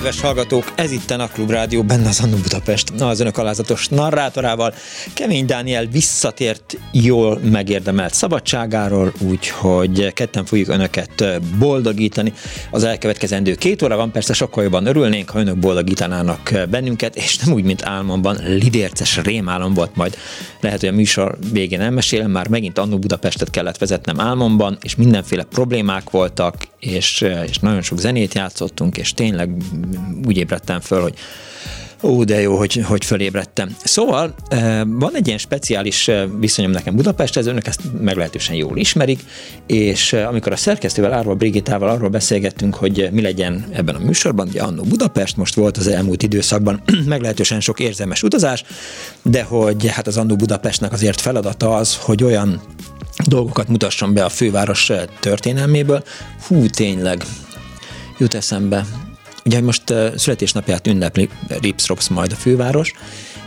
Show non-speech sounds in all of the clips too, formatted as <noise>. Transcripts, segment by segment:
Kedves hallgatók, ez itt a Klub Rádió, benne az Annu Budapest, az önök alázatos narrátorával. Kemény Dániel visszatért jól megérdemelt szabadságáról, úgyhogy ketten fogjuk önöket boldogítani. Az elkövetkezendő két óra van, persze sokkal jobban örülnénk, ha önök boldogítanának bennünket, és nem úgy, mint álmomban, lidérces rémálom volt majd. Lehet, hogy a műsor végén elmesélem, már megint Annu Budapestet kellett vezetnem álmomban, és mindenféle problémák voltak, és, és nagyon sok zenét játszottunk, és tényleg úgy ébredtem föl, hogy Ó, de jó, hogy, hogy fölébredtem. Szóval van egy ilyen speciális viszonyom nekem Budapesthez, önök ezt meglehetősen jól ismerik, és amikor a szerkesztővel, Árva Brigitával arról beszélgettünk, hogy mi legyen ebben a műsorban, ugye Annó Budapest, most volt az elmúlt időszakban <clears throat> meglehetősen sok érzelmes utazás, de hogy hát az Annó Budapestnek azért feladata az, hogy olyan dolgokat mutasson be a főváros történelméből. Hú, tényleg, jut eszembe, Ugye most születésnapját ünnepli Ripsrops majd a főváros,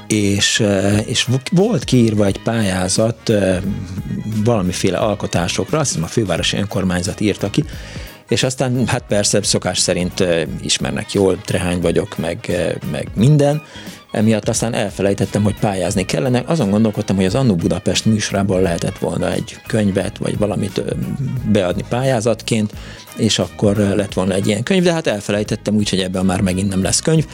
és, és volt kiírva egy pályázat valamiféle alkotásokra, azt hiszem a fővárosi önkormányzat írta ki, és aztán hát persze szokás szerint ismernek jól, trehány vagyok, meg, meg minden, emiatt aztán elfelejtettem, hogy pályázni kellene. Azon gondolkodtam, hogy az Annu Budapest műsorából lehetett volna egy könyvet, vagy valamit beadni pályázatként, és akkor lett volna egy ilyen könyv, de hát elfelejtettem, úgyhogy ebben már megint nem lesz könyv.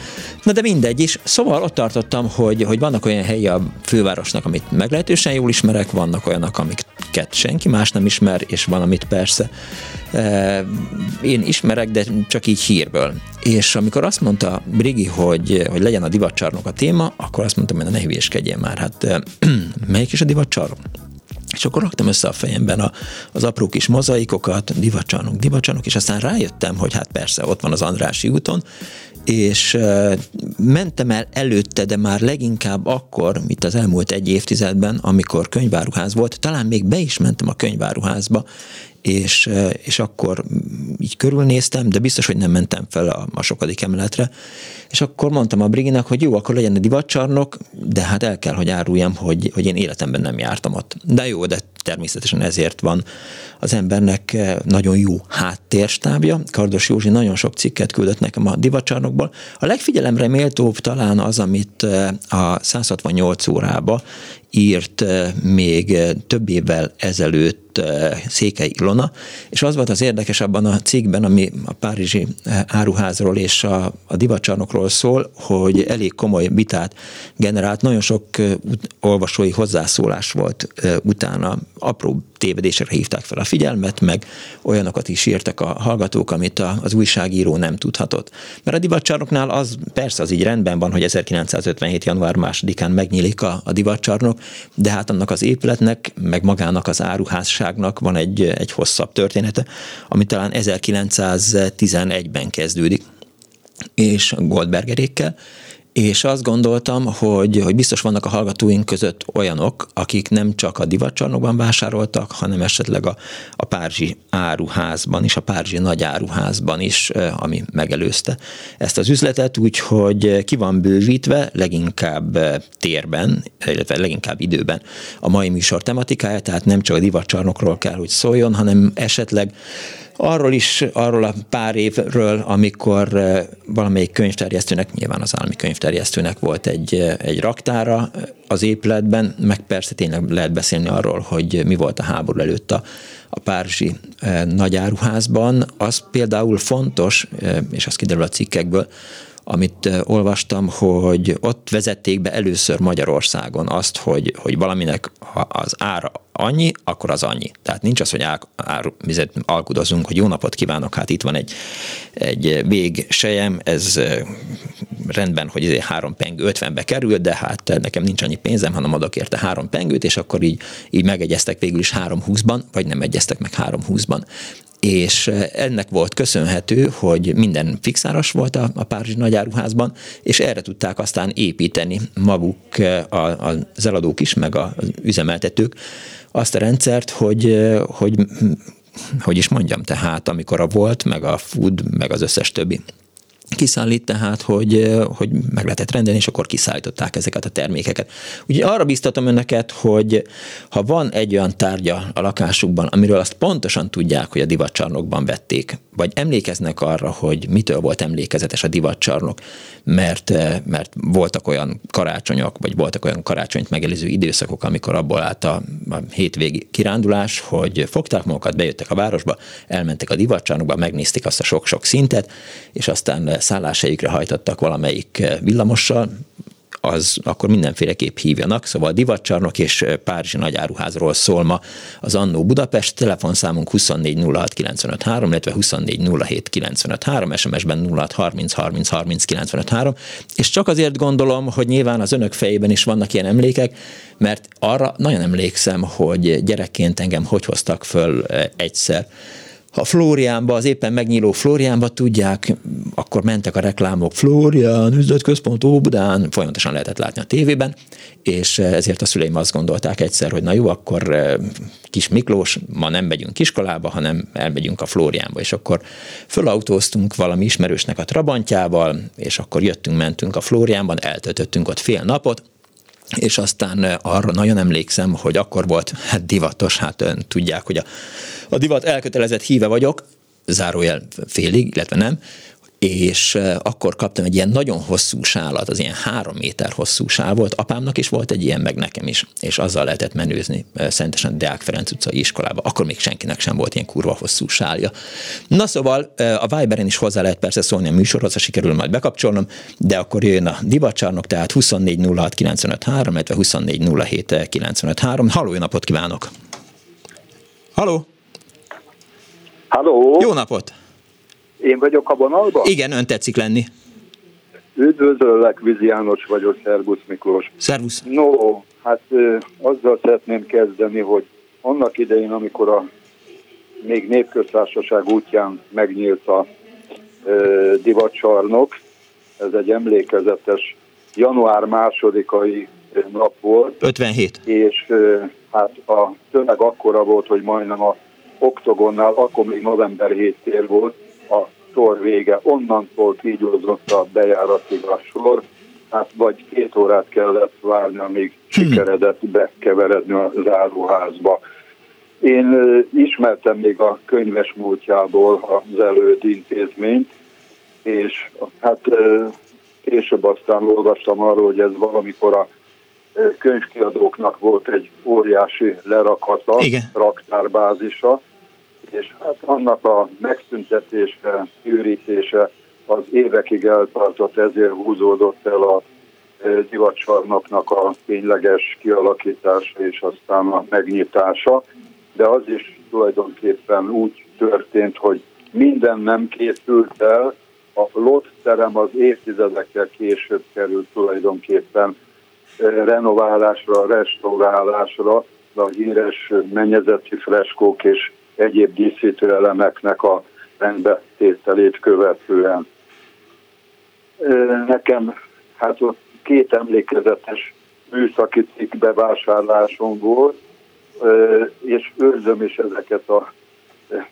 Na de mindegy is. Szóval ott tartottam, hogy, hogy vannak olyan helyi a fővárosnak, amit meglehetősen jól ismerek, vannak olyanok, amiket senki más nem ismer, és van, amit persze e, én ismerek, de csak így hírből. És amikor azt mondta Brigi, hogy, hogy legyen a divatcsarnok a téma, akkor azt mondtam, hogy ne hülyéskedjél már, hát e, <clears throat> melyik is a divatcsarnok? És akkor raktam össze a fejemben a, az apró kis mozaikokat, divacsanok, divacsanok, és aztán rájöttem, hogy hát persze, ott van az Andrási úton, és mentem el előtte, de már leginkább akkor, mint az elmúlt egy évtizedben, amikor könyváruház volt, talán még be is mentem a könyváruházba, és, és akkor így körülnéztem, de biztos, hogy nem mentem fel a, a emeletre, és akkor mondtam a Briginak, hogy jó, akkor legyen egy divatcsarnok, de hát el kell, hogy áruljam, hogy, hogy én életemben nem jártam ott. De jó, de természetesen ezért van az embernek nagyon jó háttérstábja. Kardos Józsi nagyon sok cikket küldött nekem a divatcsarnokból. A legfigyelemre méltóbb talán az, amit a 168 órába írt még több évvel ezelőtt Székely Ilona, és az volt az érdekes abban a cikkben, ami a Párizsi áruházról és a, a divatcsarnokról szól, hogy elég komoly vitát generált, nagyon sok olvasói hozzászólás volt utána, apró tévedésekre hívták fel a figyelmet, meg olyanokat is írtak a hallgatók, amit a, az újságíró nem tudhatott. Mert a divatcsarnoknál az persze az így rendben van, hogy 1957. január másodikán megnyílik a, a divatcsarnok, de hát annak az épületnek, meg magának az áruházságnak van egy, egy hosszabb története, ami talán 1911-ben kezdődik és Goldbergerékkel, és azt gondoltam, hogy, hogy biztos vannak a hallgatóink között olyanok, akik nem csak a divatcsarnokban vásároltak, hanem esetleg a, a Párzsi áruházban is, a Párzsi nagy áruházban is, ami megelőzte ezt az üzletet, úgyhogy ki van bővítve, leginkább térben, illetve leginkább időben a mai műsor tematikája, tehát nem csak a divatcsarnokról kell, hogy szóljon, hanem esetleg arról is, arról a pár évről, amikor eh, valamelyik könyvterjesztőnek, nyilván az állami könyvterjesztőnek volt egy, eh, egy raktára az épületben, meg persze tényleg lehet beszélni arról, hogy mi volt a háború előtt a, a Párizsi eh, nagyáruházban. Az például fontos, és az kiderül a cikkekből, amit olvastam, hogy ott vezették be először Magyarországon azt, hogy, hogy valaminek az ára annyi, akkor az annyi. Tehát nincs az, hogy ár, ár, alkudozunk, hogy jó napot kívánok, hát itt van egy, egy vég sejem, ez rendben, hogy ezért három pengő 50-be kerül, de hát nekem nincs annyi pénzem, hanem adok érte három pengőt, és akkor így, így megegyeztek végül is három húszban, vagy nem egyeztek meg három húszban és ennek volt köszönhető, hogy minden fixáras volt a, a Párizsi nagyáruházban, és erre tudták aztán építeni maguk az eladók is, meg az üzemeltetők azt a rendszert, hogy, hogy hogy is mondjam, tehát amikor a volt, meg a food, meg az összes többi kiszállít, tehát hogy, hogy meg lehetett rendelni, és akkor kiszállították ezeket a termékeket. Ugye arra biztatom önöket, hogy ha van egy olyan tárgya a lakásukban, amiről azt pontosan tudják, hogy a divatcsarnokban vették, vagy emlékeznek arra, hogy mitől volt emlékezetes a divatcsarnok, mert, mert voltak olyan karácsonyok, vagy voltak olyan karácsonyt megelőző időszakok, amikor abból állt a, a hétvégi kirándulás, hogy fogták magukat, bejöttek a városba, elmentek a divatcsarnokba, megnézték azt a sok-sok szintet, és aztán szálláshelyükre hajtottak valamelyik villamossal, az akkor mindenféleképp hívjanak, szóval divatcsarnok és Párizsi nagyáruházról szól ma az Annó Budapest, telefonszámunk 2406953, illetve 2407953, SMS-ben 0630 és csak azért gondolom, hogy nyilván az önök fejében is vannak ilyen emlékek, mert arra nagyon emlékszem, hogy gyerekként engem hogy hoztak föl egyszer ha Flóriánba, az éppen megnyíló Flóriánba tudják, akkor mentek a reklámok. Flórián, üzletközpont Óbudán, folyamatosan lehetett látni a tévében, és ezért a szüleim azt gondolták egyszer, hogy na jó, akkor eh, kis Miklós, ma nem megyünk iskolába, hanem elmegyünk a Flóriánba, és akkor fölautóztunk valami ismerősnek a Trabantjával, és akkor jöttünk, mentünk a Flóriánban, eltöltöttünk ott fél napot, és aztán eh, arra nagyon emlékszem, hogy akkor volt hát divatos, hát ön tudják, hogy a, a divat elkötelezett híve vagyok, zárójel félig, illetve nem, és akkor kaptam egy ilyen nagyon hosszú sálat, az ilyen három méter hosszú sál volt, apámnak is volt egy ilyen, meg nekem is, és azzal lehetett menőzni szentesen Deák Ferenc utcai iskolába. Akkor még senkinek sem volt ilyen kurva hosszú sálja. Na szóval a Viberen is hozzá lehet persze szólni a műsorhoz, ha sikerül majd bekapcsolnom, de akkor jön a divatcsarnok, tehát 2406953, illetve 2407953. Halló, jó napot kívánok! Halló! Halló! Jó napot! Én vagyok a vonalban? Igen, ön tetszik lenni. Üdvözöllek, Vizi János vagyok, Szervusz Miklós. Szervusz. No, hát ö, azzal szeretném kezdeni, hogy annak idején, amikor a még népköztársaság útján megnyílt a ö, divacsarnok, ez egy emlékezetes január másodikai nap volt. 57. És ö, hát a tömeg akkora volt, hogy majdnem a oktogonnál, akkor még november 7 tér volt, a sor vége. Onnantól kígyózott a bejáratig a sor, hát vagy két órát kellett várni, amíg sikeredett bekeveredni a záróházba. Én ismertem még a könyves múltjából az előd intézményt, és hát később aztán olvastam arról, hogy ez valamikor a könyvkiadóknak volt egy óriási lerakata, Igen. raktárbázisa, és hát annak a megszüntetése, őrítése az évekig eltartott, ezért húzódott el a e, divacsarnoknak a tényleges kialakítása és aztán a megnyitása, de az is tulajdonképpen úgy történt, hogy minden nem készült el, a terem az évtizedekkel később került tulajdonképpen e, renoválásra, restaurálásra, a híres mennyezeti freskók és egyéb díszítő elemeknek a rendbetételét követően. Nekem hát ott két emlékezetes műszaki cikk bevásárlásom volt, és őrzöm is ezeket a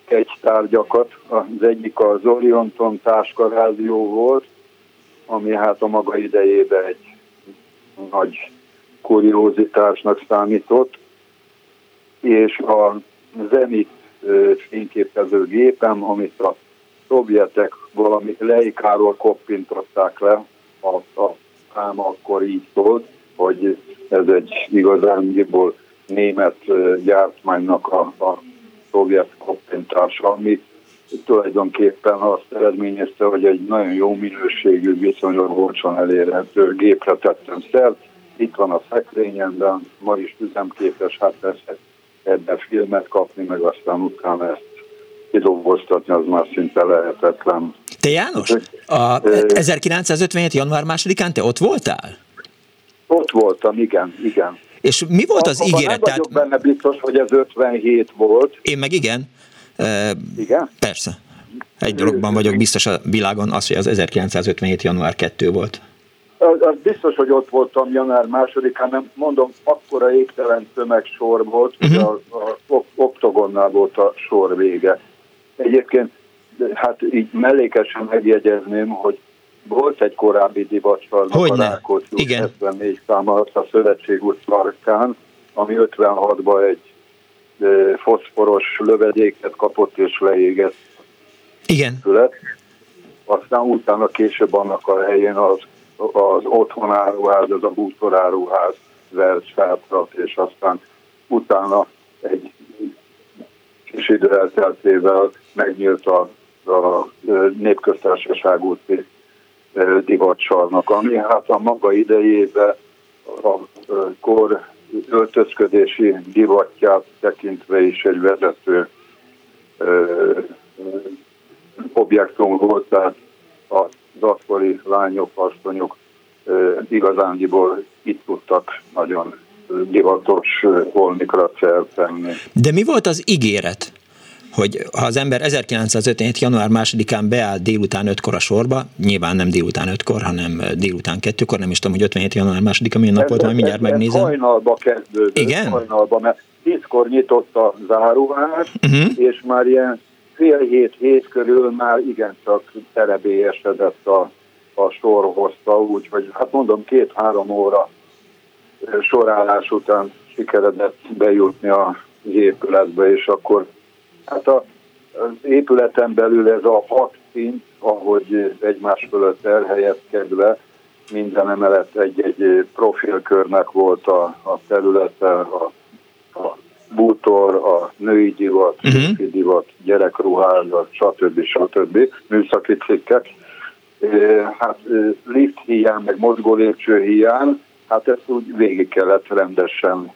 kegytárgyakat. Az egyik az Orionton táskarádió volt, ami hát a maga idejében egy nagy kuriózitásnak számított, és a Zenit fényképező gépem, amit a szovjetek valami leikáról koppintották le, a, a szám akkor így szólt, hogy ez egy igazándiból német gyártmánynak a, a szovjet koppintása, ami tulajdonképpen azt eredményezte, hogy egy nagyon jó minőségű, viszonylag olcsón elérhető gépre tettem szert. Itt van a szekrényemben, ma is üzemképes, hát persze ebben filmet kapni, meg aztán utána ezt kidolgoztatni, az már szinte lehetetlen. Te János, a 1957. január másodikán te ott voltál? Ott voltam, igen, igen. És mi volt az Akkor ígéret? Nem vagyok benne biztos, hogy ez 57 volt. Én meg igen. Igen? Persze. Egy dologban vagyok biztos a világon, az, hogy az 1957. január 2 volt. Az, az biztos, hogy ott voltam január másodikán, nem mondom, akkora égtelen tömegsor volt, uh-huh. hogy a, a oktogonnál volt a sor vége. Egyébként, hát így mellékesen megjegyezném, hogy volt egy korábbi divacsarnak a Rákóczi 74 száma a Szövetség út sarkán, ami 56-ban egy foszforos lövedéket kapott és leégett. Igen. Szület. Aztán utána később annak a helyén az, az otthonáruház, az a bútoráruház vert sátrat, és aztán utána egy kis idő elteltével megnyílt a, a népköztársaság úti divacsarnak, ami hát a maga idejében a kor öltözködési divatját tekintve is egy vezető objektum volt, tehát az akkori lányok, asszonyok igazándiból itt tudtak nagyon divatos holmikra tenni. De mi volt az ígéret? hogy ha az ember 1957. január másodikán beáll délután ötkor a sorba, nyilván nem délután ötkor, hanem délután kettőkor, nem is tudom, hogy 57. január másodika milyen nap volt, majd mindjárt ez, megnézem. Hajnalba kezdődött. Igen? Hajnalba, mert tízkor nyitott a záróvár, uh-huh. és már ilyen fél hét, hét körül már igencsak terebélyesedett a, a sor hozta, úgyhogy hát mondom, két-három óra sorállás után sikeredett bejutni az épületbe, és akkor Hát a, az épületen belül ez a hat szint, ahogy egymás fölött elhelyezkedve, minden emelet egy-egy profilkörnek volt a, a területe, a, a bútor, a női divat, uh-huh. divat, gyerekruházat, stb. stb. műszaki cikkek. Hát lift hiány, meg mozgó lépcső hiány, hát ezt úgy végig kellett rendesen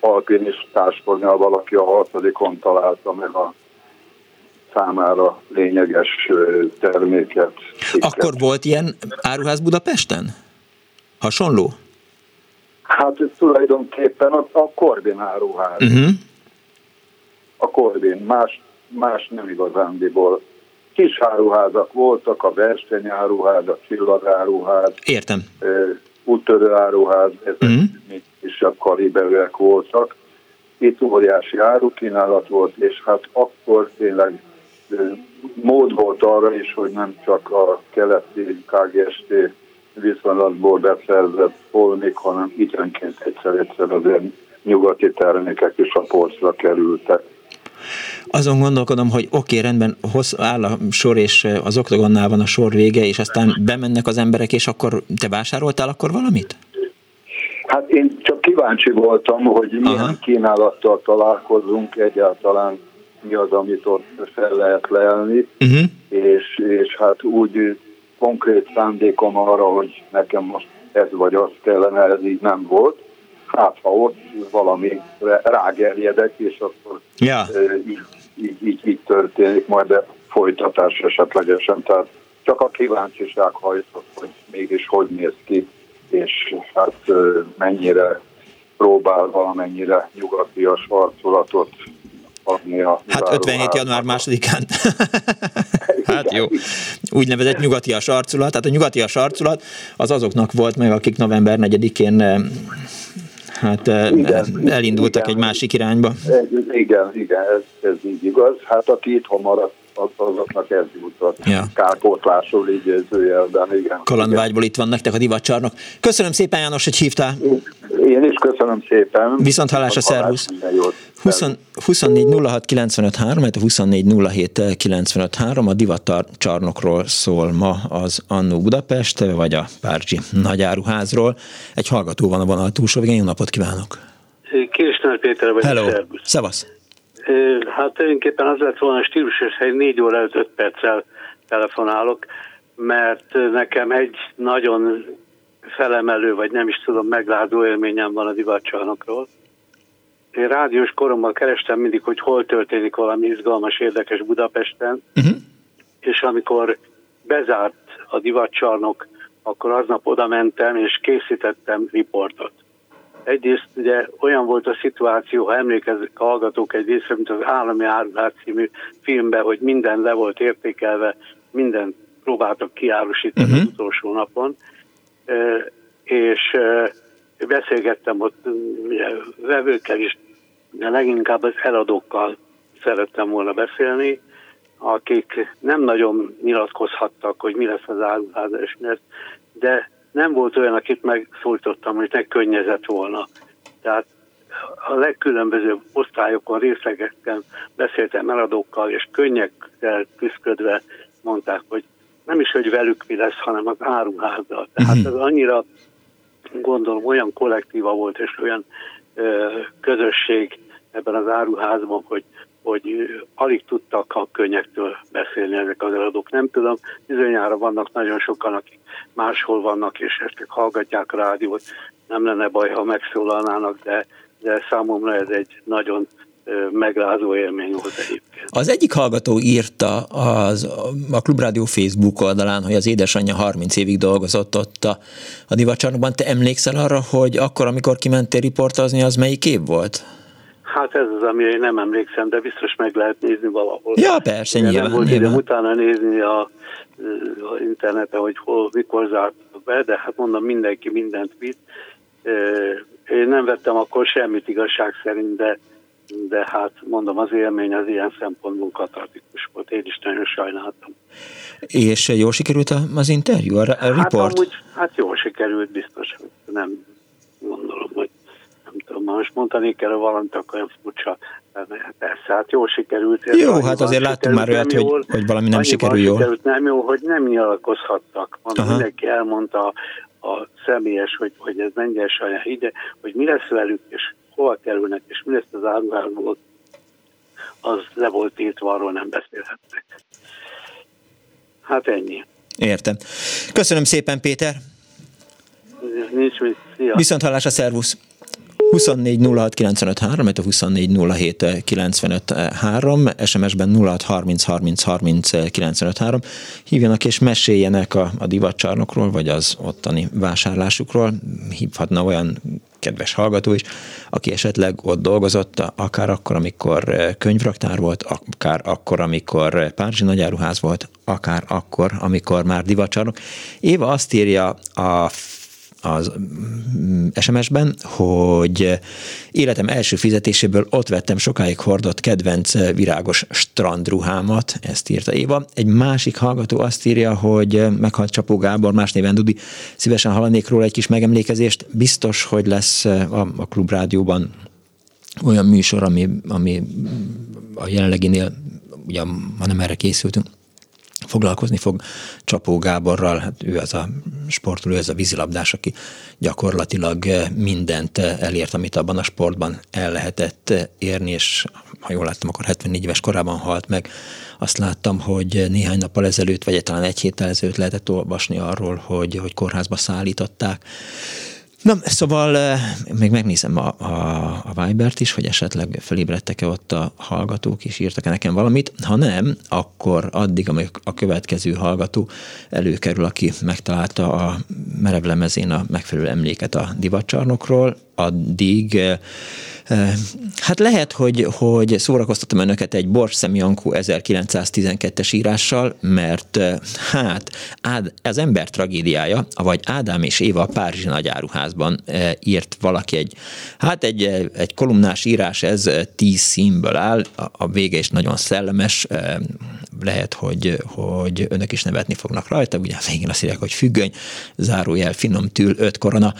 alpinistáskodni, ha valaki a hatodikon találta meg a számára lényeges terméket. Cikket. Akkor volt ilyen áruház Budapesten? Hasonló? Hát tulajdonképpen a, a Corbin áruház. Uh-huh. A Corbin, más, más nem igazándiból. Kis áruházak voltak, a versenyáruház, a csillagáruház. Értem. úttörő áruház, ezek uh-huh. kisebb kaliberűek voltak. Itt óriási árukínálat volt, és hát akkor tényleg mód volt arra is, hogy nem csak a keleti KGST viszonylatból beszerzett polnik, hanem időnként egyszer-egyszer azért nyugati termékek is a polcra kerültek. Azon gondolkodom, hogy oké, okay, rendben, hossz, áll a sor, és az oktogonnál van a sor vége, és aztán bemennek az emberek, és akkor te vásároltál akkor valamit? Hát én csak kíváncsi voltam, hogy milyen Aha. kínálattal találkozunk egyáltalán mi az, amit ott fel lehet leelni, uh-huh. és, és hát úgy konkrét szándékom arra, hogy nekem most ez vagy az kellene, ez így nem volt. Hát ha ott valami rágerjedek, és akkor ja. így, így, így, így történik, majd a folytatás esetlegesen. Tehát csak a kíváncsiság hajtott, hogy mégis hogy néz ki, és hát mennyire próbál valamennyire nyugatias arculatot adni a Hát 57. január másodikán. <laughs> hát jó. Úgynevezett nyugatias arculat. Tehát a nyugatias arculat az azoknak volt meg, akik november 4-én eh, hát eh, igen, elindultak igen, egy másik irányba. Igen, igen, ez, ez így igaz. Hát aki itthon maradt azoknak ez jutott ja. kárpótlásul idézőjelben, igen. Kalandvágyból itt van nektek a divatcsarnok. Köszönöm szépen János, hogy hívtál. Én is köszönöm szépen. Viszont hallásra, szervusz. 24 06 95 3, 24 07 95 3, a divatcsarnokról szól ma az Annó Budapest, vagy a Párcsi nagyáruházról. Egy hallgató van a vonal túlsó végén, jó napot kívánok! Késner Péter vagy, Hello, szervusz! Hát tulajdonképpen az lett volna a stílusos hely, négy óra előtt öt perccel telefonálok, mert nekem egy nagyon felemelő, vagy nem is tudom, megládó élményem van a divatcsarnokról. Én rádiós koromban kerestem mindig, hogy hol történik valami izgalmas, érdekes Budapesten, uh-huh. és amikor bezárt a divatcsarnok, akkor aznap oda mentem, és készítettem riportot. Egyrészt ugye olyan volt a szituáció, ha emlékeznek a hallgatók egy részre, mint az Állami Árulás című filmben, hogy minden le volt értékelve, minden próbáltak kiárusítani uh-huh. az utolsó napon, és beszélgettem ott vevőkkel is, de leginkább az eladókkal szerettem volna beszélni, akik nem nagyon nyilatkozhattak, hogy mi lesz az áruházás, de nem volt olyan, akit megszólítottam, hogy ne könnyezett volna. Tehát a legkülönbözőbb osztályokon, részlegekkel beszéltem eladókkal, és könnyekkel küzdködve mondták, hogy nem is, hogy velük mi lesz, hanem az áruházzal. Tehát mhm. ez annyira gondolom olyan kollektíva volt, és olyan ö, közösség ebben az áruházban, hogy, hogy alig tudtak a könnyektől beszélni ezek az eladók. Nem tudom, bizonyára vannak nagyon sokan, akik máshol vannak, és esetleg hallgatják a rádiót, nem lenne baj, ha megszólalnának, de, de számomra ez egy nagyon megrázó élmény volt egyébként. Az egyik hallgató írta az, a Klubrádió Facebook oldalán, hogy az édesanyja 30 évig dolgozott ott a, a divacsarnokban. Te emlékszel arra, hogy akkor, amikor kimentél riportozni, az melyik év volt? Hát ez az, amire én nem emlékszem, de biztos meg lehet nézni valahol. Ja, persze, Ugye nyilván. Nem volt nyilván. utána nézni a, a interneten, hogy hol, mikor zártak be, de hát mondom, mindenki mindent vitt. Én nem vettem akkor semmit igazság szerint, de de hát mondom, az élmény az ilyen szempontból katartikus volt. Én is nagyon sajnáltam. És jól sikerült az interjú, a, a hát report? Hát, amúgy, hát jól sikerült, biztos. Nem gondolom, hogy nem tudom, most mondani kell valamit, akkor olyan furcsa. Persze, hát jól sikerült. Jó, hát azért láttunk már olyat, jól, hogy, hogy valami nem sikerül jól. Sikerült, nem jó, hogy nem nyilatkozhattak. Mondom, mindenki elmondta a személyes, hogy, hogy ez mennyire saját ide, hogy mi lesz velük, és hova kerülnek, és mi lesz az áruházból, az le volt írtva, arról nem beszélhetnek. Hát ennyi. Értem. Köszönöm szépen, Péter. Nincs mit. Szia. Viszont hallásra, szervusz. 24 06 95 3, a 24 07 95 3, SMS-ben 06 30 30 30 95 3. Hívjanak és meséljenek a, a divatcsarnokról, vagy az ottani vásárlásukról. Hívhatna olyan kedves hallgató is, aki esetleg ott dolgozott, akár akkor, amikor könyvraktár volt, akár akkor, amikor Párizsi nagyáruház volt, akár akkor, amikor már divatcsarnok. Éva azt írja a az mm, SMS-ben, hogy életem első fizetéséből ott vettem sokáig hordott kedvenc virágos strandruhámat, ezt írta Éva. Egy másik hallgató azt írja, hogy meghalt Csapó Gábor, más néven Dudi, szívesen hallanék róla egy kis megemlékezést. Biztos, hogy lesz a, a klubrádióban olyan műsor, ami, ami a jelenleginél, ugye ma nem erre készültünk, foglalkozni fog Csapó Gáborral, hát ő az a sportoló, ez a vízilabdás, aki gyakorlatilag mindent elért, amit abban a sportban el lehetett érni, és ha jól láttam, akkor 74 éves korában halt meg. Azt láttam, hogy néhány nappal ezelőtt, vagy talán egy héttel ezelőtt lehetett olvasni arról, hogy, hogy kórházba szállították Na, szóval még megnézem a, a, a Vibert is, hogy esetleg felébredtek-e ott a hallgatók, és írtak-e nekem valamit. Ha nem, akkor addig, amíg a következő hallgató előkerül, aki megtalálta a merevlemezén a megfelelő emléket a divatcsarnokról, addig Hát lehet, hogy, hogy szórakoztatom önöket egy Bors Szemjankó 1912-es írással, mert hát Ád, az ember tragédiája, vagy Ádám és Éva a Párizsi nagyáruházban írt valaki egy, hát egy, egy kolumnás írás, ez tíz színből áll, a, a vége is nagyon szellemes, lehet, hogy, hogy önök is nevetni fognak rajta, ugye végén azt írják, hogy függöny, zárójel, finom tül, öt korona,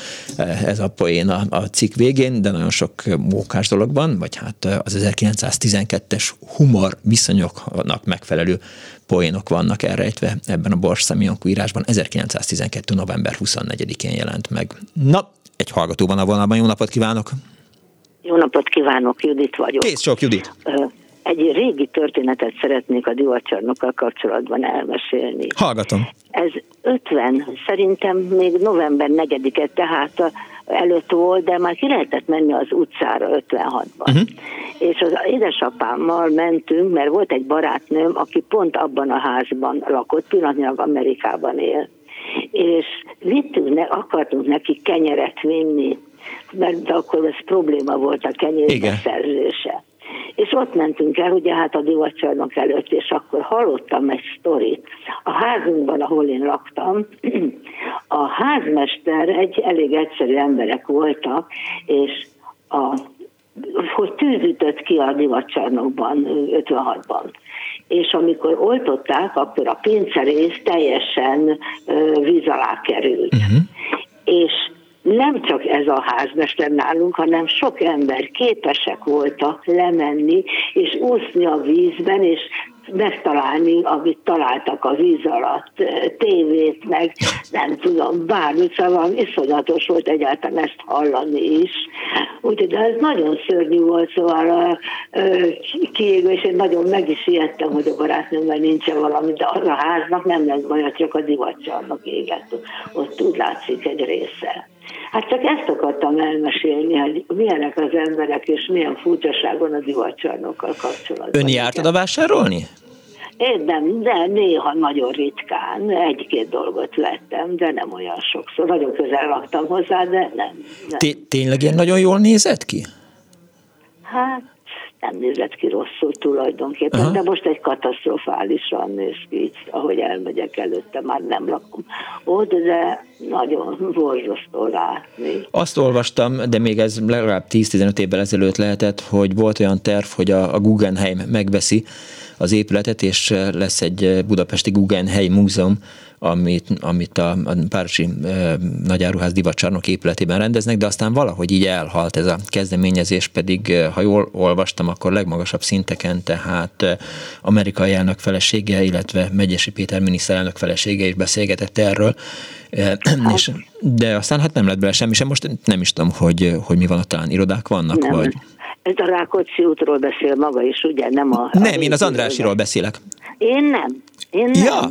ez a poén a, a cikk végén, de nagyon sok mókás dologban, vagy hát az 1912-es humor viszonyoknak megfelelő poénok vannak elrejtve ebben a Bors Szemionkú írásban. 1912. november 24-én jelent meg. Na, egy hallgatóban a vonalban, jó napot kívánok! Jó napot kívánok, Judit vagyok. Kész sok, Judit. Egy régi történetet szeretnék a divatcsarnokkal kapcsolatban elmesélni. Hallgatom. Ez 50, szerintem még november 4-e, tehát előtt volt, de már ki lehetett menni az utcára 56-ban. Uh-huh. És az édesapámmal mentünk, mert volt egy barátnőm, aki pont abban a házban lakott, pillanatnyilag Amerikában él. És vittünk, ne, akartunk neki kenyeret vinni, mert akkor ez probléma volt a kenyér beszerzése. És ott mentünk el, ugye hát a divatcsarnok előtt, és akkor hallottam egy sztorit. A házunkban, ahol én laktam, <clears throat> a házmester egy elég egyszerű emberek voltak, és a hogy tűzütött ki a divatcsarnokban 56-ban. És amikor oltották, akkor a pincerész teljesen víz alá került. Uh-huh. És nem csak ez a házmester nálunk, hanem sok ember képesek voltak lemenni és úszni a vízben, és megtalálni, amit találtak a víz alatt, tévét, meg nem tudom, bármit, szóval iszonyatos volt egyáltalán ezt hallani is. Úgyhogy ez nagyon szörnyű volt, szóval a, kiégő, és én nagyon meg is ijedtem, hogy a barátnőmmel nincsen valami, de az a háznak nem lesz baj, csak a divatcsarnak égett. Ott úgy látszik egy része. Hát csak ezt akartam elmesélni, hogy milyenek az emberek, és milyen furcsaságon a divatcsarnokkal kapcsolatban. Ön járt oda vásárolni? Én nem, de néha nagyon ritkán egy-két dolgot vettem, de nem olyan sokszor. Nagyon közel laktam hozzá, de nem. nem. Tényleg ilyen nagyon jól nézett ki? Hát nem nézett ki rosszul tulajdonképpen, Aha. de most egy katasztrofálisan néz ki, ahogy elmegyek előtte, már nem lakom ott, de nagyon borzasztó látni. Azt olvastam, de még ez legalább 10-15 évvel ezelőtt lehetett, hogy volt olyan terv, hogy a, a Guggenheim megveszi az épületet, és lesz egy budapesti Guggenheim múzeum, amit, amit a, a Párosi e, nagyáruház divacsarnok épületében rendeznek, de aztán valahogy így elhalt ez a kezdeményezés, pedig ha jól olvastam, akkor legmagasabb szinteken, tehát amerikai elnök felesége, illetve Megyesi Péter miniszterelnök felesége is beszélgetett erről, és, de aztán hát nem lett bele semmi sem, most nem is tudom, hogy, hogy mi van ott, talán irodák vannak, nem. vagy... Ez a Rákóczi útról beszél maga is, ugye? Nem, a, nem a én az Andrásiról beszélek. Én nem. Én nem. Ja.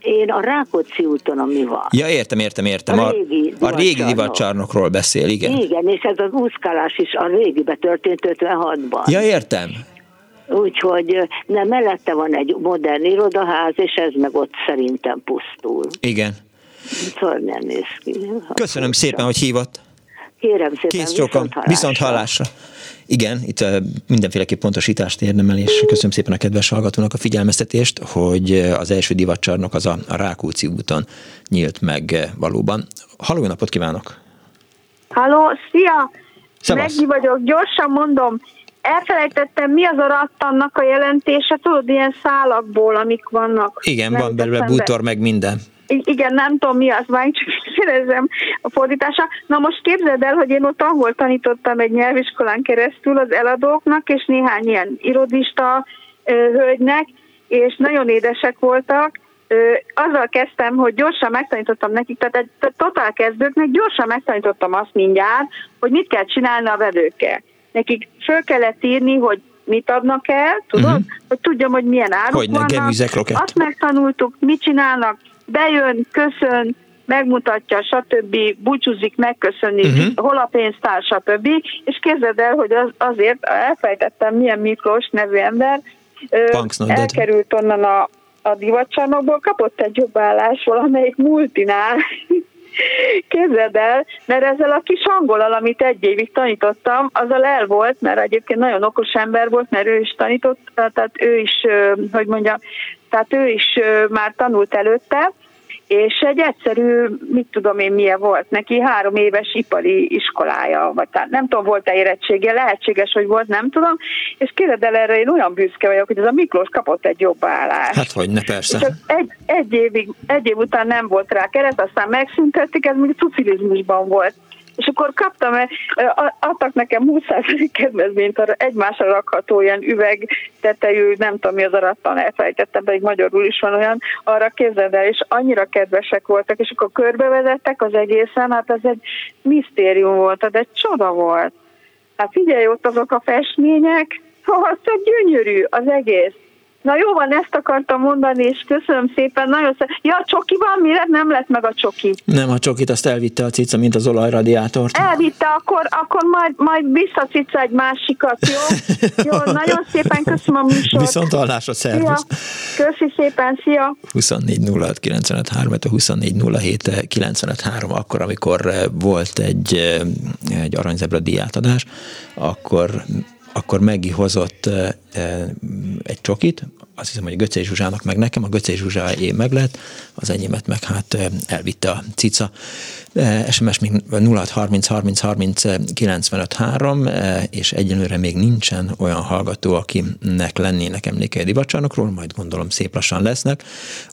Én a Rákóczi úton, ami van. Ja, értem, értem, értem. A, régi, a régi divatcsarnokról beszél, igen. Igen, és ez az úszkálás is a régibe történt 56-ban. Ja, értem. Úgyhogy nem, mellette van egy modern irodaház, és ez meg ott szerintem pusztul. Igen. Szörnyen néz ki. Köszönöm szépen, hogy hívott. Kérem szépen, Kész viszont hallásra. Viszont hallásra. Igen, itt mindenféleképp pontosítást érdemel, és köszönöm szépen a kedves hallgatónak a figyelmeztetést, hogy az első divatcsarnok az a Rákóczi úton nyílt meg valóban. Halló, napot kívánok! Halló, szia! Szevasz. Meggi vagyok, gyorsan mondom, elfelejtettem, mi az a rattannak a jelentése, tudod, ilyen szálakból, amik vannak. Igen, van belőle bútor, meg minden igen, nem tudom mi az, már csak kérdezem a fordítása. Na most képzeld el, hogy én ott angol tanítottam egy nyelviskolán keresztül az eladóknak, és néhány ilyen irodista hölgynek, és nagyon édesek voltak, azzal kezdtem, hogy gyorsan megtanítottam nekik, tehát egy totál kezdőknek gyorsan megtanítottam azt mindjárt, hogy mit kell csinálni a vedőkkel. Nekik föl kellett írni, hogy mit adnak el, tudod? Uh-huh. Hogy tudjam, hogy milyen áruk hogy vannak. Azt megtanultuk, mit csinálnak, bejön, köszön, megmutatja, stb., búcsúzik, megköszöni, uh-huh. hol a pénztár, stb. És képzeld el, hogy az, azért elfejtettem, milyen Miklós nevű ember elkerült onnan a, a divatcsarnokból, kapott egy jobb állás valamelyik multinál, Képzeld el, mert ezzel a kis angolal, amit egy évig tanítottam, azzal el volt, mert egyébként nagyon okos ember volt, mert ő is tanított, tehát ő is, hogy mondjam, tehát ő is már tanult előtte, és egy egyszerű, mit tudom én milyen volt neki, három éves ipari iskolája, vagy tehát nem tudom, volt-e érettsége, lehetséges, hogy volt, nem tudom, és kérded el erre, én olyan büszke vagyok, hogy ez a Miklós kapott egy jobb állást. Hát hogy ne, persze. Egy, egy, évig, egy év után nem volt rá keret, aztán megszüntették, ez még szocializmusban volt és akkor kaptam, adtak nekem 20% kedvezményt arra egymásra rakható ilyen üveg tetejű, nem tudom mi az arattan elfelejtettem, pedig magyarul is van olyan, arra képzeld el, és annyira kedvesek voltak, és akkor körbevezettek az egészen, hát ez egy misztérium volt, tehát egy csoda volt. Hát figyelj ott azok a festmények, <laughs> szóval gyönyörű az egész. Na jó van, ezt akartam mondani, és köszönöm szépen, nagyon szépen. Ja, a csoki van, mire nem lett meg a csoki? Nem, a csokit azt elvitte a cica, mint az olajradiátort. Elvitte, akkor, akkor majd, majd visszacica egy másikat, jó? <laughs> jó, nagyon szépen köszönöm a műsort. Viszont hallásra, szervusz. Szia. Köszi szépen, szia. 24 06 953, 24 akkor, amikor eh, volt egy, eh, egy aranyzebra diátadás, akkor akkor Megi hozott egy csokit, azt hiszem, hogy Göcé Zsuzsának meg nekem, a Göcé Zsuzsá én meg lett, az enyémet meg hát elvitte a cica. SMS még 0630 30 30 95 3, és egyenlőre még nincsen olyan hallgató, akinek lennének emlékei divacsarnokról, majd gondolom szép lassan lesznek.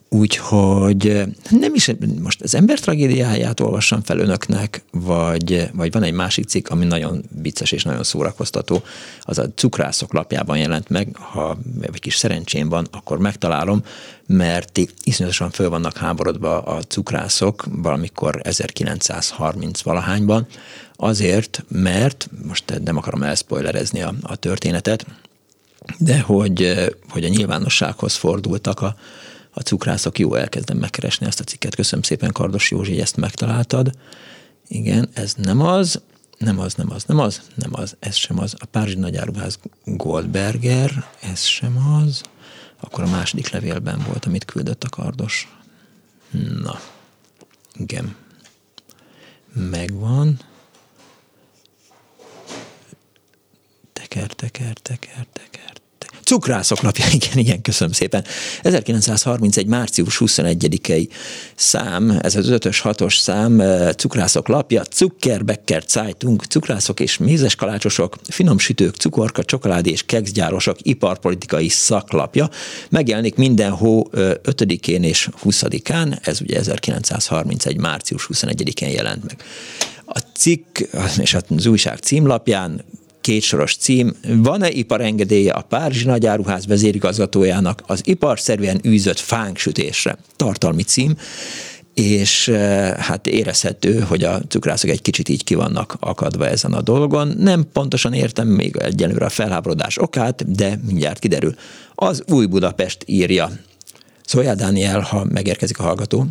Úgyhogy nem is, most az ember tragédiáját olvassam fel önöknek, vagy, vagy van egy másik cikk, ami nagyon vicces és nagyon szórakoztató, az a cukrászok lapjában jelent meg, ha egy kis szerencsém van, akkor megtalálom, mert iszonyatosan föl vannak háborodva a cukrászok valamikor 1930 valahányban, azért, mert most nem akarom elszpoilerezni a, a történetet, de hogy, hogy a nyilvánossághoz fordultak a, a cukrászok, jó, elkezdem megkeresni ezt a cikket, köszönöm szépen Kardos Józsi, ezt megtaláltad. Igen, ez nem az, nem az, nem az, nem az, nem az, ez sem az. A Párizsi Nagyáruház Goldberger, ez sem az. Akkor a második levélben volt, amit küldött a kardos. Na, igen. Megvan. Teker, teker, teker, teker. Cukrászok napja, <laughs> igen, igen, köszönöm szépen. 1931. március 21-i szám, ez az 5-ös, 6-os szám, eh, cukrászok lapja, Zuckerbecker Zeitung, cukrászok és mézes kalácsosok, finom sütők, cukorka, csokoládé és kekszgyárosok iparpolitikai szaklapja. Megjelenik minden hó 5-én eh, és 20-án, ez ugye 1931. március 21-én jelent meg. A cikk és az újság címlapján kétsoros cím. Van-e iparengedélye a Párizsi Nagyáruház vezérigazgatójának az iparszerűen űzött fánksütésre? Tartalmi cím és eh, hát érezhető, hogy a cukrászok egy kicsit így ki vannak akadva ezen a dolgon. Nem pontosan értem még egyelőre a felháborodás okát, de mindjárt kiderül. Az új Budapest írja. Szóljál, Dániel, ha megérkezik a hallgató.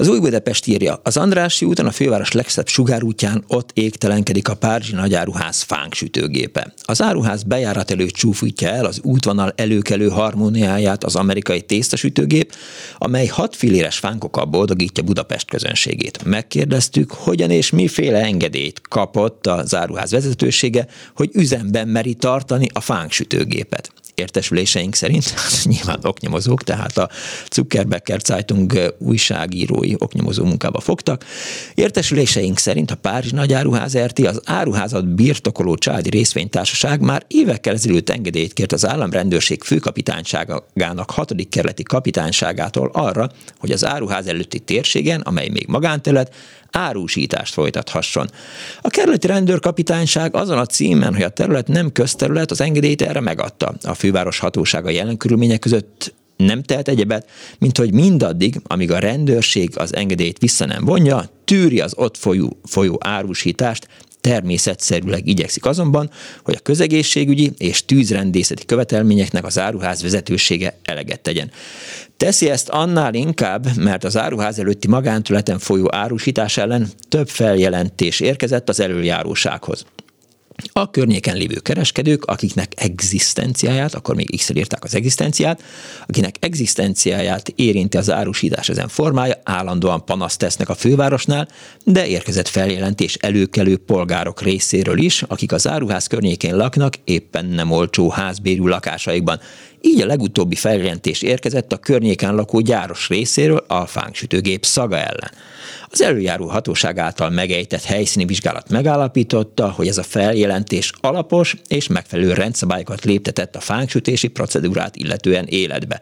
Az új Budapest írja, az Andrássy úton a főváros legszebb sugárútján ott égtelenkedik a Párizsi nagyáruház fánksütőgépe. Az áruház bejárat előtt csúfítja el az útvonal előkelő harmóniáját az amerikai tésztasütőgép, amely hat filéres fánkokkal boldogítja Budapest közönségét. Megkérdeztük, hogyan és miféle engedélyt kapott az áruház vezetősége, hogy üzemben meri tartani a fánksütőgépet értesüléseink szerint, <laughs> nyilván oknyomozók, tehát a Zuckerbecker Zeitung újságírói oknyomozó munkába fogtak. Értesüléseink szerint a Párizs Nagyáruház RT az áruházat birtokoló családi részvénytársaság már évekkel ezelőtt engedélyt kért az államrendőrség főkapitányságának hatodik kerületi kapitányságától arra, hogy az áruház előtti térségen, amely még magánterület, árusítást folytathasson. A kerületi rendőrkapitányság azon a címen, hogy a terület nem közterület, az engedélyt erre megadta. A főváros hatósága jelen körülmények között nem tehet egyebet, mint hogy mindaddig, amíg a rendőrség az engedélyt vissza nem vonja, tűri az ott folyó, folyó árusítást, természetszerűleg igyekszik azonban, hogy a közegészségügyi és tűzrendészeti követelményeknek az áruház vezetősége eleget tegyen. Teszi ezt annál inkább, mert az áruház előtti magántületen folyó árusítás ellen több feljelentés érkezett az előjárósághoz. A környéken lévő kereskedők, akiknek egzisztenciáját, akkor még x írták az egzisztenciát, akinek egzisztenciáját érinti az árusítás ezen formája, állandóan panaszt tesznek a fővárosnál, de érkezett feljelentés előkelő polgárok részéről is, akik az áruház környékén laknak, éppen nem olcsó házbérű lakásaikban. Így a legutóbbi feljelentés érkezett a környéken lakó gyáros részéről a fánksütőgép szaga ellen. Az előjáró hatóság által megejtett helyszíni vizsgálat megállapította, hogy ez a feljelentés alapos és megfelelő rendszabályokat léptetett a fánksütési procedúrát illetően életbe.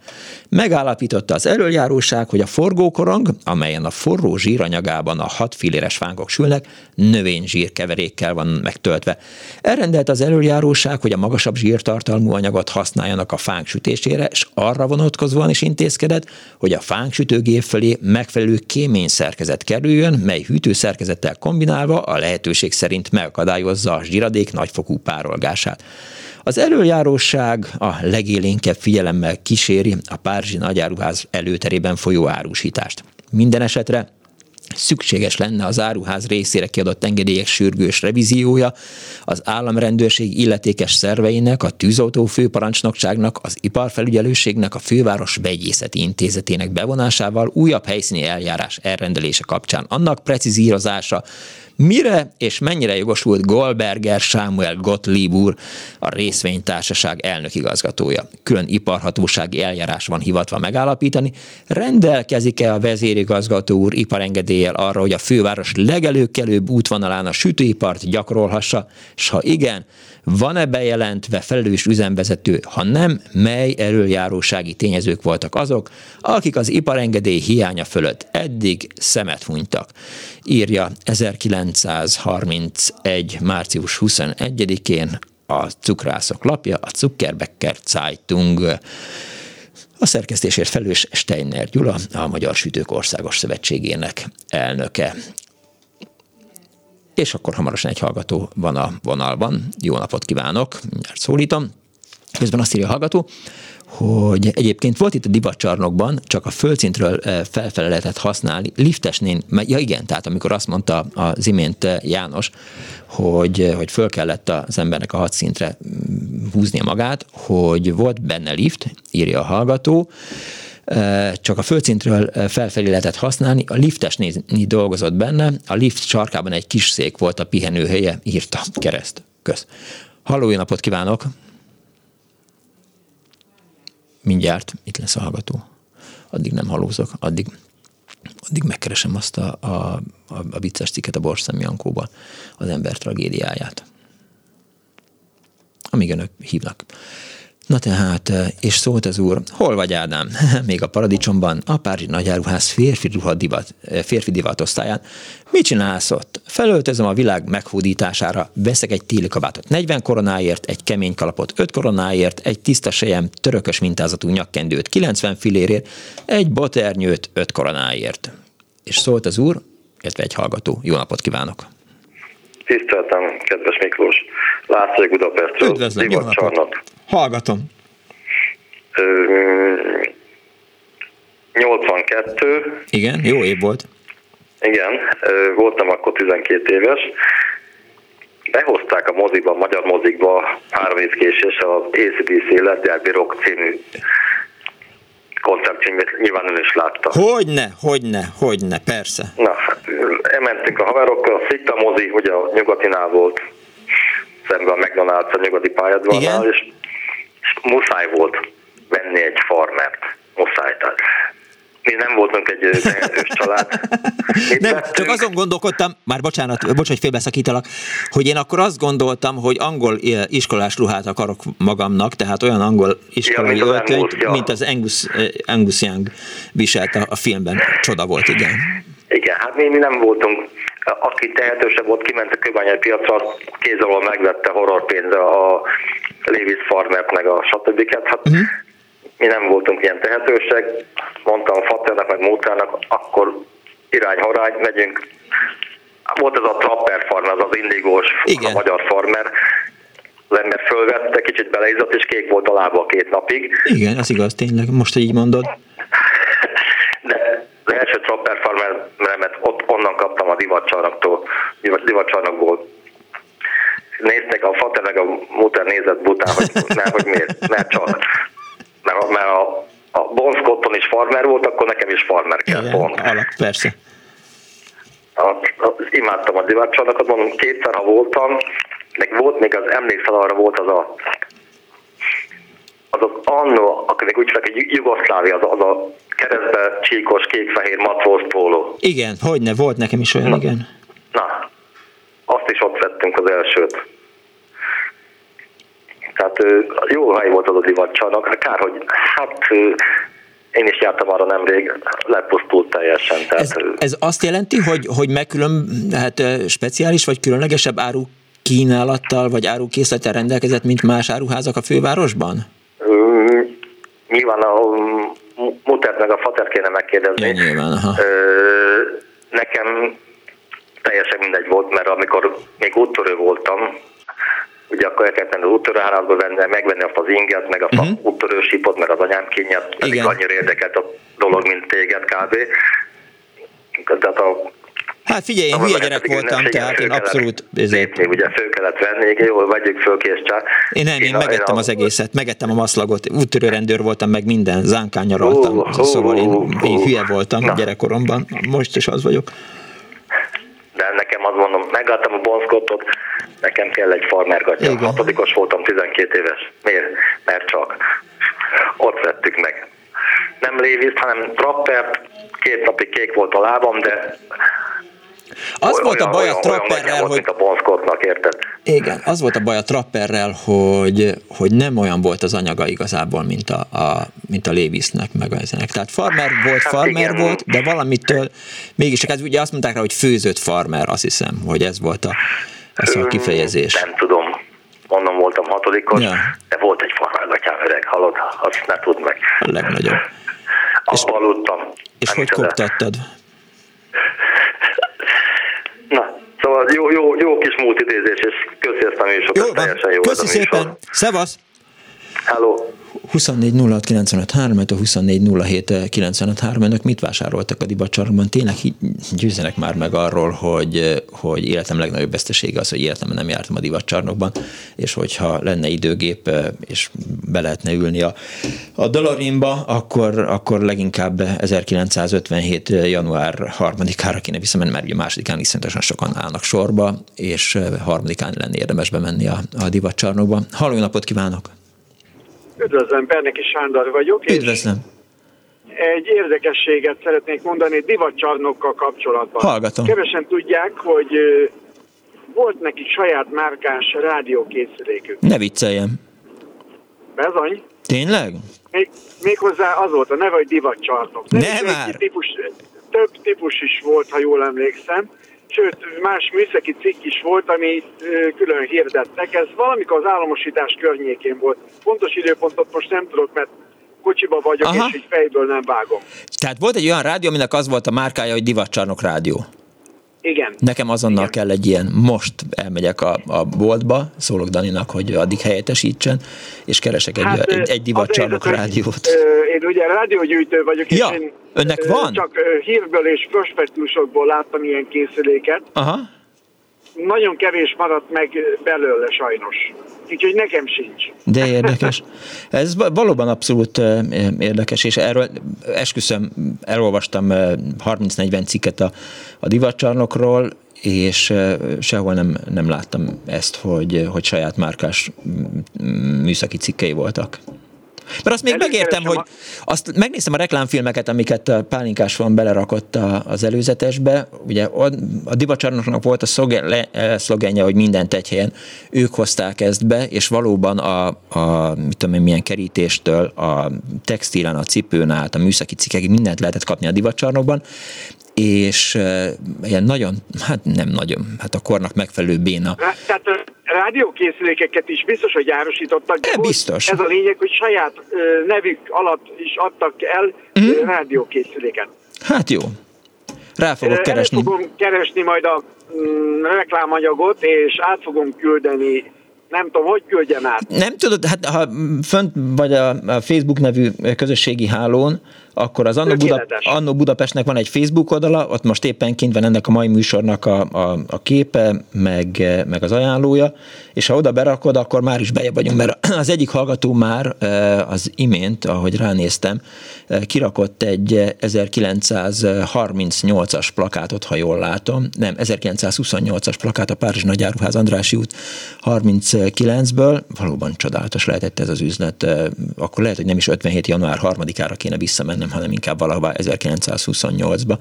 Megállapította az előjáróság, hogy a forgókorong, amelyen a forró zsíranyagában a hat filéres fánkok sülnek, növényzsír keverékkel van megtöltve. Elrendelt az előjáróság, hogy a magasabb zsírtartalmú anyagot használjanak a fánk fánk sütésére, és arra vonatkozóan is intézkedett, hogy a fánk sütőgép felé megfelelő kémény szerkezet kerüljön, mely hűtőszerkezettel kombinálva a lehetőség szerint megakadályozza a zsiradék nagyfokú párolgását. Az előjáróság a legélénkebb figyelemmel kíséri a Párizsi Nagyáruház előterében folyó árusítást. Minden esetre szükséges lenne az áruház részére kiadott engedélyek sürgős revíziója, az államrendőrség illetékes szerveinek, a tűzautó főparancsnokságnak, az iparfelügyelőségnek, a főváros vegyészeti intézetének bevonásával újabb helyszíni eljárás elrendelése kapcsán. Annak precizírozása, Mire és mennyire jogosult Goldberger Sámuel Gottlieb úr, a részvénytársaság elnökigazgatója? Külön iparhatósági eljárás van hivatva megállapítani. Rendelkezik-e a vezérigazgató úr iparengedéllyel arra, hogy a főváros legelőkelőbb útvonalán a sütőipart gyakorolhassa, és ha igen, van-e bejelentve felelős üzemvezető, ha nem, mely erőjárósági tényezők voltak azok, akik az iparengedély hiánya fölött eddig szemet hunytak. Írja 1931. március 21-én a cukrászok lapja, a Zuckerbecker Zeitung. A szerkesztésért felős Steiner Gyula, a Magyar Sütők Országos Szövetségének elnöke. És akkor hamarosan egy hallgató van a vonalban. Jó napot kívánok, mindjárt szólítom. Közben azt írja a hallgató, hogy egyébként volt itt a divatcsarnokban, csak a földszintről eh, felfele lehetett használni, liftesnél, ja igen, tehát amikor azt mondta az imént eh, János, hogy, eh, hogy föl kellett az embernek a hadszintre mm, húznia magát, hogy volt benne lift, írja a hallgató, csak a földszintről felfelé lehetett használni, a liftesnél dolgozott benne, a lift sarkában egy kis szék volt a pihenőhelye, írta kereszt. Kösz. Halló, jó napot kívánok! Mindjárt itt lesz a hallgató. Addig nem halózok, addig, addig megkeresem azt a, a, a, a vicces cikket a Borszem Jankóba, az ember tragédiáját. Amíg önök hívnak. Na tehát, eh, és szólt az úr, hol vagy Ádám? <laughs> Még a paradicsomban, a Párizsi Nagyáruház férfi, ruha divat, eh, férfi divatosztályán. Mit csinálsz ott? Felöltözöm a világ meghódítására, veszek egy téli kabátot 40 koronáért, egy kemény kalapot 5 koronáért, egy tiszta sejem, törökös mintázatú nyakkendőt 90 filérért, egy boternyőt 5 koronáért. És szólt az úr, illetve egy hallgató. Jó napot kívánok! Tiszteltem, kedves Miklós. László Budapestről. Üdvözlöm, jó napot. Hallgatom. 82. Igen, jó év volt. Igen, voltam akkor 12 éves. Behozták a moziba, a magyar mozikba három év késés az ACDC Let's Rock című koncertfilmét nyilván ön is látta. Hogyne, hogyne, hogyne, persze. Na, hát elmentünk a haverokkal, a Szikta mozi, ugye a nyugatinál volt, szemben a McDonald's a nyugati pályadvarnál, és, és muszáj volt venni egy farmert. Muszáj, tehát mi nem voltunk egy tehetős család. nem, csak azon gondolkodtam, már bocsánat, bocs, hogy félbeszakítalak, hogy én akkor azt gondoltam, hogy angol iskolás ruhát akarok magamnak, tehát olyan angol iskolai ja, öltönyt, ja. mint az Angus, Angus Young viselt a, a filmben. Csoda volt, igen. Igen, hát mi, mi nem voltunk aki tehetősebb volt, kiment a kőbányai piacra, kéz alól megvette horrorpénzre a Levis Farmert, meg a stb. Hát uh-huh mi nem voltunk ilyen tehetősek, mondtam Faternek, meg Mótának, akkor irány harány, megyünk. Volt ez a Trapper farmer, az az indigós, Igen. a magyar farmer, az ember fölvette, kicsit beleizott, és kék volt a lába két napig. Igen, ez igaz, tényleg, most, hogy így mondod. De az első Trapper farmeremet ott onnan kaptam a divatcsarnoktól, divatcsarnokból. Néztek a Fater meg a Muter nézett bután, hogy, mert, hogy miért, mert csak mert, mert a, a Bon Scotton is farmer volt, akkor nekem is farmer kell, Igen, pont. Alak, persze. A, a, imádtam a divatcsarnokot, mondom, kétszer, ha voltam, meg volt még az, emlékszel arra volt az a az az annó, akinek úgy hogy Jugoszlávia, az, az a keresztbe csíkos, kék-fehér matróz póló. Igen, hogyne, volt nekem is olyan, na, igen. Na, azt is ott vettünk az elsőt. Tehát jó hely volt az a divatcsarnok, kár, hogy hát én is jártam arra nemrég, lepusztult teljesen. Tehát, ez, ez azt jelenti, hogy, hogy megkülön, hát speciális vagy különlegesebb áru kínálattal vagy árukészlettel rendelkezett, mint más áruházak a fővárosban? nyilván a mutert meg a fatert kéne megkérdezni. Ja, nyilván, aha. Nekem teljesen mindegy volt, mert amikor még úttörő voltam, ugye akkor el kellett menni az úttörőhálásba venni, megvenni azt az inget, meg azt uh-huh. Mhm. a úttörősípot, meg az anyám kényet, pedig annyira érdekelt a dolog, mint téged kb. Tehát a Hát figyelj, én hülye gyerek voltam, tehát én abszolút... Ezért... Még ugye föl kellett venni, jól vegyük föl kész csak. Én nem, én, én megettem a, az egészet, megettem a maszlagot, úttörő rendőr voltam, meg minden, zánkán nyaraltam, uh, szóval én, én hülye voltam uh, gyerekkoromban, most is az vagyok. De nekem azt mondom, megadtam a bonszkotot, nekem kell egy farmergatja. Igen. Hatodikos voltam, 12 éves. Miért? Mert csak. Ott vettük meg. Nem Léviszt, hanem Trappert, két napig kék volt a lábam, de az olyan, volt a baj a trapperrel, hogy... A bonszkotnak, érted? Igen, az volt a baj a trapperrel, hogy, hogy nem olyan volt az anyaga igazából, mint a, a, mint a Lévisznek, meg ezenek. Tehát farmer volt, hát farmer igen. volt, de valamitől mégis, hát ugye azt mondták rá, hogy főzött farmer, azt hiszem, hogy ez volt a, a kifejezés. Nem tudom, mondom, voltam hatodikos, ja. de volt egy farmergatjám öreg, halott, azt ne tudd meg. A legnagyobb. Abba aludtam. És hogy koptattad? Szóval jó, jó, jó kis múltidézés, és köszi ezt a műsort, jó, teljesen jó Köszi szépen, szevasz! Hello! 24 06 95 3, a 24 07 95 3, önök mit vásároltak a divatcsarnokban? Tényleg győzenek már meg arról, hogy, hogy életem legnagyobb vesztesége az, hogy életemben nem jártam a divatcsarnokban, és hogyha lenne időgép, és be lehetne ülni a, a Dolorinba, akkor, akkor leginkább 1957. január 3-ára kéne visszamenni, mert ugye másodikán iszonyatosan sokan állnak sorba, és harmadikán lenne érdemes bemenni a, a divatcsarnokba. Halló napot kívánok! Üdvözlöm, Berneki Sándor vagyok. Üdvözlöm. Egy érdekességet szeretnék mondani divatcsarnokkal kapcsolatban. Hallgatom. Kevesen tudják, hogy volt neki saját márkás rádiókészülékük. Ne vicceljem. Bezony. Tényleg? Még, méghozzá az volt a neve, hogy divatcsarnok. Ne már! Típus, több típus is volt, ha jól emlékszem sőt, más műszaki cikk is volt, amit külön hirdettek. Ez valamikor az államosítás környékén volt. Pontos időpontot most nem tudok, mert kocsiba vagyok, Aha. és így fejből nem vágom. Tehát volt egy olyan rádió, aminek az volt a márkája, hogy divatcsarnok rádió. Igen. Nekem azonnal Igen. kell egy ilyen, most elmegyek a, a boltba, szólok Daninak, hogy addig helyettesítsen, és keresek egy, hát, egy, egy divatcsarnok rádiót. Én ugye rádiógyűjtő vagyok, ja, és én önnek van? csak hírből és prospektusokból láttam ilyen készüléket. Aha. Nagyon kevés maradt meg belőle sajnos. Úgyhogy nekem sincs. De érdekes. Ez valóban abszolút érdekes, és erről esküszöm, elolvastam 30-40 cikket a, a divatcsarnokról, és sehol nem, nem láttam ezt, hogy, hogy saját márkás műszaki cikkei voltak. Mert azt még Előtt megértem, hogy azt megnéztem a reklámfilmeket, amiket a Pálinkás van belerakott az előzetesbe. Ugye a divacsarnoknak volt a eh, szlogenje, hogy mindent egy helyen. Ők hozták ezt be, és valóban a, a mit tudom én, milyen kerítéstől, a textilen, a cipőn át, a műszaki cikkekig mindent lehetett kapni a divacsarnokban, és uh, ilyen nagyon, hát nem nagyon, hát a kornak megfelelő béna. Tehát rádiókészülékeket is biztos, hogy árusítottak. De biztos. Ez a lényeg, hogy saját nevük alatt is adtak el mm. Rádiókészüléket. Hát jó. Rá fogok keresni. El fogom keresni majd a mm, reklámanyagot, és át fogom küldeni nem tudom, hogy küldjem át. Nem tudod, hát ha fönt vagy a, a Facebook nevű közösségi hálón, akkor az Annó, Buda, Annó Budapestnek van egy Facebook oldala, ott most éppen kint van ennek a mai műsornak a, a, a képe, meg, meg az ajánlója, és ha oda berakod, akkor már is bejebb vagyunk, mert az egyik hallgató már az imént, ahogy ránéztem, kirakott egy 1938-as plakátot, ha jól látom, nem, 1928-as plakát a Párizs Nagyáruház Andrási út 39-ből, valóban csodálatos lehetett ez az üzlet, akkor lehet, hogy nem is 57. január 3-ára kéne visszamennem, hanem inkább valahová 1928-ba,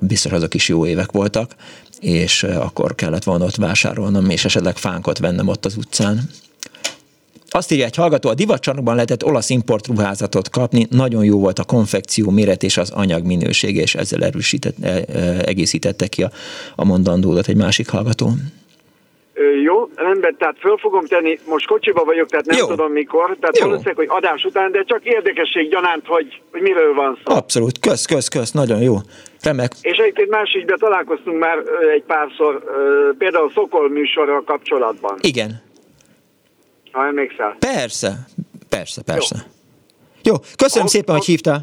biztos azok is jó évek voltak, és akkor kellett volna ott vásárolnom, és esetleg fánkot vennem ott az utcán. Azt írja egy hallgató, a divatcsarnokban lehetett olasz importruházatot kapni, nagyon jó volt a konfekció méret és az anyag minősége, és ezzel erősített, e, e, egészítette ki a, a mondandódat egy másik hallgató. Jó, rendben, tehát föl fogom tenni, most kocsiba vagyok, tehát nem Jó. tudom mikor, tehát Jó. valószínűleg, hogy adás után, de csak érdekesség gyanánt, hogy, hogy miről van szó. Abszolút, kösz, kösz, kösz, nagyon jó. Remek. És egyébként más ügyben találkoztunk már egy párszor, például Szokol műsorral kapcsolatban. Igen. Ha emlékszel. Persze, persze, persze. Jó, jó köszönöm a, szépen, a... hogy hívtál.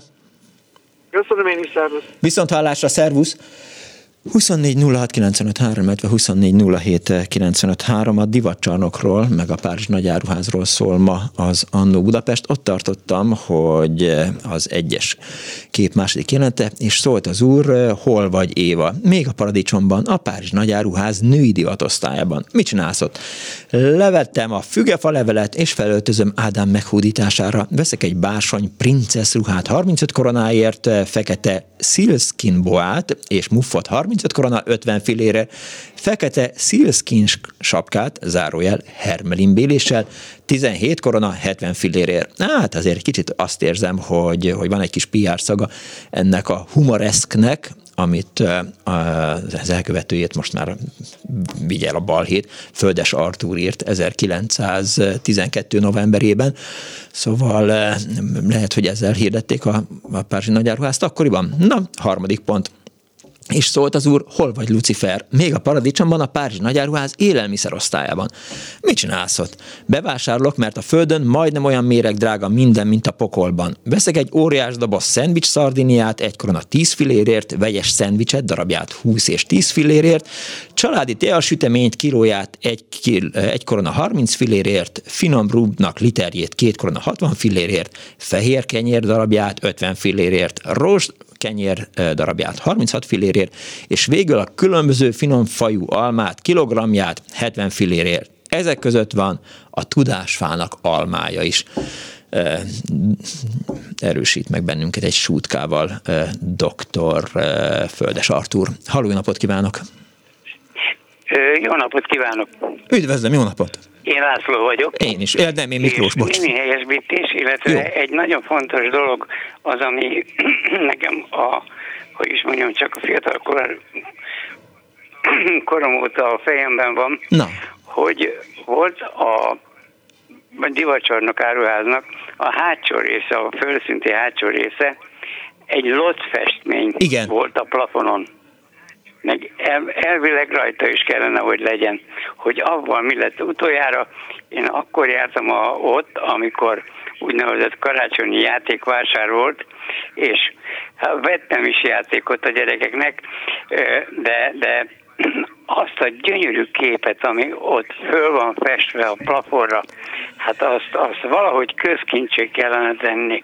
Köszönöm én is, szervusz. Viszont hallásra, szervusz. 24 illetve 24 a divatcsarnokról, meg a Párizs nagyáruházról szól ma az Annó Budapest. Ott tartottam, hogy az egyes kép második jelente, és szólt az úr, hol vagy Éva? Még a paradicsomban, a Párizs nagyáruház női divatosztályában. Mit csinálsz ott? Levettem a fügefa levelet, és felöltözöm Ádám meghódítására. Veszek egy bársony princesz ruhát 35 koronáért, fekete sealskin boát és muffot 35 korona 50 filére, fekete sealskin sapkát, zárójel hermelin béléssel, 17 korona 70 fillérért. Hát azért kicsit azt érzem, hogy, hogy van egy kis PR szaga ennek a humoreszknek, amit az elkövetőjét most már vigyel a balhét, Földes Artúr írt 1912. novemberében, szóval lehet, hogy ezzel hirdették a, a Párizsi nagyáruházt akkoriban. Na, harmadik pont. És szólt az úr, hol vagy Lucifer? Még a paradicsomban a Párizsi nagyáruház élelmiszerosztályában. Mit csinálsz ott? Bevásárolok, mert a földön majdnem olyan méreg drága minden, mint a pokolban. Veszek egy óriás doboz szendvics szardiniát, egy korona 10 fillérért, vegyes szendvicset, darabját 20 és 10 fillérért, családi teasüteményt, kilóját egy, kil, egy korona 30 fillérért, finom rúbnak literjét két korona 60 fillérért, fehér kenyér darabját 50 fillérért, rost, kenyér darabját 36 fillérért, és végül a különböző finom fajú almát kilogramját 70 fillérért. Ezek között van a tudásfának almája is erősít meg bennünket egy sútkával dr. Földes Artúr. Halló, napot kívánok! Jó napot kívánok! Üdvözlöm, jó napot! Én László vagyok. Én is, nem, én Miklós, bocs. Mini helyesbítés, illetve Jó. egy nagyon fontos dolog az, ami <clears throat> nekem a, hogy is mondjam, csak a fiatal kor, <clears throat> korom óta a fejemben van, Na. hogy volt a divacsarnok áruháznak a hátsó része, a földszinti hátsó része egy festmény Igen. volt a plafonon meg el, elvileg rajta is kellene, hogy legyen. Hogy avval mi lett utoljára, én akkor jártam a, ott, amikor úgynevezett karácsonyi játékvásár volt, és hát vettem is játékot a gyerekeknek, de, de <clears throat> azt a gyönyörű képet, ami ott föl van festve a plafonra, hát azt, azt valahogy közkincsé kellene tenni.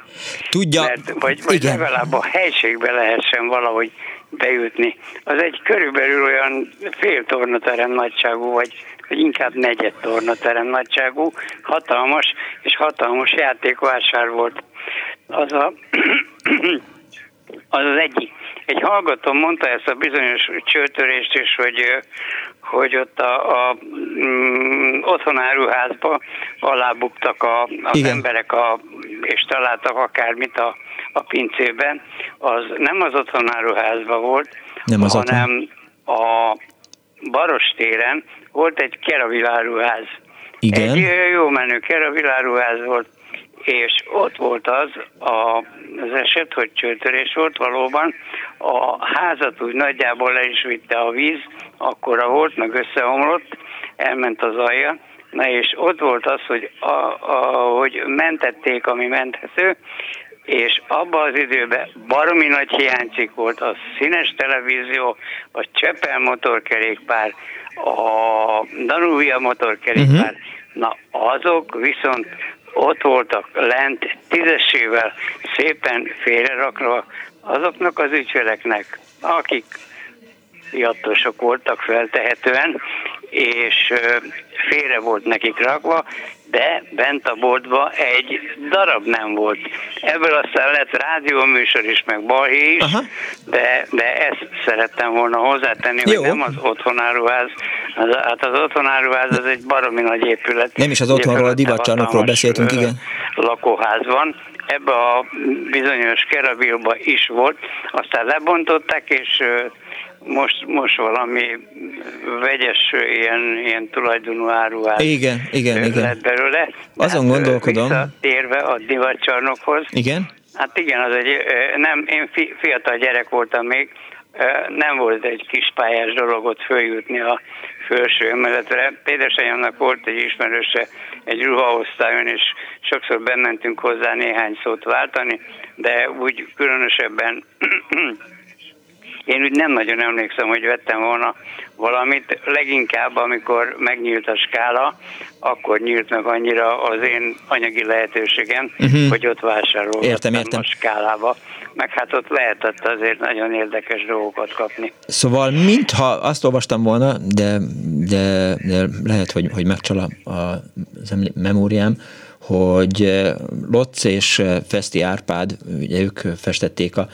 Tudja, Mert, vagy, vagy legalább a helységbe lehessen valahogy bejutni. Az egy körülbelül olyan fél tornaterem nagyságú, vagy, vagy inkább negyed tornaterem nagyságú, hatalmas és hatalmas játékvásár volt. Az a, az, az egyik. Egy hallgató mondta ezt a bizonyos csőtörést is, hogy, hogy ott a, a mm, otthonáruházba alábuktak a, az Igen. emberek, a, és találtak akármit a, a pincében, az nem az otthonáruházban volt, nem az hanem otthon. a Barostéren volt egy keraviláruház. Igen. Egy jó menő keraviláruház volt, és ott volt az a, az eset, hogy csőtörés volt valóban. A házat úgy nagyjából le is vitte a víz, akkora volt, meg összeomlott, elment az alja, Na és ott volt az, hogy, a, a, hogy mentették, ami menthető, és abban az időben baromi nagy hiánycik volt a színes televízió, a Csepel motorkerékpár, a Danuvia motorkerékpár, uh-huh. na azok viszont ott voltak lent tízesével szépen félrerakva azoknak az ügyfeleknek, akik fiatosok voltak feltehetően, és félre volt nekik rakva, de bent a boltba egy darab nem volt. Ebből aztán lett rádióműsor is, meg balhé is, de, de ezt szerettem volna hozzátenni, Jó. hogy nem az otthonáruház, az, hát az otthonáruház az egy baromi nagy épület. Nem is az otthonról, a divatcsarnokról beszéltünk, igen. Lakóház van, ebbe a bizonyos kerabilba is volt, aztán lebontották, és most, most valami vegyes ilyen, ilyen tulajdonú áruház igen, igen, igen. lett belőle. Azon hát, gondolkodom. Visszatérve a divatcsarnokhoz. Igen? Hát igen, az egy, nem, én fiatal gyerek voltam még, nem volt egy kis pályás dolog ott följutni a felső emeletre. Pédesanyámnak volt egy ismerőse egy ruhaosztályon, és sokszor bementünk hozzá néhány szót váltani, de úgy különösebben én úgy nem nagyon emlékszem, hogy vettem volna valamit. Leginkább, amikor megnyílt a skála, akkor nyílt meg annyira az én anyagi lehetőségem, uh-huh. hogy ott vásároltam értem, értem. a skálába. Meg hát ott lehetett azért nagyon érdekes dolgokat kapni. Szóval mintha azt olvastam volna, de, de, de lehet, hogy, hogy megcsal a, a memóriám, hogy Lotz és Feszti Árpád, ugye ők festették a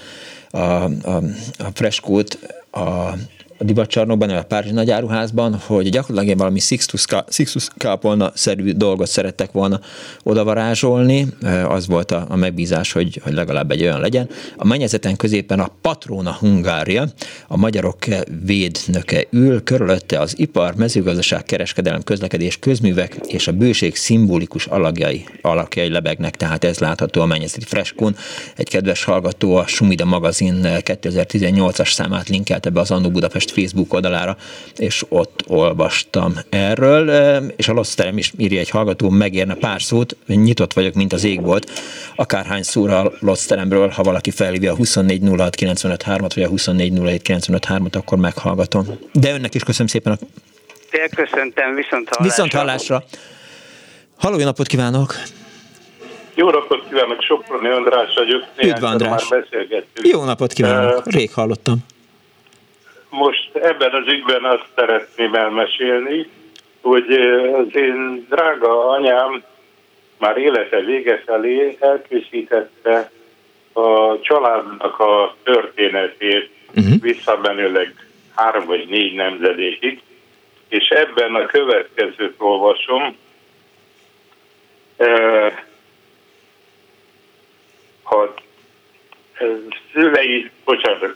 a, a, a freskót a a divatcsarnokban, a Párizsi nagyáruházban, hogy gyakorlatilag valami Sixtus, kápolna-szerű dolgot szerettek volna odavarázsolni, az volt a, a megbízás, hogy, hogy legalább egy olyan legyen. A mennyezeten középen a Patrona Hungária, a magyarok védnöke ül, körülötte az ipar, mezőgazdaság, kereskedelem, közlekedés, közművek és a bőség szimbolikus alakjai, alakjai lebegnek, tehát ez látható a mennyezeti freskón. Egy kedves hallgató a Sumida magazin 2018-as számát linkelte be az Annó Budapest Budapest Facebook oldalára, és ott olvastam erről, és a Loszterem is írja egy hallgató, megérne pár szót, nyitott vagyok, mint az ég volt, akárhány szóra a Loszteremről, ha valaki felhívja a 2406953-at, vagy a 2407953-at, akkor meghallgatom. De önnek is köszönöm szépen a... Köszöntem, viszont hallásra. Viszont hallásra. Halló, jó napot kívánok! Jó napot kívánok, Soproni András vagyok. Üdv András. Már beszélgettünk. Jó napot kívánok, rég hallottam. Most ebben az ügyben azt szeretném elmesélni, hogy az én drága anyám már élete vége felé elkészítette a családnak a történetét uh-huh. visszamenőleg három vagy négy nemzedékig, és ebben a következőt olvasom. Ha szülei, bocsánat,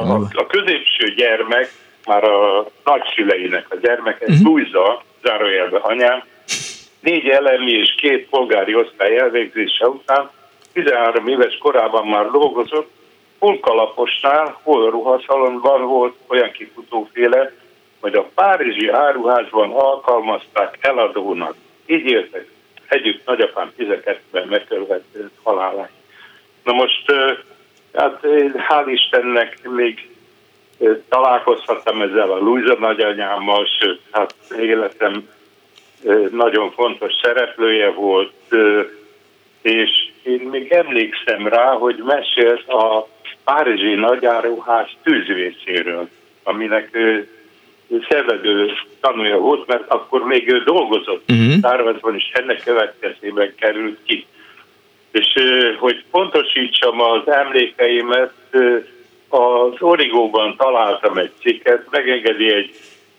a, a középső gyermek, már a nagyszüleinek a gyermeke, uh-huh. Luisa, zárójelbe anyám, négy elemi és két polgári osztály elvégzése után 13 éves korában már dolgozott, hol kalaposnál, hol ruhaszalonban volt olyan kifutóféle, hogy a párizsi áruházban alkalmazták eladónak. Így éltek együtt nagyapám 12-ben megkörvetett halálát. Na most Hát hál' Istennek még találkozhattam ezzel a Luisa nagyanyámmal, sőt, hát életem nagyon fontos szereplője volt, és én még emlékszem rá, hogy mesélt a Párizsi nagyáruház tűzvészéről, aminek ő szervező tanulja volt, mert akkor még ő dolgozott uh-huh. és ennek következtében került ki. És hogy pontosítsam az emlékeimet, az Origóban találtam egy cikket, megengedi egy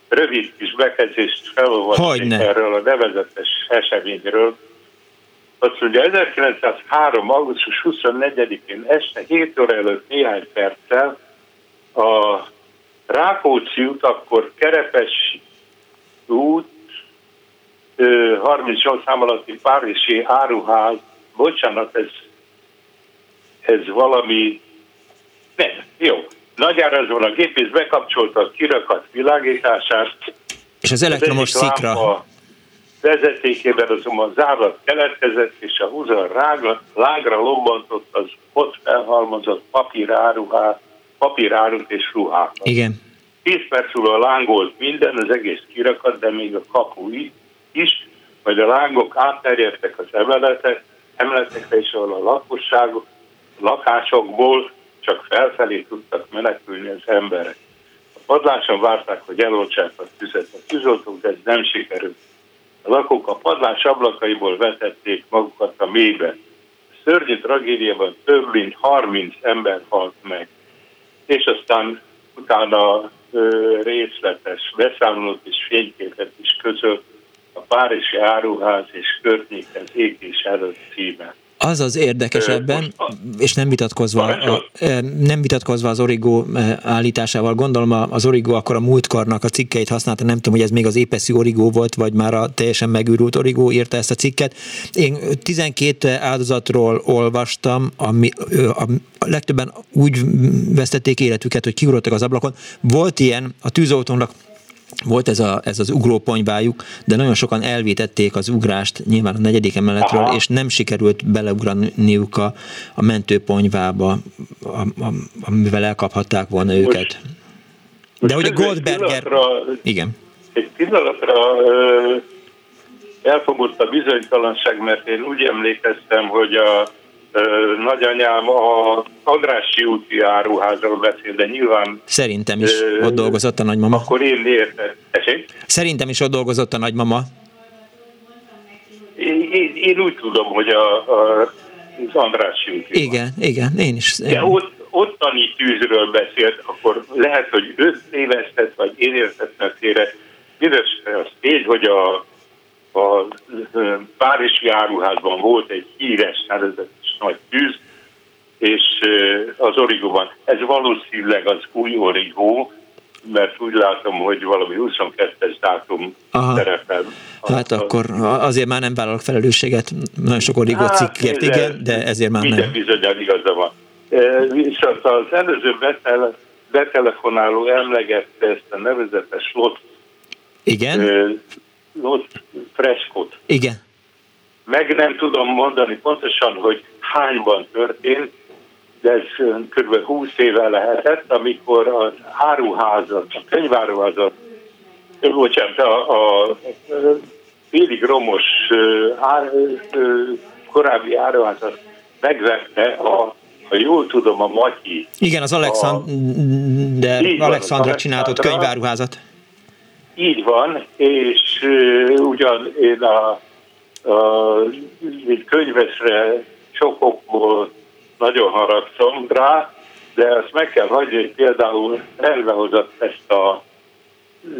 rövid kis bekezdést felolvasni erről a nevezetes eseményről. Azt mondja, 1903. augusztus 24-én este 7 óra előtt néhány perccel a Rákóczi út, akkor Kerepes út, 38 szám alatti Párizsi áruház bocsánat, ez, ez valami, nem, jó. Nagyárazón a gépész bekapcsolta a kirakat világítását. És az elektromos az szikra. vezetékében azonban zárlat keletkezett, és a húzal rága, lágra lobbantott az ott felhalmozott papíráruhát, papírárut és ruhát. Igen. Tíz perc múlva lángolt minden, az egész kirakat, de még a kapu is, majd a lángok átterjedtek az emeletet, emeletekre is, ahol a lakosság lakásokból csak felfelé tudtak menekülni az emberek. A padláson várták, hogy eloltsák a tüzet. A tűzoltók, de ez nem sikerült. A lakók a padlás ablakaiból vetették magukat a mélybe. A szörnyű tragédiában több mint 30 ember halt meg. És aztán utána részletes beszámolót és fényképet is közölt a Párizsi Áruház és környéken égés előtt címe. Az az érdekes ebben, és nem vitatkozva, a, nem vitatkozva az Origo állításával, gondolom az Origo akkor a múltkornak a cikkeit használta, nem tudom, hogy ez még az épeszű Origo volt, vagy már a teljesen megűrült Origo írta ezt a cikket. Én 12 áldozatról olvastam, ami a legtöbben úgy vesztették életüket, hogy kiugrottak az ablakon. Volt ilyen, a tűzoltónak volt ez, a, ez az ugróponyvájuk, de nagyon sokan elvétették az ugrást nyilván a negyedik emeletről, Aha. és nem sikerült beleugraniuk a, a mentőponyvába, a, a, amivel elkaphatták volna most, őket. De hogy a Goldberger... Igen. Egy pillanatra ö, elfogott a bizonytalanság, mert én úgy emlékeztem, hogy a nagyanyám a Andrássy úti áruházról beszél, de nyilván... Szerintem is ö, ott dolgozott a nagymama. Akkor én értem. Szerintem is ott dolgozott a nagymama. Én, én, én úgy tudom, hogy a, a, az Andrássy úti. Igen, van. igen, én is. Én... De ott, ottani tűzről beszélt, akkor lehet, hogy összévesztett, vagy én értettem félre. Mindössze az tény, hogy a, a Párizsi áruházban volt egy híres nevezett nagy tűz, és az origóban. Ez valószínűleg az új origó, mert úgy látom, hogy valami 22-es dátum Aha. szerepel. Hát a, akkor azért már nem vállalok felelősséget, nagyon sok origó hát, cikkért, igen, de ezért már minden nem. bizonyal igaza van. Viszont az előző betele, betelefonáló emlegette ezt a nevezetes lot, igen? lot freskot. Igen. Meg nem tudom mondani pontosan, hogy hányban történt, de ez kb. 20 éve lehetett, amikor az áruházat, a könyváruházat, bocsánat, a, a félig romos ár, korábbi áruházat megvette a ha jól tudom, a Matyi. Igen, az Alexander, Alexandra csináltott könyváruházat. Így van, és uh, ugyan én a, a mint könyvesre sok okból nagyon haragszom rá, de azt meg kell hagyni, hogy például elbehozott ezt a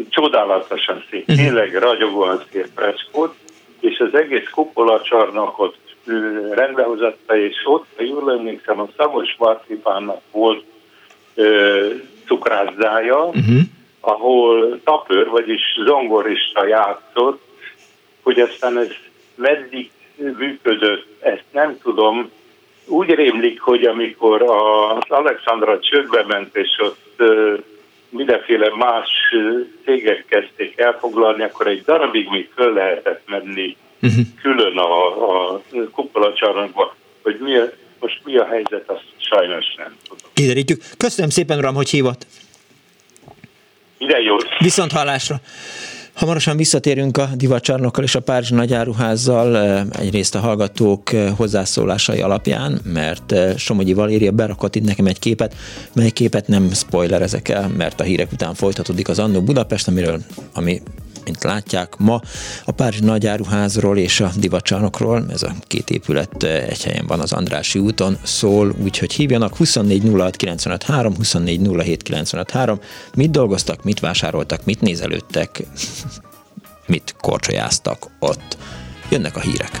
csodálatosan szép, uh-huh. tényleg ragyogóan szép freskót, és az egész kupolacsarnokot rendbehozatta, és ott, ha jól emlékszem, a Szamos Marcipánnak volt ö, cukrászdája, uh-huh. ahol tapőr, vagyis zongorista játszott, hogy aztán ez meddig működött, ezt nem tudom. Úgy rémlik, hogy amikor az Alexandra csődbe ment, és ott mindenféle más cégek kezdték elfoglalni, akkor egy darabig még föl lehetett menni uh-huh. külön a, a kupolacsarnokba, hogy mi most mi a helyzet, azt sajnos nem tudom. Kiderítjük. Köszönöm szépen, uram, hogy hívott. Ide jó. Viszont hallásra. Hamarosan visszatérünk a divacsarnokkal és a Párizs nagyáruházzal, eh, egyrészt a hallgatók eh, hozzászólásai alapján, mert eh, Somogyi Valéria berakott itt nekem egy képet, mely képet nem spoilerezek el, mert a hírek után folytatódik az Annó Budapest, amiről, ami mint látják, ma a Párizs nagyáruházról és a divacsarnokról, ez a két épület egy helyen van az Andrási úton, szól, úgyhogy hívjanak 24 06 95 3, 24 07 95 3, mit dolgoztak, mit vásároltak, mit nézelődtek, <laughs> mit korcsolyáztak ott. Jönnek a hírek.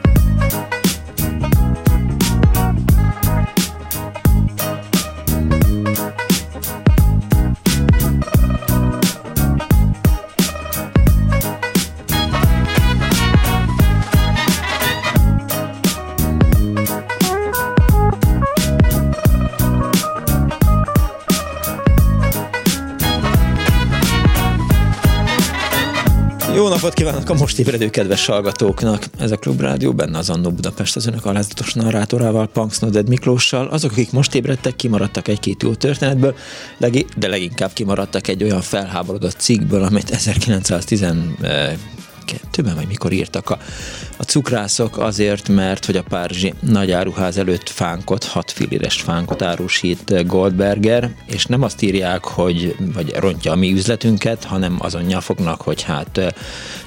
Napot kívánok a most ébredő kedves hallgatóknak! Ez a Klubrádió, benne az Annó Budapest az önök alázatos narrátorával, Punks Noded Miklóssal. Azok, akik most ébredtek, kimaradtak egy-két jó történetből, de leginkább kimaradtak egy olyan felháborodott cikkből, amit 1910 kettőben, vagy mikor írtak a, a cukrászok azért, mert hogy a Párizsi nagyáruház előtt fánkot, hat filléres fánkot árusít Goldberger, és nem azt írják, hogy vagy rontja a mi üzletünket, hanem azon nyafognak, hogy hát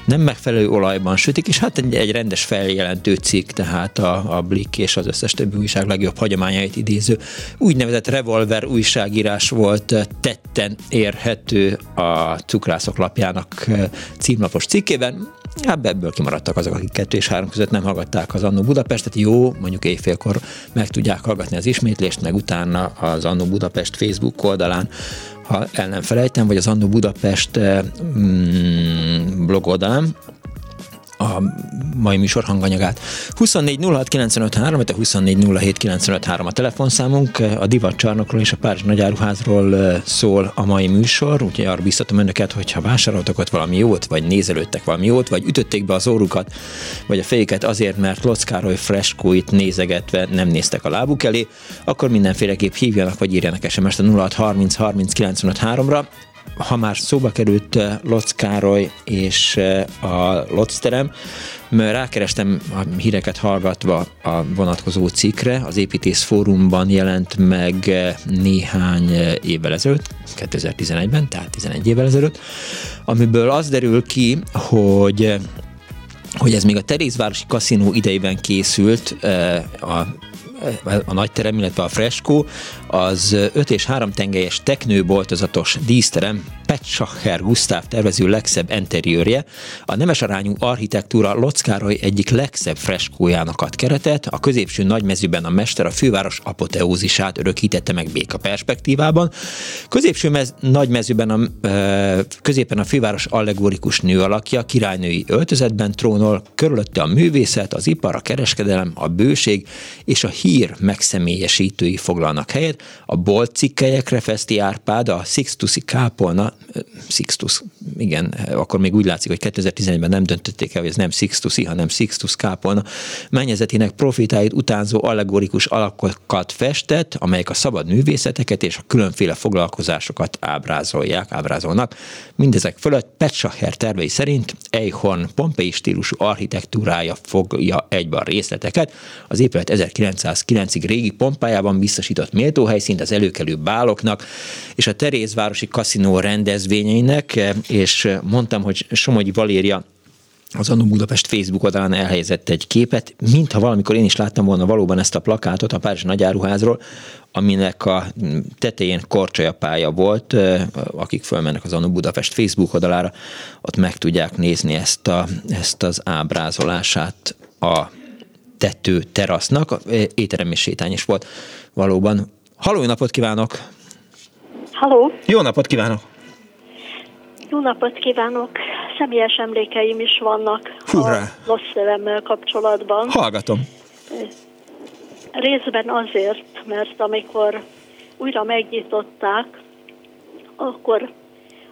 nem megfelelő olajban sütik, és hát egy, egy rendes feljelentő cikk, tehát a, a Blick és az összes többi újság legjobb hagyományait idéző úgynevezett revolver újságírás volt tetten érhető a cukrászok lapjának címlapos cikkében. Hát ebből kimaradtak azok, akik kettő és három között nem hallgatták az Annó Budapestet. Jó, mondjuk éjfélkor meg tudják hallgatni az ismétlést, meg utána az Annó Budapest Facebook oldalán ha el nem felejtem, vagy az Annó Budapest mm, blog oldalán, a mai műsor hanganyagát. 24 06 95 3, 24 07 95 3 a telefonszámunk, a divatcsarnokról és a Párizs nagyáruházról szól a mai műsor, úgyhogy arra biztatom önöket, hogyha vásároltak ott valami jót, vagy nézelődtek valami jót, vagy ütötték be az órukat, vagy a fejüket azért, mert Lockároly freskóit nézegetve nem néztek a lábuk elé, akkor mindenféleképp hívjanak, vagy írjanak SMS-t a 06 30 30 95 3-ra, ha már szóba került eh, Locz Károly és eh, a Locz terem, rákerestem a híreket hallgatva a vonatkozó cikkre, az Építész Fórumban jelent meg eh, néhány évvel ezelőtt, 2011-ben, tehát 11 évvel ezelőtt, amiből az derül ki, hogy hogy ez még a Terézvárosi kaszinó idejében készült, a a nagyterem, illetve a freskó, az 5 és 3 tengelyes teknőboltozatos díszterem Petschacher Gustav tervező legszebb interiőrje, a nemes arányú architektúra Lockároly egyik legszebb freskójának ad keretet, a középső nagymezőben a mester a főváros apoteózisát örökítette meg béka perspektívában, középső mez, nagymezőben a, középen a főváros allegorikus nő alakja, királynői öltözetben trónol, körülötte a művészet, az ipar, a kereskedelem, a bőség és a hír megszemélyesítői foglalnak helyet, a bolt cikkelyekre feszti Árpád, a Sixtusi kápolna, Sixtus, igen, akkor még úgy látszik, hogy 2011-ben nem döntötték el, hogy ez nem Sixtusi, hanem Sixtus kápolna, mennyezetének profitáit utánzó allegorikus alakokat festett, amelyek a szabad művészeteket és a különféle foglalkozásokat ábrázolják, ábrázolnak. Mindezek fölött Petsacher tervei szerint Eichhorn Pompei stílusú architektúrája fogja egybe a részleteket. Az épület 1909-ig régi pompájában biztosított méltóhelyszínt az előkelő báloknak, és a Terézvárosi kaszinó rendezvényeinek, és mondtam, hogy Somogyi Valéria az Annó Budapest Facebook oldalán elhelyezett egy képet, mintha valamikor én is láttam volna valóban ezt a plakátot a Párizs nagyáruházról, aminek a tetején korcsolyapálya volt, akik fölmennek az Annó Budapest Facebook oldalára, ott meg tudják nézni ezt, a, ezt az ábrázolását a tető terasznak, étterem és sétány is volt valóban. Halló, napot kívánok! Halló! Jó napot kívánok! Jó napot kívánok! Személyes emlékeim is vannak Hurrá. a Losszevemmel kapcsolatban. Hallgatom. Részben azért, mert amikor újra megnyitották, akkor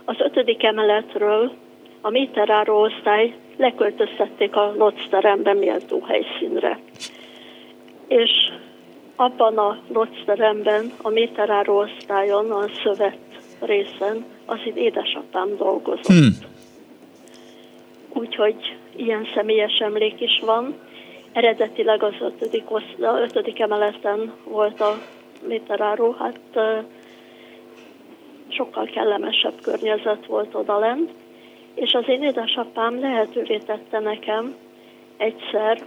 az ötödik emeletről a méteráró osztály leköltöztették a Lotz terembe méltó helyszínre. És abban a teremben, a méteráró osztályon, a szövet részen az itt édesapám dolgozott. Hmm. Úgyhogy ilyen személyes emlék is van. Eredetileg az ötödik, osztály, ötödik emeleten volt a méteráró, hát sokkal kellemesebb környezet volt oda lent, és az én édesapám lehetővé tette nekem egyszer,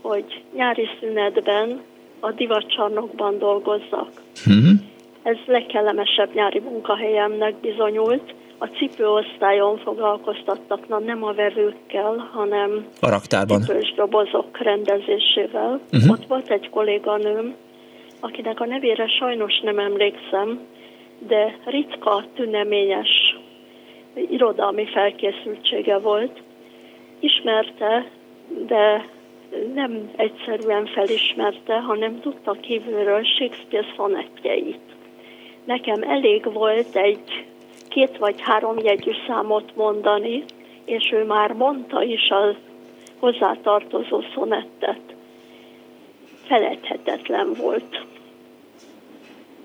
hogy nyári szünetben a divatcsarnokban dolgozzak. Hmm. Ez legkellemesebb nyári munkahelyemnek bizonyult. A cipőosztályon foglalkoztattak, na nem a vevőkkel, hanem a raktárban. cipős dobozok rendezésével. Uh-huh. Ott volt egy kolléganőm, akinek a nevére sajnos nem emlékszem, de ritka, tüneményes irodalmi felkészültsége volt. Ismerte, de nem egyszerűen felismerte, hanem tudta kívülről Shakespeare szonettjeit. Nekem elég volt egy két vagy három jegyű számot mondani, és ő már mondta is az hozzátartozó szonettet. Felejthetetlen volt.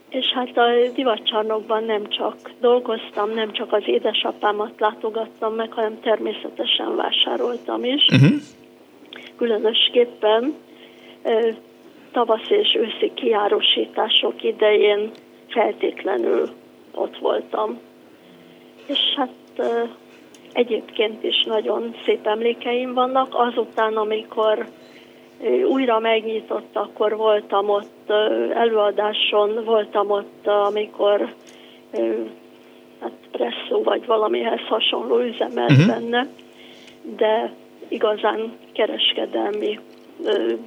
És hát a divatcsarnokban nem csak dolgoztam, nem csak az édesapámat látogattam meg, hanem természetesen vásároltam is. Uh-huh. Különösképpen tavasz és őszi kiárosítások idején feltétlenül ott voltam. És hát egyébként is nagyon szép emlékeim vannak. Azután, amikor újra megnyitott, akkor voltam ott előadáson, voltam ott, amikor hát presszó vagy valamihez hasonló üzemelt uh-huh. benne, de igazán kereskedelmi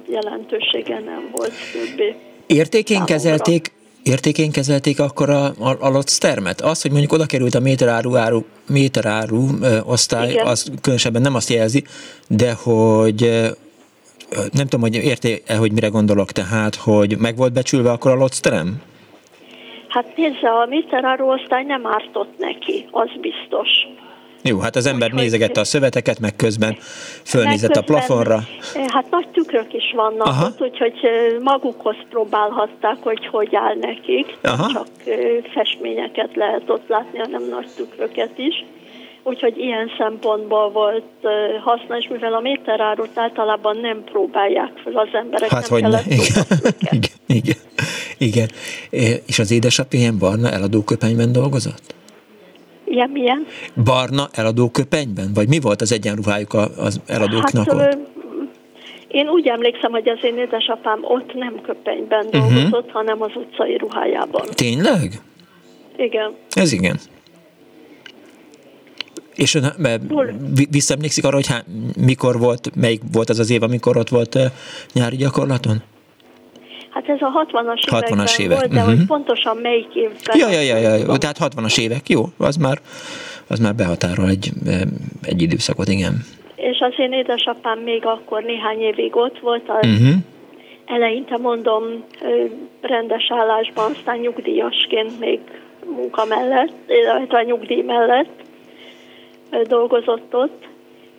jelentősége nem volt többé. Értékén kezelték, értékén kezelték akkor a, a, a termet? Az, hogy mondjuk oda került a méteráru, áru, méteráru ö, osztály, Igen. az különösebben nem azt jelzi, de hogy nem tudom, hogy érté-e, hogy mire gondolok, tehát, hogy meg volt becsülve akkor a terem? Hát nézze, a méteráru osztály nem ártott neki, az biztos. Jó, hát az ember Úgy, nézegette a szöveteket, meg közben fölnézett a plafonra. Eh, hát nagy tükrök is vannak Aha. ott, úgyhogy eh, magukhoz próbálhatták, hogy hogy áll nekik. Aha. Csak eh, festményeket lehet ott látni, hanem nagy tükröket is. Úgyhogy ilyen szempontból volt hasznos, mivel a méterárut általában nem próbálják fel az emberek. Hát hogy ne. Igen. igen, igen, igen. És az édesapja ilyen barna eladóköpenyben dolgozott? Ilyen milyen? Barna eladóköpenyben? Vagy mi volt az egyenruhájuk az eladóknak hát, ott? Én úgy emlékszem, hogy az én édesapám ott nem köpenyben uh-huh. dolgozott, hanem az utcai ruhájában. Tényleg? Igen. Ez igen. És ön visszaemlékszik arra, hogy há, mikor volt, melyik volt az az év, amikor ott volt nyári gyakorlaton? Hát ez a 60-as 60 évek. volt, de uh-huh. hogy pontosan melyik évben. Ja, ja, ja, ja, ja. tehát 60-as évek, jó, az már, az már behatárol egy, egy időszakot, igen. És az én édesapám még akkor néhány évig ott volt, az uh-huh. eleinte mondom rendes állásban, aztán nyugdíjasként még munka mellett, illetve a nyugdíj mellett dolgozott ott,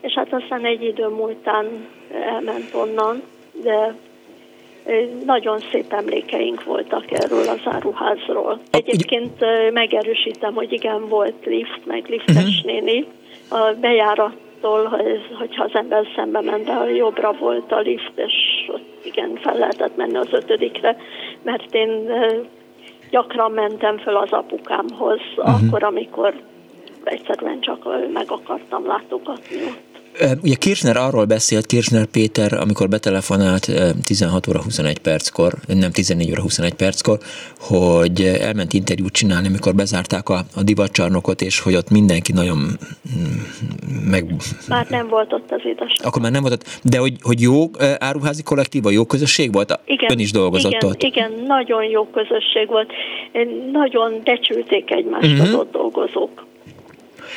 és hát aztán egy idő múltán elment onnan, de nagyon szép emlékeink voltak erről az áruházról. Egyébként megerősítem, hogy igen, volt lift, meg liftes uh-huh. néni. A bejárattól, hogyha az ember szembe ment, de jobbra volt a lift, és ott igen, fel lehetett menni az ötödikre, mert én gyakran mentem föl az apukámhoz, uh-huh. akkor, amikor egyszerűen csak meg akartam látogatni ott. Ugye Kirchner arról beszélt, Kirchner Péter, amikor betelefonált 16 óra 21 perckor, nem 14 óra 21 perckor, hogy elment interjút csinálni, amikor bezárták a, a divatcsarnokot, és hogy ott mindenki nagyon mm, meg... Már nem volt ott az édes. Akkor már nem volt ott, de hogy, hogy jó áruházi kollektíva, jó közösség volt? Igen, Ön is dolgozott igen, ott. Igen, nagyon jó közösség volt. Nagyon becsülték egymást uh-huh. az ott dolgozók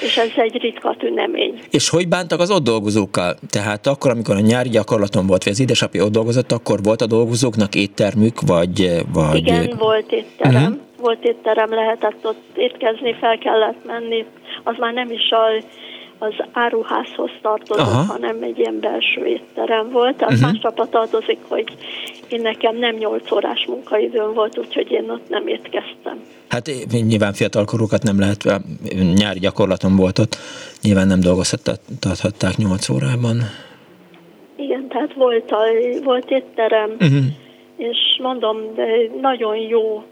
és ez egy ritka tünemény. És hogy bántak az ott dolgozókkal? Tehát akkor, amikor a nyári gyakorlaton volt, vagy az édesapja ott dolgozott, akkor volt a dolgozóknak éttermük, vagy... vagy... Igen, volt étterem. Uh-huh. Volt étterem, lehetett ott étkezni, fel kellett menni. Az már nem is a az áruházhoz tartozott, Aha. hanem egy ilyen belső étterem volt. Tehát uh-huh. másnapra tartozik, hogy én nekem nem 8 órás munkaidőm volt, úgyhogy én ott nem étkeztem. Hát nyilván fiatalkorúkat nem lehet, nyári gyakorlaton volt ott, nyilván nem dolgozhatták 8 órában. Igen, tehát volt, a, volt étterem, uh-huh. és mondom, de nagyon jó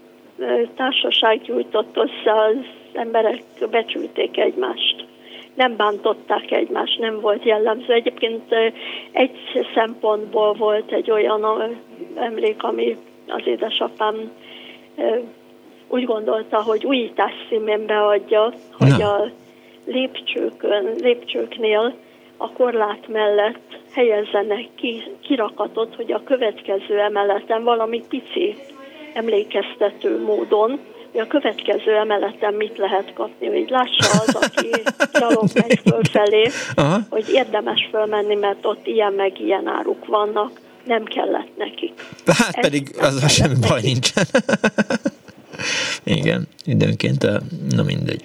társaság gyújtott össze, az emberek becsülték egymást nem bántották egymást, nem volt jellemző. Egyébként egy szempontból volt egy olyan emlék, ami az édesapám úgy gondolta, hogy újítás színén beadja, hogy Na. a lépcsőkön, lépcsőknél a korlát mellett helyezzenek ki, kirakatot, hogy a következő emeleten valami pici emlékeztető módon hogy a következő emeleten mit lehet kapni, hogy lássa az, aki gyalog megy fölfelé, Aha. hogy érdemes fölmenni, mert ott ilyen meg ilyen áruk vannak, nem kellett nekik. Hát Ez pedig az a semmi baj nincsen. <laughs> Igen, időnként, na mindegy.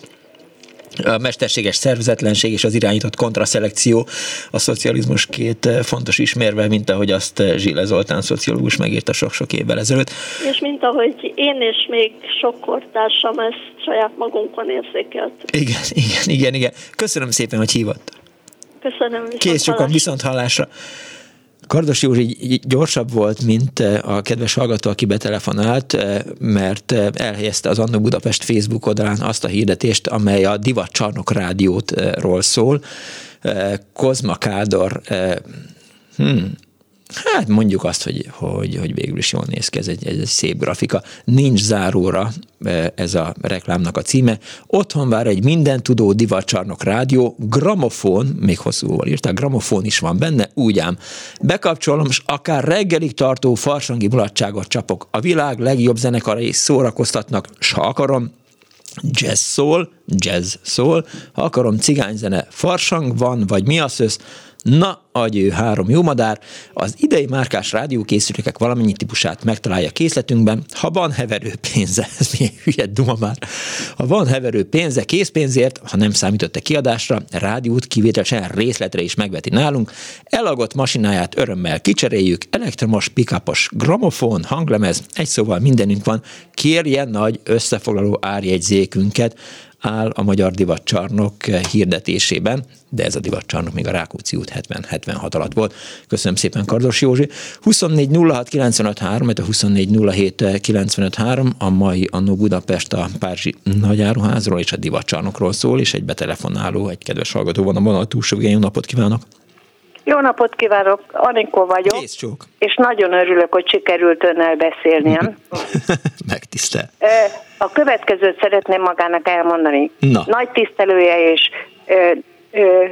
A mesterséges szervezetlenség és az irányított kontraszelekció a szocializmus két eh, fontos ismérve, mint ahogy azt eh, Zsile Zoltán szociológus megírta sok-sok évvel ezelőtt. És mint ahogy én és még sok kortársam ezt saját magunkon érzékelt. Igen, igen, igen, igen. Köszönöm szépen, hogy hívott. Köszönöm. Kész sokan viszont hallásra. Kardos Józsi gyorsabb volt, mint eh, a kedves hallgató, aki betelefonált, eh, mert eh, elhelyezte az Annó Budapest Facebook oldalán azt a hirdetést, amely a Divat Csarnok rádiótról szól. Kozma Kádor hmm, Hát mondjuk azt, hogy, hogy, hogy végül is jól néz ki, ez egy, ez egy szép grafika. Nincs záróra e, ez a reklámnak a címe. Otthon vár egy minden tudó divacsarnok rádió, gramofón, még hosszúval írták, gramofón is van benne, úgy ám. Bekapcsolom, és akár reggelig tartó farsangi mulatságot csapok. A világ legjobb zenekarai szórakoztatnak, s ha akarom, jazz szól, jazz szól, ha akarom cigányzene, farsang van, vagy mi az össz, Na, agyő három jó madár, az idei márkás rádiókészülékek valamennyi típusát megtalálja készletünkben, ha van heverő pénze, <laughs> ez milyen hülye duma már, ha van heverő pénze készpénzért, ha nem számított a kiadásra, rádiót kivételesen részletre is megveti nálunk, elagott masináját örömmel kicseréljük, elektromos, pikapos, gramofon, hanglemez, egy szóval mindenünk van, kérjen nagy összefoglaló árjegyzékünket, áll a Magyar Divatcsarnok hirdetésében, de ez a divatcsarnok még a Rákóczi út 70-76 alatt volt. Köszönöm szépen Kardos Józsi. 24 06 95 3, a 24 07 95 3, a mai Annó Budapest a Párzsi Nagyáruházról és a divatcsarnokról szól, és egy betelefonáló, egy kedves hallgató van a vonal túlsó. Napot kívánok! Jó napot kívánok, Anikó vagyok. Kész csók. És nagyon örülök, hogy sikerült önnel beszélniem. <laughs> Megtisztel. A következőt szeretném magának elmondani. Na. Nagy tisztelője és ö, ö,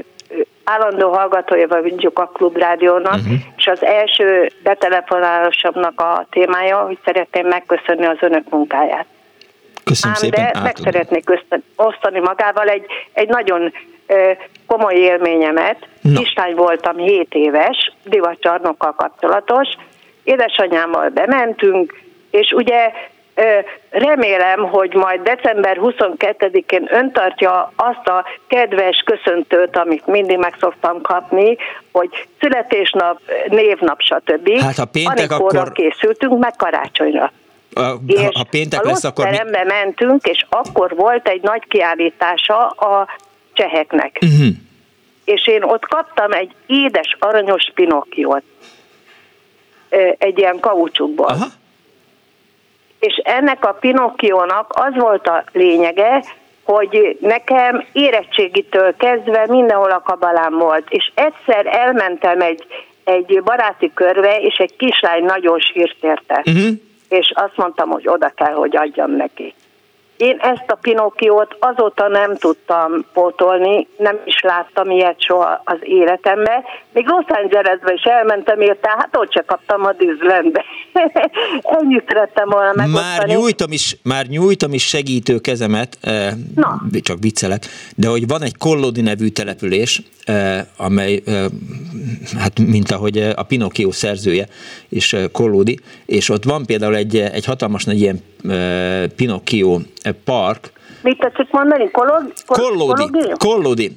állandó hallgatója vagyok a Klubrádiónak, uh-huh. és az első betelefonálásomnak a témája, hogy szeretném megköszönni az önök munkáját. Köszönöm Ám szépen. de meg szeretnék osztani magával egy, egy nagyon komoly élményemet. Na. Kislány voltam 7 éves, divatcsarnokkal kapcsolatos. Édesanyámmal bementünk, és ugye remélem, hogy majd december 22-én ön tartja azt a kedves köszöntőt, amit mindig meg szoktam kapni, hogy születésnap, névnap, stb. Hát, ha péntek, akkor- készültünk, meg karácsonyra. A, És ha péntek a lesz, akkor mi... mentünk, és akkor volt egy nagy kiállítása a cseheknek. Uh-huh. És én ott kaptam egy édes aranyos pinokkiót. Ö, Egy ilyen kaucsukból. Aha. És ennek a pinokkiónak az volt a lényege, hogy nekem érettségitől kezdve mindenhol a kabalám volt. És egyszer elmentem egy, egy baráti körbe, és egy kislány nagyon sírt érte Uh-huh. és azt mondtam, hogy oda kell, hogy adjam neki. Én ezt a Pinokkiót azóta nem tudtam pótolni, nem is láttam ilyet soha az életemben. Még Los Angelesbe is elmentem érte, hát ott se kaptam a Disneylandbe. <laughs> Ennyit szerettem volna Már megosztani. nyújtom is, már nyújtom is segítő kezemet, eh, Na. csak viccelek, de hogy van egy Kollodi nevű település, amely, hát mint ahogy a Pinocchio szerzője és Kollodi, és ott van például egy, egy hatalmas nagy ilyen Pinocchio park, Mit tetszik mondani? Kolod, kol, Kollódi, Kollódi? Kollódi.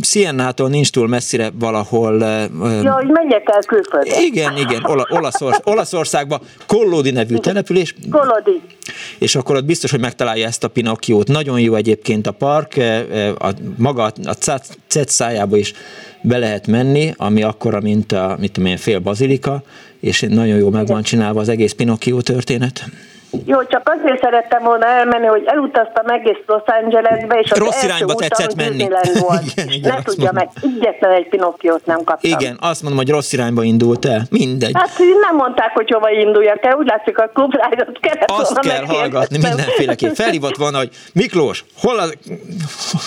Siennától nincs túl messzire valahol. eh, Ja, hogy menjek el külföldre. Igen, igen, Ola, Olaszor, Olaszországban Kollódi nevű település, Kolodi. és akkor ott biztos, hogy megtalálja ezt a Pinocchiót. Nagyon jó egyébként a park, a, maga a cet szájába is be lehet menni, ami akkora, mint a mit tudom én, fél bazilika, és nagyon jó meg van csinálva az egész Pinocchio történet. Jó, csak azért szerettem volna elmenni, hogy elutaztam egész Los Angelesbe, és az Rossz első irányba tetszett menni. <laughs> Volt. Igen, igen, ne tudja meg, egyetlen egy Pinokkiót nem kaptam. Igen, azt mondom, hogy rossz irányba indult el. Mindegy. Hát nem mondták, hogy hova induljak el, úgy látszik a klubrádiót kellett Azt kell hallgatni mindenféleképp. Felhívott volna, hogy Miklós, hol, a,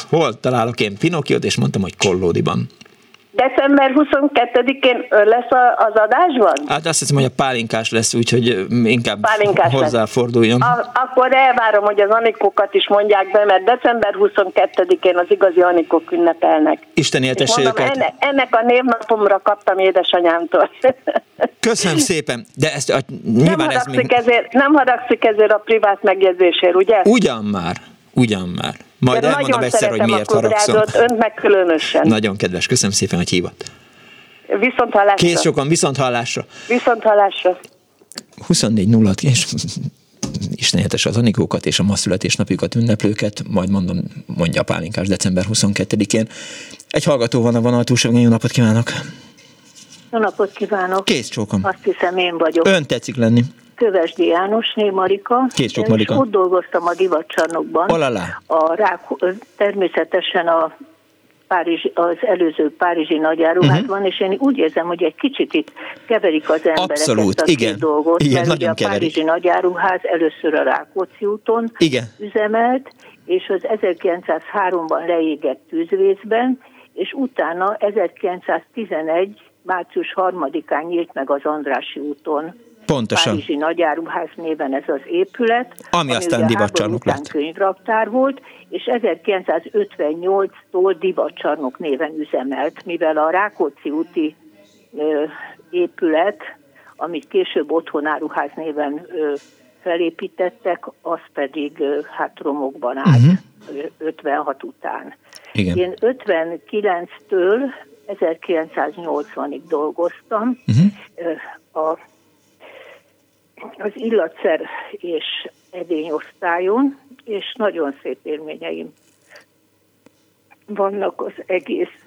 hol találok én Pinocchiót, és mondtam, hogy Kollódiban. December 22-én ön lesz az adásban? Hát azt hiszem, hogy a pálinkás lesz, úgyhogy inkább Pálinkás lesz. hozzáforduljon. A, akkor elvárom, hogy az Anikókat is mondják be, mert december 22-én az igazi Anikók ünnepelnek. Isten éltesse őket. ennek, ennek a névnapomra kaptam édesanyámtól. <laughs> Köszönöm szépen, de ezt a, nem, nyilván ez haragszik még... ezért, nem haragszik ezért a privát megjegyzésért, ugye? Ugyan már, ugyan már. Majd elmondom egyszer, hogy miért haragszom. Önt meg különösen. Nagyon kedves, köszönöm szépen, hogy hívott. Viszont hallásra. Kész sokan, viszont hallásra. Viszont hallásra. 24 0 és Isten az Anikókat és a ma születésnapjukat ünneplőket, majd mondom, mondja a pálinkás december 22-én. Egy hallgató van a vonal túlságon, jó napot kívánok! Jó napot kívánok! Kész csókom! Azt hiszem én vagyok. Ön tetszik lenni. Kövesdi Jánosné Marika. Kész csók Marika. ott dolgoztam a divatcsarnokban. Olala. A rák, természetesen a Párizs, az előző Párizsi nagyáruházban, uh-huh. és én úgy érzem, hogy egy kicsit itt keverik az emberek Abszolút, ezt a igen. dolgot, igen, mert nagyon ugye a keverik. Párizsi nagyáruház először a Rákóczi úton igen. üzemelt, és az 1903-ban leégett tűzvészben, és utána 1911 március 3-án nyílt meg az Andrási úton Pontosan. Párizsi Nagyáruház néven ez az épület, ami, ami aztán divatcsarnok lett. könyvraktár volt, és 1958-tól divatcsarnok néven üzemelt, mivel a Rákóczi úti ö, épület, amit később otthonáruház néven ö, felépítettek, az pedig ö, hát romokban állt uh-huh. 56 után. Igen. Én 59-től 1980-ig dolgoztam. Uh-huh. A az illatszer és edényosztályon, és nagyon szép élményeim vannak az egész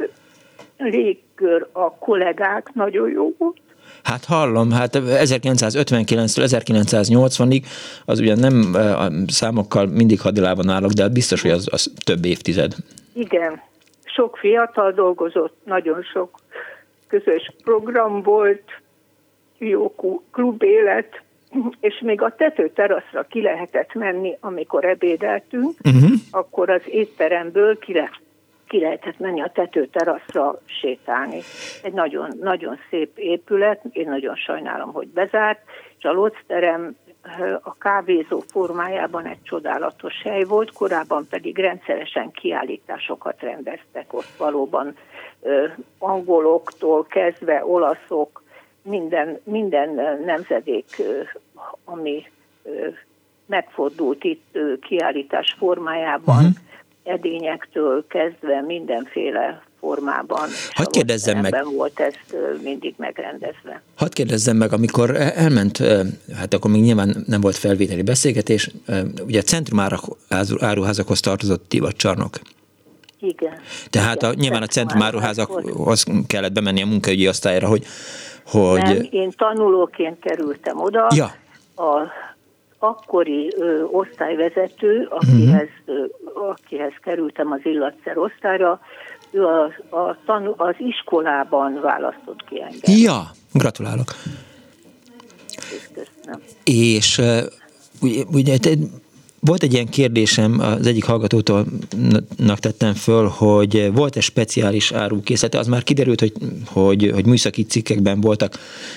légkör, a kollégák nagyon jó volt. Hát hallom, hát 1959-től 1980-ig, az ugye nem a számokkal mindig hadilában állok, de biztos, hogy az, az több évtized. Igen, sok fiatal dolgozott, nagyon sok közös program volt, jó klubélet, és még a tetőteraszra ki lehetett menni, amikor ebédeltünk, uh-huh. akkor az étteremből ki, le, ki lehetett menni a tetőteraszra sétálni. Egy nagyon, nagyon szép épület, én nagyon sajnálom, hogy bezárt, és a locterem a kávézó formájában egy csodálatos hely volt, korábban pedig rendszeresen kiállításokat rendeztek ott valóban angoloktól kezdve olaszok, minden, minden nemzedék, ami megfordult itt kiállítás formájában, uh-huh. edényektől kezdve mindenféle formában. Hadd kérdezzem meg. volt ez mindig megrendezve. Hadd kérdezzem meg, amikor elment, hát akkor még nyilván nem volt felvételi beszélgetés, ugye a Centrum áruházakhoz tartozott divatcsarnok. Igen. Tehát Igen, a, nyilván a Centrum áruházakhoz kellett bemenni a munkaügyi osztályra, hogy hogy... Nem, én tanulóként kerültem oda. Ja. A akkori ö, osztályvezető, akihez, uh-huh. ö, akihez kerültem az illatszer osztályra, ő a, a tanul, az iskolában választott ki engem. Ja, gratulálok. Köszönöm. És ugye, ugye volt egy ilyen kérdésem, az egyik hallgatótól tettem föl, hogy volt-e speciális árukészlete, az már kiderült, hogy, hogy, hogy műszaki cikkekben voltak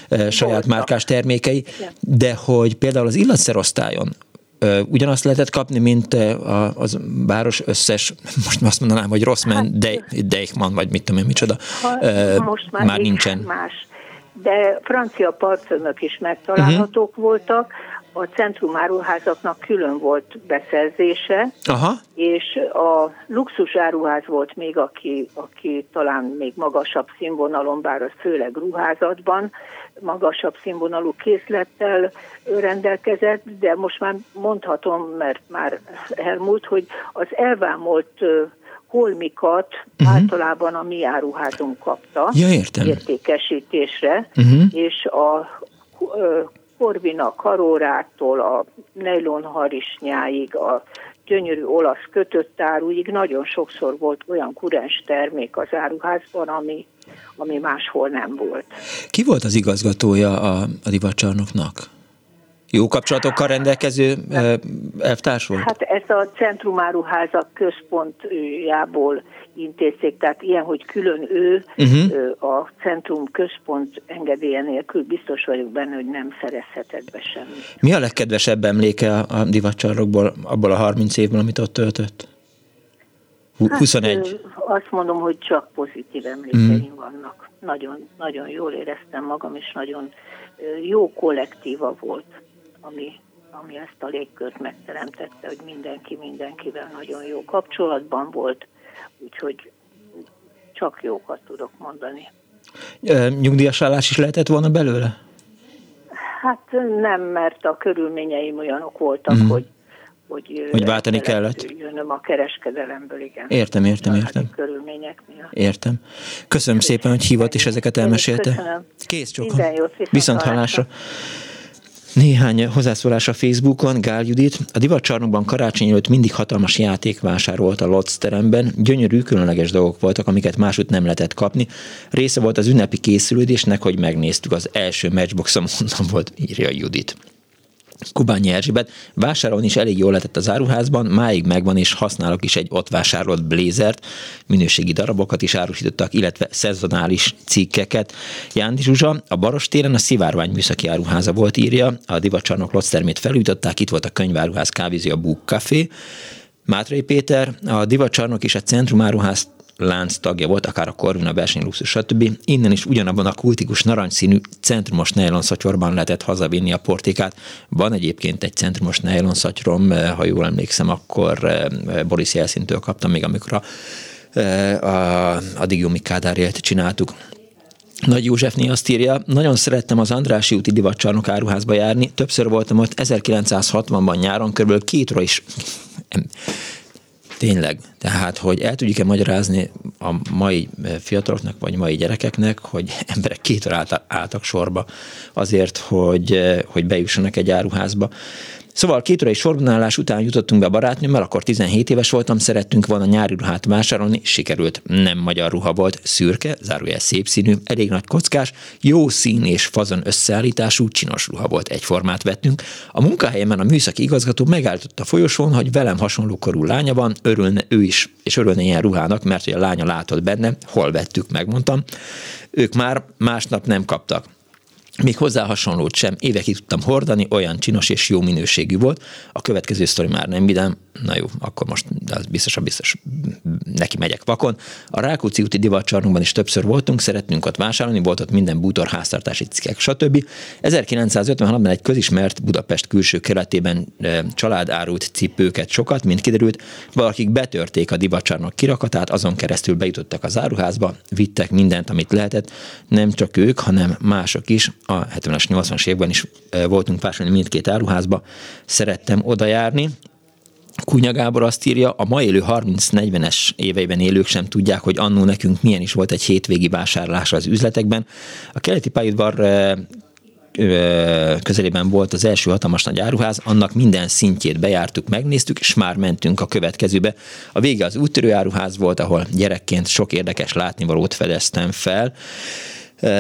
e, saját voltak. márkás termékei, de hogy például az illatszerosztályon e, ugyanazt lehetett kapni, mint a, az város összes, <laughs> most azt mondanám, hogy rossz men, hát, de, Deichmann, vagy mit tudom én, micsoda, ha, most már, már nincsen. Más. De francia parfümök is megtalálhatók uh-huh. voltak, a centrumáruházaknak külön volt beszerzése, Aha. és a luxusáruház volt még, aki, aki talán még magasabb színvonalon, bár az főleg ruházatban, magasabb színvonalú készlettel rendelkezett, de most már mondhatom, mert már elmúlt, hogy az elvámolt holmikat uh-huh. általában a mi áruházunk kapta ja, értem. értékesítésre, uh-huh. és a Corvina karórától a nejlon harisnyáig, a gyönyörű olasz kötött áruig nagyon sokszor volt olyan kurens termék az áruházban, ami, ami máshol nem volt. Ki volt az igazgatója a, a divatcsarnoknak? Jó kapcsolatokkal rendelkező elvtárs volt? Hát ez a centrumáruházak központjából intézték, tehát ilyen, hogy külön ő uh-huh. a centrum központ engedélye nélkül biztos vagyok benne, hogy nem szerezhetett be semmi. Mi a legkedvesebb emléke a divatcsarnokból, abból a 30 évből, amit ott töltött? 21? Hát, azt mondom, hogy csak pozitív emlékeim uh-huh. vannak. Nagyon, nagyon jól éreztem magam, és nagyon jó kollektíva volt, ami, ami ezt a légkört megteremtette, hogy mindenki mindenkivel nagyon jó kapcsolatban volt, úgyhogy csak jókat tudok mondani. Nyugdíjas állás is lehetett volna belőle? Hát nem, mert a körülményeim olyanok voltak, mm. hogy hogy, hogy váltani kellett. Jönnöm a kereskedelemből, igen. Értem, értem, értem. Körülmények miatt. Értem. Köszönöm szépen, hogy hívott és ezeket elmesélte. Köszönöm. Kész csókom. Viszont hallásra. Néhány hozzászólás a Facebookon, Gál Judit. A divatcsarnokban karácsony előtt mindig hatalmas játék volt a Lotz teremben. Gyönyörű, különleges dolgok voltak, amiket másút nem lehetett kapni. Része volt az ünnepi készülődésnek, hogy megnéztük az első matchboxom, onnan volt, írja Judit. Kubányi Erzsébet. Vásárolni is elég jól lehetett az áruházban, máig megvan, és használok is egy ott vásárolt blézert, minőségi darabokat is árusítottak, illetve szezonális cikkeket. Jándi Zsuzsa, a Barostéren a Szivárvány műszaki áruháza volt, írja, a divacsarnok loctermét felújították, itt volt a könyváruház kávéző, a Book Café. Mátrai Péter, a divacsarnok és a Centrum áruház lánc tagja volt, akár a Corvina versenyluxus, stb. Innen is ugyanabban a kultikus narancsszínű centrumos nylon szatyorban lehetett hazavinni a portékát. Van egyébként egy centrumos nylon szatyrom, eh, ha jól emlékszem, akkor eh, Boris Jelszintől kaptam még, amikor a, eh, a, a Digiumi Kádárért csináltuk. Nagy Józsefné azt írja, nagyon szerettem az Andrási úti divatcsarnok áruházba járni, többször voltam ott 1960-ban nyáron, körülbelül két is <laughs> Tényleg. Tehát, hogy el tudjuk-e magyarázni a mai fiataloknak, vagy mai gyerekeknek, hogy <laughs> emberek két órát álltak sorba azért, hogy, hogy bejussanak egy áruházba. Szóval két órai sorbanállás után jutottunk be a barátnőmmel, akkor 17 éves voltam, szerettünk volna nyári ruhát vásárolni, sikerült. Nem magyar ruha volt, szürke, zárójel szép színű, elég nagy kockás, jó szín és fazon összeállítású, csinos ruha volt, egyformát vettünk. A munkahelyemen a műszaki igazgató megállította a folyosón, hogy velem hasonló korú lánya van, örülne ő is, és örülne ilyen ruhának, mert hogy a lánya látott benne, hol vettük, megmondtam. Ők már másnap nem kaptak még hozzá hasonlót sem évekig tudtam hordani, olyan csinos és jó minőségű volt. A következő sztori már nem vidám, na jó, akkor most az biztos, biztos neki megyek vakon. A Rákóczi úti divatcsarnokban is többször voltunk, szeretnünk ott vásárolni, volt ott minden bútor, háztartási cikkek, stb. 1956-ban egy közismert Budapest külső keletében e, család árult cipőket sokat, mint kiderült, valakik betörték a divatcsarnok kirakatát, azon keresztül bejutottak az áruházba, vittek mindent, amit lehetett, nem csak ők, hanem mások is. A 70-es, 80-as években is voltunk vásárolni mindkét áruházba, szerettem oda járni, Kunya Gábor azt írja, a ma élő 30-40-es éveiben élők sem tudják, hogy annó nekünk milyen is volt egy hétvégi vásárlás az üzletekben. A keleti pályaudvar közelében volt az első hatalmas nagy áruház, annak minden szintjét bejártuk, megnéztük, és már mentünk a következőbe. A vége az úttörő áruház volt, ahol gyerekként sok érdekes látnivalót fedeztem fel.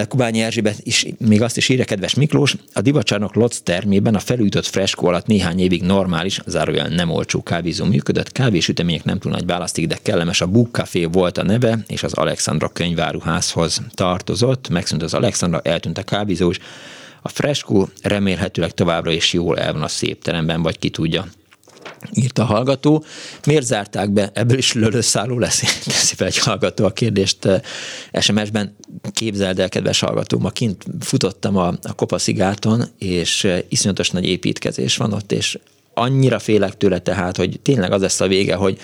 Kubányi Erzsébet is, még azt is írja, kedves Miklós, a divacsarnok Lotz termében a felújított freskó alatt néhány évig normális, zárójel nem olcsó kávézó működött, kávésütemények nem túl nagy választék, de kellemes. A Book Café volt a neve, és az Alexandra könyváruházhoz tartozott, megszűnt az Alexandra, eltűnt a kávézó, és a freskó remélhetőleg továbbra is jól el van a szép teremben, vagy ki tudja írt a hallgató. Miért zárták be? Ebből is lölőszálló lesz, teszi fel egy hallgató a kérdést SMS-ben. Képzeld el, kedves hallgató, ma kint futottam a, a Kopaszigáton, és iszonyatos nagy építkezés van ott, és annyira félek tőle tehát, hogy tényleg az lesz a vége, hogy,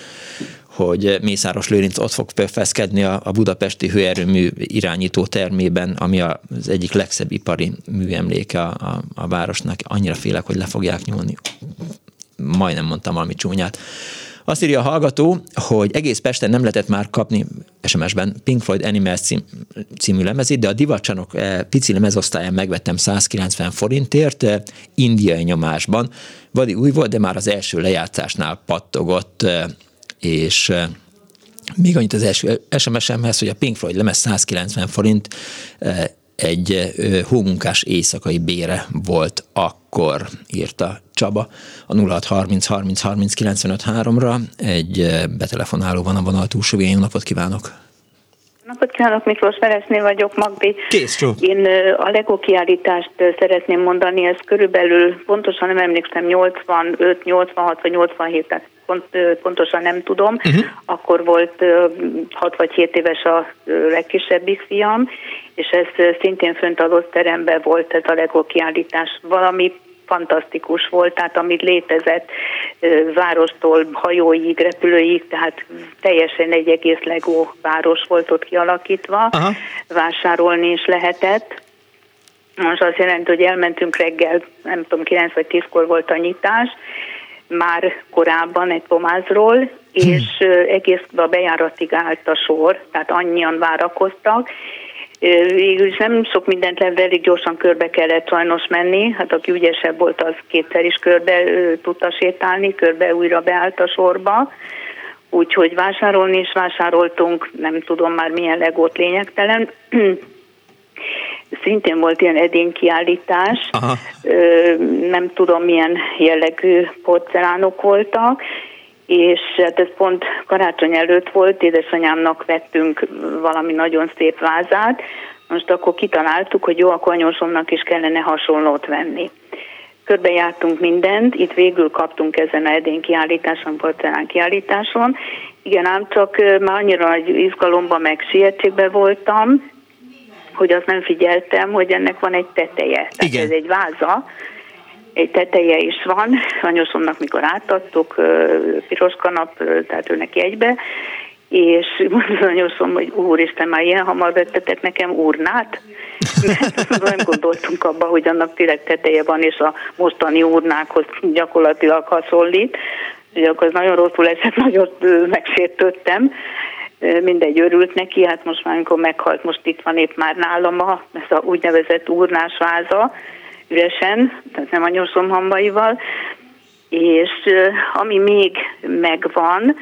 hogy Mészáros Lőrinc ott fog feszkedni a, a budapesti hőerőmű irányító termében, ami az egyik legszebb ipari műemléke a, a, a városnak. Annyira félek, hogy le fogják nyúlni majdnem mondtam valami csúnyát. Azt írja a hallgató, hogy egész Pesten nem lehetett már kapni SMS-ben Pink Floyd Animals cím, című lemezét, de a divatcsanok eh, pici lemezosztályán megvettem 190 forintért, eh, indiai nyomásban. Vadi új volt, de már az első lejátszásnál pattogott, eh, és még annyit az első SMS-emhez, hogy a Pink Floyd lemez 190 forint, egy hómunkás éjszakai bére volt akkor, írta Csaba a 0630 30 30 95 3-ra. Egy betelefonáló van a vonal túlsó Jó napot kívánok! Napot kívánok, Miklós Feresné vagyok, Magdi. Kész, csó. Én a Lego kiállítást szeretném mondani, ez körülbelül, pontosan nem emlékszem, 85, 86 vagy 87, tehát pont, pontosan nem tudom. Uh-huh. Akkor volt 6 vagy 7 éves a legkisebbik fiam, és ez szintén fönt a teremben volt ez a Lego kiállítás. Valami fantasztikus volt, tehát amit létezett várostól hajóig, repülőig, tehát teljesen egy egész Lego város volt ott kialakítva, Aha. vásárolni is lehetett. Most azt jelenti, hogy elmentünk reggel, nem tudom, 9 vagy 10-kor volt a nyitás, már korábban egy pomázról, hm. és egész a bejáratig állt a sor, tehát annyian várakoztak, Végül is nem sok mindent lehet, elég gyorsan körbe kellett sajnos menni. Hát aki ügyesebb volt, az kétszer is körbe tudta sétálni, körbe újra beállt a sorba. Úgyhogy vásárolni is vásároltunk, nem tudom már milyen legót lényegtelen. <clears throat> Szintén volt ilyen edénykiállítás, Aha. nem tudom milyen jellegű porcelánok voltak, és hát ez pont karácsony előtt volt, édesanyámnak vettünk valami nagyon szép vázát, most akkor kitaláltuk, hogy jó, akkor anyósomnak is kellene hasonlót venni. Körbejártunk mindent, itt végül kaptunk ezen a edén kiállításon, porcelán kiállításon. Igen, ám csak már annyira nagy izgalomban meg sietségben voltam, hogy azt nem figyeltem, hogy ennek van egy teteje. Tehát Igen. ez egy váza, egy teteje is van, anyósomnak mikor átadtuk, piros kanap, tehát ő neki egybe, és mondta anyósom, hogy úristen, már ilyen hamar vettetek nekem urnát? Mert <laughs> nem gondoltunk abba, hogy annak tényleg teteje van, és a mostani urnákhoz gyakorlatilag hasonlít. Ugye akkor nagyon rosszul esett, <laughs> nagyon megsértődtem. Mindegy, örült neki, hát most már, amikor meghalt, most itt van épp már nálam a, ez a úgynevezett urnás váza, üresen, tehát nem a nyoszomhambaival, és ami még megvan,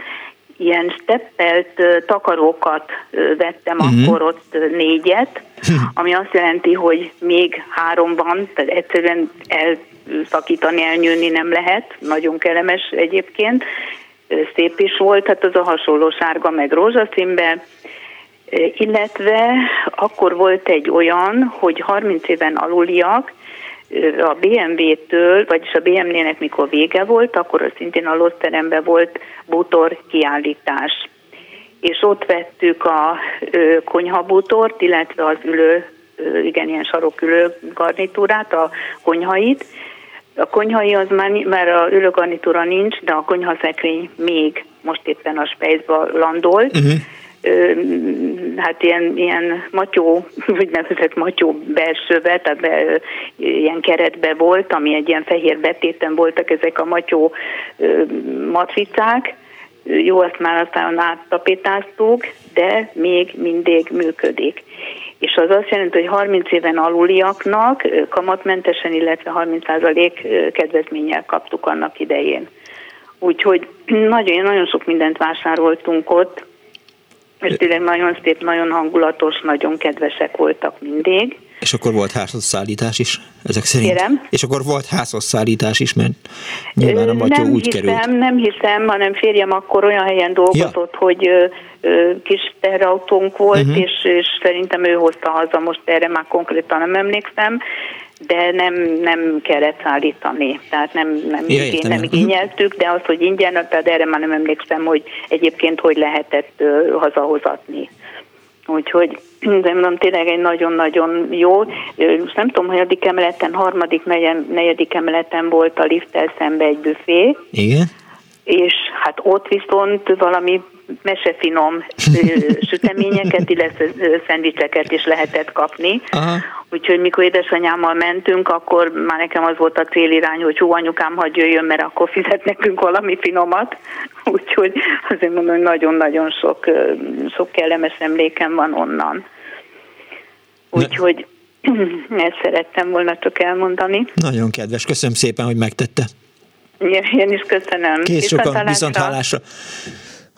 ilyen steppelt takarókat vettem uh-huh. akkor ott négyet, <laughs> ami azt jelenti, hogy még három van, tehát egyszerűen elszakítani, elnyőni nem lehet, nagyon kellemes egyébként, szép is volt, hát az a hasonló sárga meg rózsaszínbe, illetve akkor volt egy olyan, hogy 30 éven aluliak a BMW-től, vagyis a BMW-nek mikor vége volt, akkor szintén a lotteremben volt bútor kiállítás. És ott vettük a konyhabútort, illetve az ülő, igen, ilyen sarokülő garnitúrát, a konyhait. A konyhai az már, már a ülőgarnitúra nincs, de a konyhaszekrény még most éppen a Spejzba landolt. Uh-huh hát ilyen, ilyen matyó, <laughs> úgynevezett matyó belsőbe, tehát be, ilyen keretbe volt, ami egy ilyen fehér betéten voltak ezek a matyó matricák. Jó, azt már aztán áttapétáztuk, de még mindig működik. És az azt jelenti, hogy 30 éven aluliaknak kamatmentesen, illetve 30% kedvezménnyel kaptuk annak idején. Úgyhogy <clears throat> nagyon, nagyon sok mindent vásároltunk ott, és tényleg nagyon szép, nagyon hangulatos, nagyon kedvesek voltak mindig. És akkor volt házhozszállítás is, ezek szerint? Kérem? És akkor volt házhozszállítás is, mert nyilván a matyó nem úgy hiszem, került. Nem hiszem, hanem férjem akkor olyan helyen dolgozott, ja. hogy ö, ö, kis terautónk volt, uh-huh. és, és szerintem ő hozta haza, most erre már konkrétan nem emlékszem, de nem, nem kellett szállítani, tehát nem, nem, ja, igény, nem igényeltük, de az, hogy ingyen, tehát erre már nem emlékszem, hogy egyébként hogy lehetett uh, hazahozatni. Úgyhogy de mondom, tényleg egy nagyon-nagyon jó. Most nem tudom, hogy addig emeleten, harmadik, negyedik emeleten volt a lifttel szembe egy büfé. Igen. És hát ott viszont valami mesefinom <laughs> süteményeket, illetve szendvicseket is lehetett kapni. Aha. Úgyhogy mikor édesanyámmal mentünk, akkor már nekem az volt a célirány, hogy hú, anyukám, hagyj jöjjön, mert akkor fizet nekünk valami finomat. <laughs> Úgyhogy azért mondom, hogy nagyon-nagyon sok, sok kellemes emlékem van onnan. Úgyhogy <clears throat> ezt szerettem volna csak elmondani. Nagyon kedves, köszönöm szépen, hogy megtette. Én is köszönöm. Kész sokan, viszont hálásra.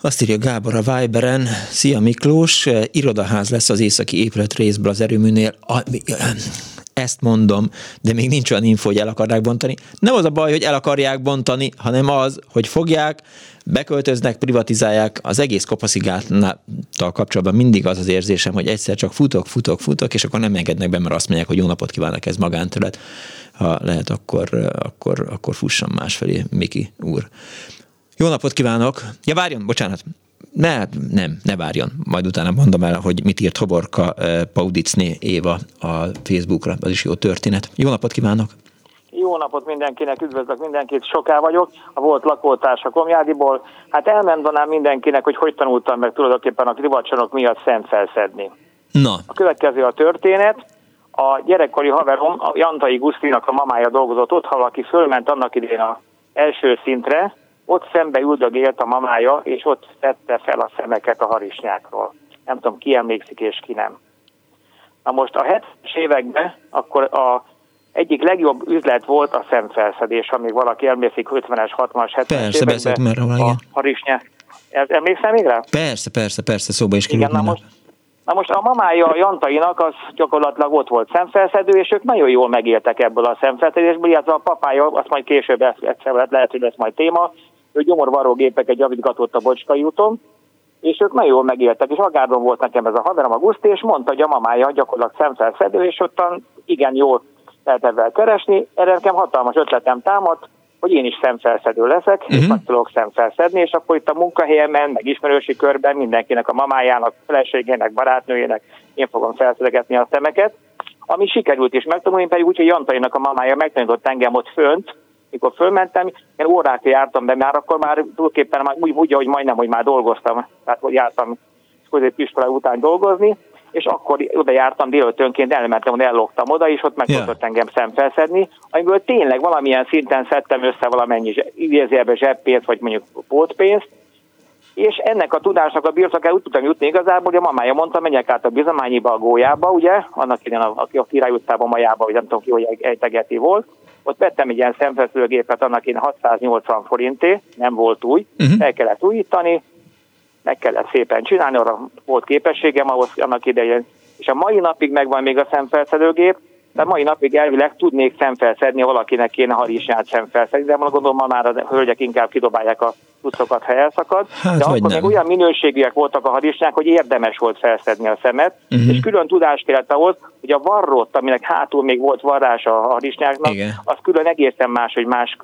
Azt írja Gábor a Viberen, Szia Miklós, irodaház lesz az északi épület részből az erőműnél. Ezt mondom, de még nincs olyan info, hogy el akarják bontani. Nem az a baj, hogy el akarják bontani, hanem az, hogy fogják, beköltöznek, privatizálják. Az egész kopaszigáttal kapcsolatban mindig az az érzésem, hogy egyszer csak futok, futok, futok, és akkor nem engednek be, mert azt mondják, hogy jó napot kívánok, ez magánterület. Ha lehet, akkor, akkor, akkor fussam másfelé, Miki úr. Jó napot kívánok! Ja, várjon, bocsánat. Ne, nem, ne várjon. Majd utána mondom el, hogy mit írt Hoborka eh, Paudicné Éva a Facebookra. Az is jó történet. Jó napot kívánok! Jó napot mindenkinek, üdvözlök mindenkit, soká vagyok, a volt lakótársa Komjádiból. Hát elmondanám mindenkinek, hogy hogy tanultam meg tulajdonképpen a rivacsonok miatt szent felszedni. Na. A következő a történet. A gyerekkori haverom, a Jantai Gusztinak a mamája dolgozott ott, ha valaki fölment annak idén a első szintre, ott szembe üldögélt a mamája, és ott tette fel a szemeket a harisnyákról. Nem tudom, ki emlékszik és ki nem. Na most a 70-es években akkor a egyik legjobb üzlet volt a szemfelszedés, amíg valaki emlékszik 50-es, 60-as, 70-es Persze, beszélt már róla, igen. A harisnya. Emlékszel még rá? Persze, persze, persze, szóba is Igen, került na most, na most a mamája a Jantainak az gyakorlatilag ott volt szemfelszedő, és ők nagyon jól megéltek ebből a szemfelszedésből, illetve a papája, azt majd később egyszer lehet, lehet, hogy lesz majd téma, ő gyomorvarró gépeket javítgatott a Bocskai úton, és ők nagyon jól megéltek, és Agárdon volt nekem ez a haverom a Guszti, és mondta, hogy a mamája gyakorlatilag szemfelszedő, és ottan igen jól lehet ebben keresni. Erre nekem hatalmas ötletem támadt, hogy én is szemfelszedő leszek, uh-huh. és meg tudok szemfelszedni, és akkor itt a munkahelyemen, meg ismerősi körben mindenkinek, a mamájának, feleségének, barátnőjének én fogom felszedegetni a szemeket, ami sikerült is megtanulni, pedig úgy, hogy Jantainak a mamája megtanított engem ott fönt, mikor fölmentem, én órákra jártam be, mert akkor már tulajdonképpen már úgy, úgy, hogy majdnem, hogy már dolgoztam, tehát hogy jártam középiskola után dolgozni, és akkor oda jártam délutönként, elmentem, ellogtam oda, és ott megmutatott yeah. engem szemfelszedni, amiből tényleg valamilyen szinten szedtem össze valamennyi idézőjelbe zseppénzt, vagy mondjuk pótpénzt, és ennek a tudásnak a birtokára úgy tudtam jutni igazából, hogy a mamája mondta, menjek át a bizományiba, a gólyába, ugye, annak idején a, a, a Király utcában majába, vagy nem tudom ki, hogy ejtegeti volt, ott vettem egy ilyen szemfelszülőgépet, annak én 680 forinté, nem volt új, uh-huh. el kellett újítani, meg kellett szépen csinálni, arra volt képességem ahhoz annak idején, és a mai napig megvan még a szemfelszedőgép, de mai napig elvileg tudnék szemfelszedni, ha valakinek kéne harisnyát szemfelszedni, de gondolom ma már a hölgyek inkább kidobálják a tucokat, ha elszakad. Hát, de akkor nem. még olyan minőségűek voltak a harisnyák, hogy érdemes volt felszedni a szemet, uh-huh. és külön tudás kellett ahhoz, hogy a varrót, aminek hátul még volt varrás a harisnyáknak, Igen. az külön egészen más, hogy más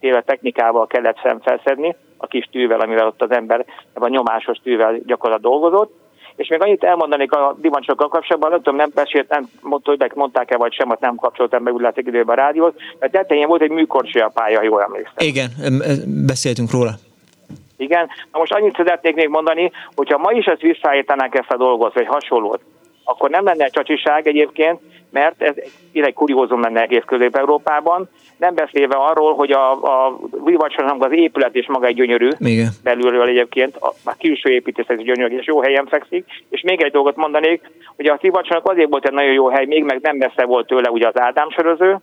téve technikával kellett szemfelszedni, a kis tűvel, amivel ott az ember ebben a nyomásos tűvel gyakorlatilag dolgozott. És még annyit elmondanék a divancsokkal kapcsolatban, nem tudom, nem beszélt, nem mondta, hogy mondták-e vagy sem, azt nem kapcsoltam be, úgy látszik időben a rádiót, mert tetején volt egy műkorcsolya pálya, ha jól emlékszem. Igen, beszéltünk róla. Igen. Na most annyit szeretnék még mondani, hogyha ma is ezt visszaállítanánk ezt a dolgot, vagy hasonlót, akkor nem lenne csacsiság egyébként, mert ez egy kuriózum lenne egész Közép-Európában, nem beszélve arról, hogy a, a Vivacsonak az épület is maga egy gyönyörű, Igen. belülről egyébként, a, a külső építész egy gyönyörű, és jó helyen fekszik, és még egy dolgot mondanék, hogy a Vivacsonak azért volt egy nagyon jó hely, még meg nem messze volt tőle ugye az Ádám söröző,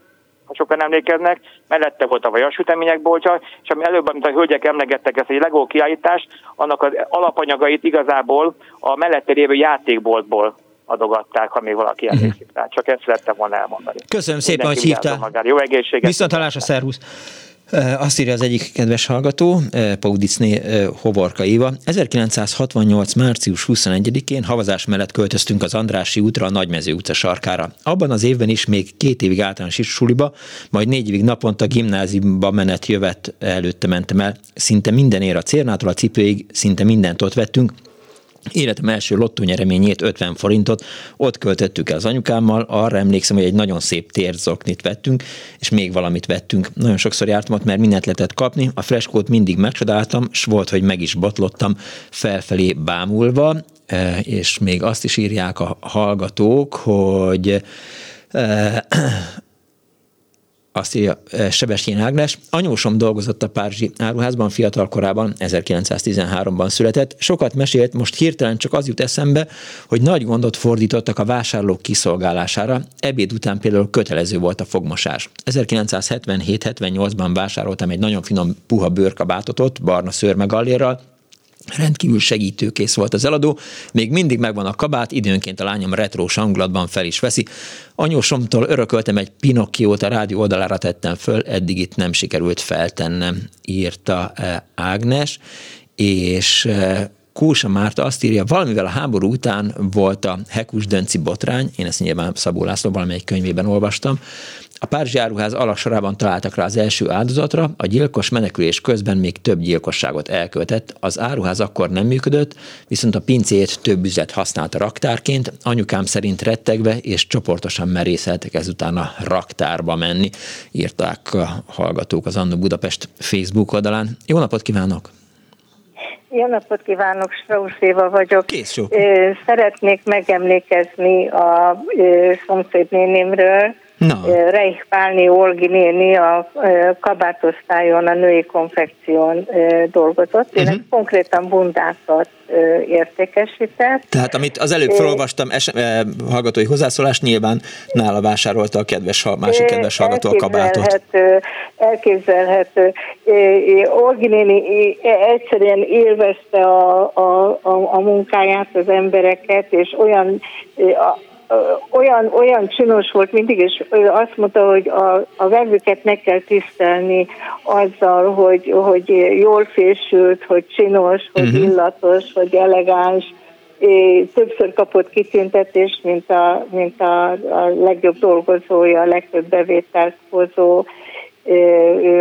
ha sokan emlékeznek, mellette volt a vajasütemények boltja, és ami előbb, amit a hölgyek emlegettek, ez egy Lego kiállítás, annak az alapanyagait igazából a mellette lévő játékboltból adogatták, ha még valaki emlékszik rá. Csak ezt szerettem volna elmondani. Köszönöm szépen, hogy Mindenki hívtál. vigyázzon Magára. Jó egészséget! Viszont hallásra, szervusz! Eh, Azt írja az egyik kedves hallgató, eh, Paudicné eh, Hovorka Éva. 1968. március 21-én havazás mellett költöztünk az Andrási útra, a Nagymező utca sarkára. Abban az évben is még két évig általános suliba, majd négy évig naponta gimnáziumba menet jövet előtte mentem el. Szinte minden ér a cérnától a cipőig, szinte mindent ott vettünk, Életem első lottónyereményét, 50 forintot, ott költöttük el az anyukámmal, arra emlékszem, hogy egy nagyon szép térzoknit vettünk, és még valamit vettünk. Nagyon sokszor jártam ott, mert mindent lehetett kapni, a freskót mindig megcsodáltam, és volt, hogy meg is botlottam felfelé bámulva, eh, és még azt is írják a hallgatók, hogy eh, azt írja eh, Sebestyén Ágnes. Anyósom dolgozott a Párizsi áruházban fiatal korában, 1913-ban született. Sokat mesélt, most hirtelen csak az jut eszembe, hogy nagy gondot fordítottak a vásárlók kiszolgálására. Ebéd után például kötelező volt a fogmosás. 1977-78-ban vásároltam egy nagyon finom puha bőrkabátot ott, barna szőrmegallérral, Rendkívül segítőkész volt az eladó, még mindig megvan a kabát, időnként a lányom retro hangulatban fel is veszi. Anyósomtól örököltem egy Pinokkiót, a rádió oldalára tettem föl, eddig itt nem sikerült feltennem, írta eh, Ágnes, és eh, Kósa Márta azt írja, valamivel a háború után volt a Hekus Dönci botrány, én ezt nyilván Szabó László valamelyik könyvében olvastam, A Párizsi áruház alaksorában találtak rá az első áldozatra, a gyilkos menekülés közben még több gyilkosságot elkövetett. Az áruház akkor nem működött, viszont a pincét több üzlet használta raktárként, anyukám szerint rettegve és csoportosan merészeltek ezután a raktárba menni, írták a hallgatók az Annu Budapest Facebook oldalán. Jó napot kívánok! Jó napot kívánok, Strauss Éva vagyok. Kész. Szeretnék megemlékezni a szomszédnénimről, Reich Pálni Olgi néni a kabátosztályon, a női konfekción dolgozott. Én uh-huh. konkrétan bundákat értékesített. Tehát amit az előbb felolvastam, es, hallgatói hozzászólás, nyilván nála vásárolta a kedves, másik kedves hallgató a kabátot. Elképzelhető, elképzelhető. Olgi néni egyszerűen élvezte a, a, a, a munkáját, az embereket, és olyan a, olyan, olyan csinos volt mindig, és azt mondta, hogy a, a vevőket meg kell tisztelni azzal, hogy, hogy jól fésült, hogy csinos, hogy uh-huh. illatos, hogy elegáns. Többször kapott kitüntetést, mint a, mint a, a legjobb dolgozója, a legtöbb bevételt hozó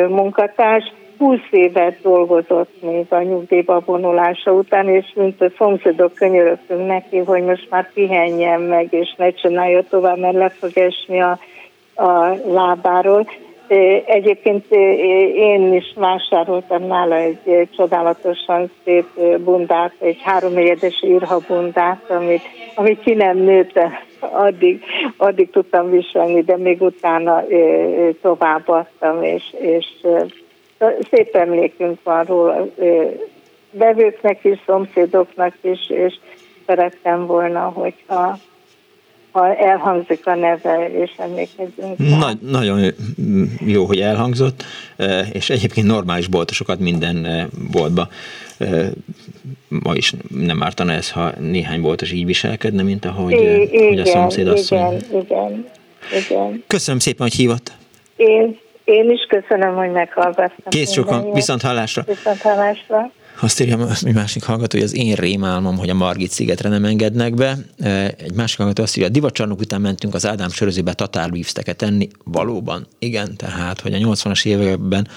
munkatárs 20 évet dolgozott még a nyugdíjba vonulása után, és mint a szomszédok könyörögtünk neki, hogy most már pihenjen meg, és ne csinálja tovább, mert le fog esni a, a lábáról. Egyébként én is vásároltam nála egy csodálatosan szép bundát, egy háromnegyedes írha bundát, amit, amit ki nem nőtte, addig, addig tudtam viselni, de még utána továbbadtam, és, és szép emlékünk van róla, bevőknek is, szomszédoknak is, és szerettem volna, hogyha ha elhangzik a neve, és emlékezünk. Nagy, nagyon jó, hogy elhangzott, és egyébként normális boltosokat minden boltba ma is nem ártana ez, ha néhány boltos így viselkedne, mint ahogy igen, hogy a szomszéd asszony. Igen, igen, igen. Köszönöm szépen, hogy hívott. Én én is köszönöm, hogy meghallgattam. Kész sokan, viszont hallásra. Viszont hallásra. Azt írja a másik hallgató, hogy az én rémálmom, hogy a Margit szigetre nem engednek be. Egy másik hallgató azt írja, a divacsarnok után mentünk az Ádám sörözőbe tatárlívszteket enni. Valóban, igen, tehát, hogy a 80-as években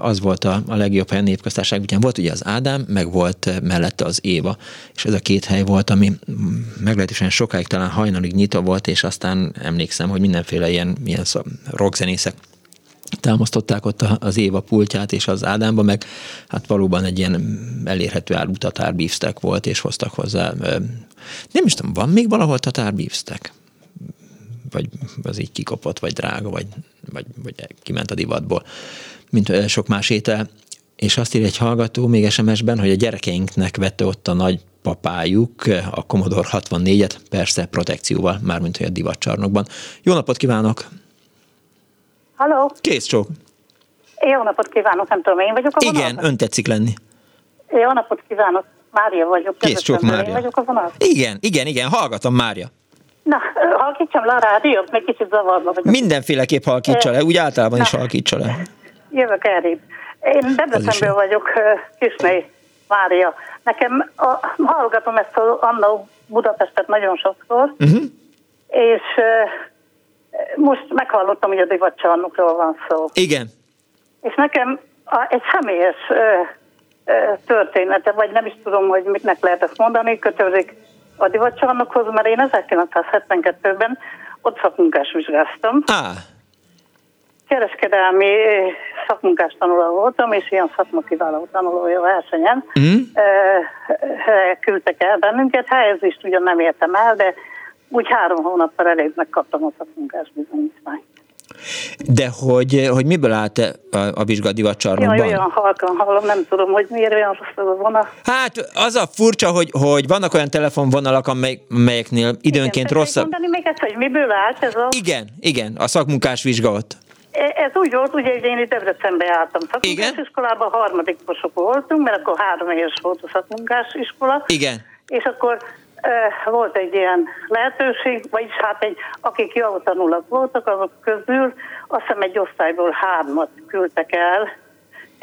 az volt a, a legjobb hely a népköztárság útján. Volt ugye az Ádám, meg volt mellette az Éva, és ez a két hely volt, ami meglehetősen sokáig, talán hajnalig nyitva volt, és aztán emlékszem, hogy mindenféle ilyen, ilyen rockzenészek támasztották ott az Éva pultját és az Ádámba, meg hát valóban egy ilyen elérhető áru tatár volt, és hoztak hozzá. Nem is tudom, van még valahol tatár beefsteak? Vagy az így kikopott, vagy drága, vagy, vagy, vagy kiment a divatból, mint sok más étel. És azt írja egy hallgató még SMS-ben, hogy a gyerekeinknek vette ott a nagy papájuk a Commodore 64-et, persze protekcióval, mármint hogy a divatcsarnokban. Jó napot kívánok! Halló? Kész csók. Jó napot kívánok, nem tudom, én vagyok a vonalban? Igen, ön tetszik lenni. Jó napot kívánok, Mária vagyok. Kész csók, Mária. Én vagyok a vonal? Igen, igen, igen, hallgatom, Mária. Na, halkítsam le a rádiót, meg kicsit zavarba vagyok. Mindenféleképp halkítsa le, úgy általában Na. is halkítsa le. Jövök elég. Én Debrecenből vagyok, Kisnei Mária. Nekem a, hallgatom ezt az Anna Budapestet nagyon sokszor, uh-huh. és most meghallottam, hogy a divatcsarnokról van szó. Igen. És nekem a, egy személyes ö, ö, története, vagy nem is tudom, hogy mitnek lehet ezt mondani, kötődik a divatcsarnokhoz, mert én 1972-ben ott szakmunkás vizsgáztam. Ah. Kereskedelmi szakmunkás tanuló voltam, és ilyen szakmakiváló tanulója versenyen. Mm. Küldtek el bennünket, helyezést ugyan nem értem el, de úgy három hónappal elég megkaptam a szakmunkás bizonyítványt. De hogy, hogy miből állt a, a vizsga divatcsarnokban? Jaj, olyan halkan hallom, nem tudom, hogy miért olyan rossz a vonal. Hát az a furcsa, hogy, hogy vannak olyan telefonvonalak, amely, amelyeknél időnként igen, rosszabb. mondani még ezt, hogy miből állt ez a... Igen, igen, a szakmunkás vizsga ott. E, ez úgy volt, ugye, hogy én itt Debrecenbe jártam szakmunkás Igen? iskolában, harmadik posok voltunk, mert akkor három éves volt a szakmunkás iskola. Igen. És akkor volt egy ilyen lehetőség, vagyis hát egy, akik jól tanulak voltak, azok közül azt hiszem egy osztályból hármat küldtek el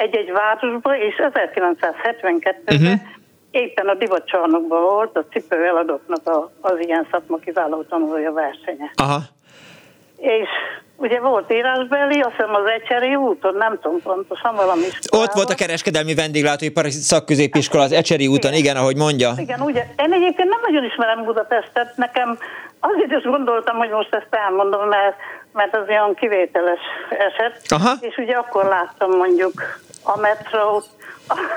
egy-egy városba, és 1972-ben uh-huh. éppen a divatcsarnokban volt a cipő eladóknak a, az ilyen szakma kiváló tanulója versenye. Aha. És ugye volt írásbeli, azt hiszem az Ecseri úton, nem tudom pontosan, valami iskolában. Ott volt a kereskedelmi vendéglátóipari szakközépiskola az Ecseri úton, igen, igen ahogy mondja. Igen, ugye, én egyébként nem nagyon ismerem Budapestet, nekem azért is gondoltam, hogy most ezt elmondom, mert, mert az olyan kivételes eset, Aha. és ugye akkor láttam mondjuk a metrót,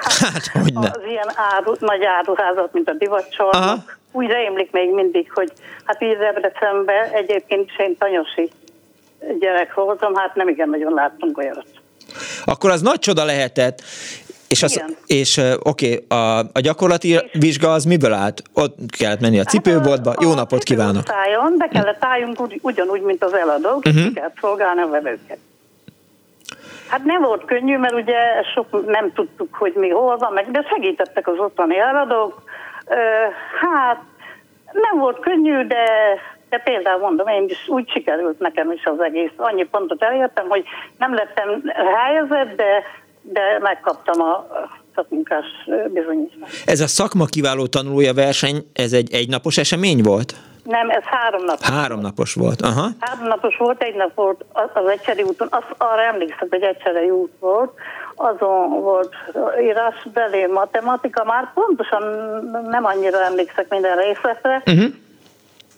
hát, az ilyen áru, nagy áruházat, mint a divatcsarnok. Úgy rémlik még mindig, hogy hát így Debrecenben egyébként is én tanyosi gyerek voltam, hát nem igen nagyon láttam olyat. Akkor az nagy csoda lehetett, és, az, és oké, okay, a, a gyakorlati vizsga az miből állt? Ott kellett menni a cipőboltba. Hát a, Jó napot kívánok! Osztályon be kellett álljunk ugy, ugyanúgy, mint az eladók, uh-huh. kellett szolgálni a vevőket. Hát nem volt könnyű, mert ugye sok nem tudtuk, hogy mi hol van, meg, de segítettek az ottani eladók. Hát nem volt könnyű, de, de például mondom, én is úgy sikerült nekem is az egész. Annyi pontot elértem, hogy nem lettem helyezett, de, de megkaptam a szakmunkás bizonyítványt. Ez a szakma kiváló tanulója verseny, ez egy egynapos esemény volt? Nem, ez három napos. Három napos volt, aha. Három napos volt, egy nap volt az Egyszeri úton, az, arra emlékszem, hogy Egyszeri út volt, azon volt írásbeli matematika, már pontosan nem annyira emlékszek minden részletre, uh-huh.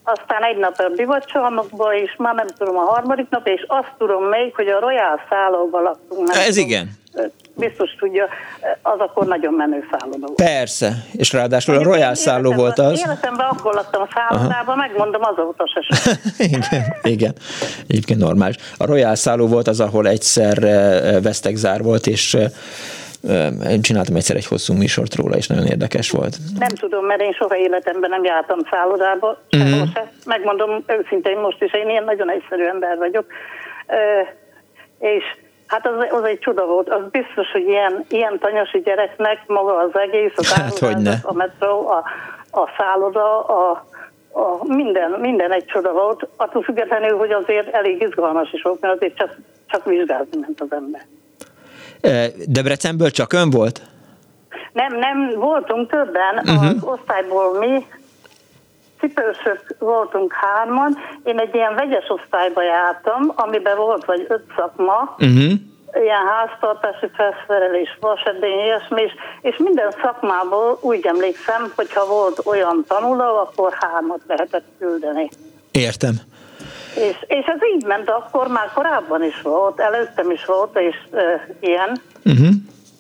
aztán egy nap a divatcsarnokban, és már nem tudom a harmadik nap, és azt tudom még, hogy a Royal szállóban laktunk. Ez tudom, igen biztos tudja, az akkor nagyon menő szálloda volt. Persze, és ráadásul a Royal szálló volt az. Életemben akkor laktam a szállodában, megmondom, azóta se <laughs> igen, igen, egyébként normális. A Royal szálló volt az, ahol egyszer vesztegzár volt, és én csináltam egyszer egy hosszú műsort róla, és nagyon érdekes volt. Nem tudom, mert én soha életemben nem jártam szállodába, mm-hmm. se. Megmondom őszintén most is, én ilyen nagyon egyszerű ember vagyok. És Hát az, az egy csoda volt. Az biztos, hogy ilyen, ilyen tanyasi gyereknek maga az egész, az <laughs> hát, a metró, a, a szálloda, a, a minden, minden egy csoda volt. Attól függetlenül, hogy azért elég izgalmas is volt, mert azért csak, csak vizsgázni ment az ember. Debrecenből csak ön volt? Nem, nem, voltunk többen. Uh-huh. Az osztályból mi, cipősök voltunk hárman, én egy ilyen vegyes osztályba jártam, amiben volt vagy öt szakma, uh-huh. ilyen háztartási felszerelés, vasedény, ilyesmi, és, és minden szakmából úgy emlékszem, hogyha volt olyan tanuló, akkor hármat lehetett küldeni. Értem. És, és ez így ment, akkor már korábban is volt, előttem is volt, és e, ilyen. Uh-huh.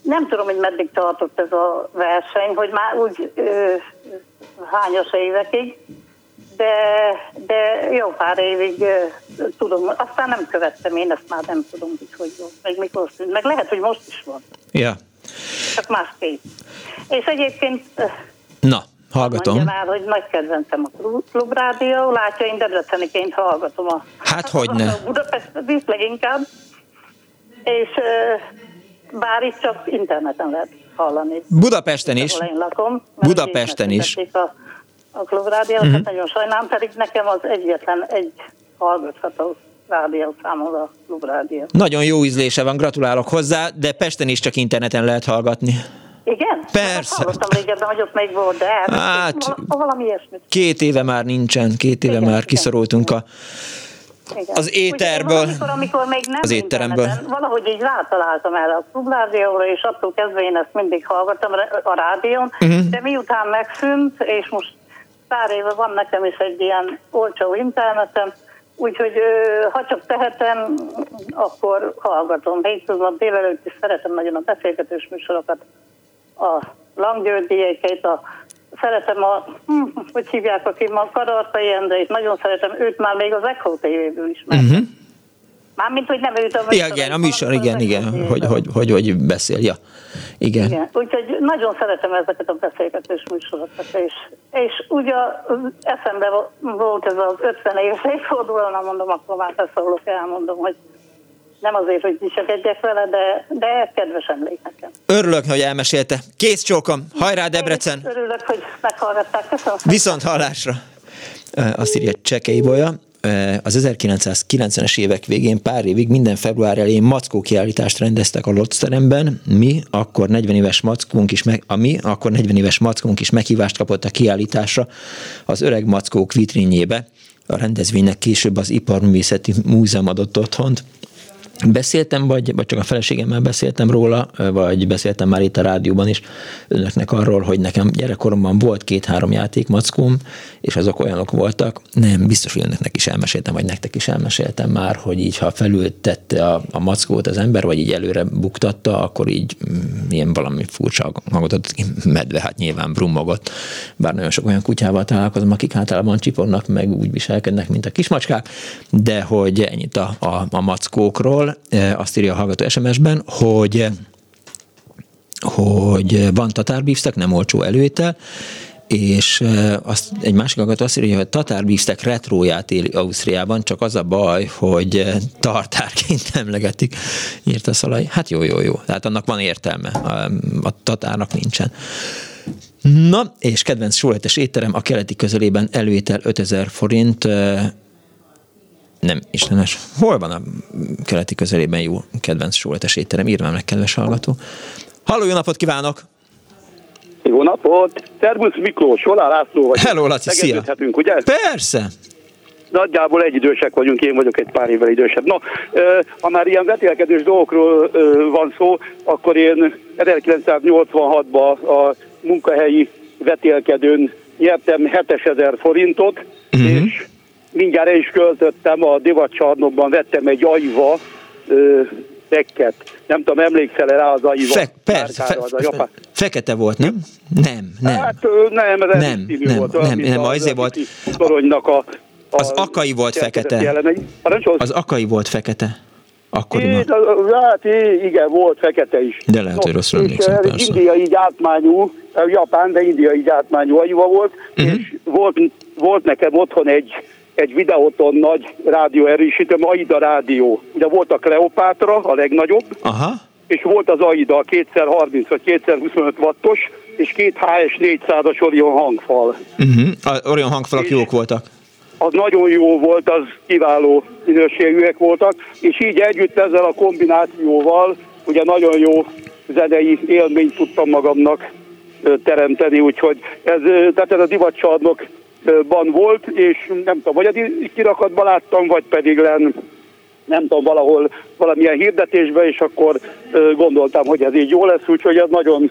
Nem tudom, hogy meddig tartott ez a verseny, hogy már úgy e, hányos évekig, de, de jó pár évig tudom, aztán nem követtem én, ezt már nem tudom, hogy hogy volt, meg mikor szűnt, meg lehet, hogy most is van. Ja. Csak másképp. És egyébként Na, hallgatom. Mondja már, hogy nagy kedvencem a klubrádió, látja, én debreceniként hallgatom a... Hát hogy ne. <laughs> A Budapestet is leginkább, és bár itt csak interneten lehet hallani. Budapesten is. Én lakom. Budapesten is. A, a klubrádiót, uh-huh. nagyon sajnálom, pedig nekem az egyetlen egy hallgatható rádió számomra a klubrádió. Nagyon jó ízlése van, gratulálok hozzá, de Pesten is csak interneten lehet hallgatni. Igen? Persze. Hallottam régebben, hogy ott még volt, de hát, valami ilyesmit. Két éve már nincsen, két éve igen, már kiszorultunk igen. a igen. Az éterből. Amikor, amikor még nem az étteremből. Valahogy így rátaláltam erre a klubrádióra, és attól kezdve én ezt mindig hallgattam a rádión, uh-huh. de miután megszűnt, és most pár éve van nekem is egy ilyen olcsó internetem, úgyhogy ha csak tehetem, akkor hallgatom. Hétköznap délelőtt is szeretem nagyon a beszélgetős műsorokat, a langgyőrdiékeit, a szeretem a, hm, <laughs> hogy hívják, aki ma Kadartai Endrét, nagyon szeretem őt már még az Echo TV-ből is. Uh-huh. Mármint, hogy nem őt a műsor. Igen, a műsor, igen, igen, hogy, hogy, hogy, hogy beszél, ja. Igen. igen. Úgyhogy nagyon szeretem ezeket a beszélgetős műsorokat, és, és ugye eszembe volt ez az 50 éves évforduló, mondom, akkor már beszólok, elmondom, hogy nem azért, hogy egyek vele, de, de kedves emlék nekem. Örülök, hogy elmesélte. Kész csókom, hajrá Debrecen! Én örülök, hogy meghallgatták. Köszönöm. Viszont hallásra! Azt írja Csekei Bolya, az 1990-es évek végén pár évig minden február elején mackó kiállítást rendeztek a Lotz teremben. Mi, akkor 40 éves mackónk is, meg, a mi, akkor 40 éves mackónk is meghívást kapott a kiállításra az öreg mackók vitrínjébe a rendezvénynek később az Iparművészeti Múzeum adott otthont, Beszéltem, vagy, vagy csak a feleségemmel beszéltem róla, vagy beszéltem már itt a rádióban is önöknek arról, hogy nekem gyerekkoromban volt két-három játékmackóm, és azok olyanok voltak. Nem, biztos, hogy önöknek is elmeséltem, vagy nektek is elmeséltem már, hogy így, ha felültette a, a mackót az ember, vagy így előre buktatta, akkor így mm, ilyen valami furcsa hangot adott ki, medve, hát nyilván brummogott. Bár nagyon sok olyan kutyával találkozom, akik általában csipognak, meg úgy viselkednek, mint a kismacskák, de hogy ennyit a, a, a mackókról, Eh, azt írja a hallgató SMS-ben, hogy hogy van tatárbífszek, nem olcsó előétel, és eh, azt, egy másik hallgató azt írja, hogy a tatárbífszek retróját éli Ausztriában, csak az a baj, hogy eh, tartárként <laughs> emlegetik, írta Szalai. Hát jó, jó, jó. Tehát annak van értelme, a, a tatárnak nincsen. Na, és kedvenc sóletes étterem a keleti közelében előétel 5000 forint, nem istenes. Hol van a keleti közelében jó kedvenc sóletes étterem? Írvám meg, kedves hallgató. Halló, jó napot kívánok! Jó napot! Szervusz Miklós, Solá László vagy. Hello, Laci, szia! ugye? Persze! Nagyjából egy idősek vagyunk, én vagyok egy pár évvel idősebb. No, ha már ilyen vetélkedős dolgokról van szó, akkor én 1986-ban a munkahelyi vetélkedőn nyertem 7000 forintot, uh-huh. és mindjárt el is költöttem, a divatcsarnokban vettem egy ajva ö, tekket. Nem tudom, emlékszel rá az ajva? Fe, persze, fe, az a fe, fekete volt, nem? Nem, nem. Hát nem, nem, nem, nem, volt, nem, nem, azért volt. Toronynak a, a az akai volt fekete. Az akai volt fekete. Akkoriban. Hát igen, volt fekete is. De lehet, hogy rosszul emlékszem, persze. Indiai gyártmányú, japán, de indiai gyártmányú ajva volt, uh-huh. és volt, volt nekem otthon egy egy videóton nagy rádióerősítő, AIDA rádió. Ugye volt a Kleopátra, a legnagyobb, Aha. és volt az AIDA, a 2x30 vagy 2x25 wattos, és két HS 400-as Orion hangfal. Uh-huh. A Orion hangfalak és jók voltak. Az nagyon jó volt, az kiváló minőségűek voltak, és így együtt ezzel a kombinációval ugye nagyon jó zenei élményt tudtam magamnak teremteni, úgyhogy ez, tehát ez a divatcsarnok ban volt, és nem tudom, vagy a kirakatban láttam, vagy pedig len, nem tudom, valahol valamilyen hirdetésben, és akkor gondoltam, hogy ez így jó lesz, úgyhogy ez nagyon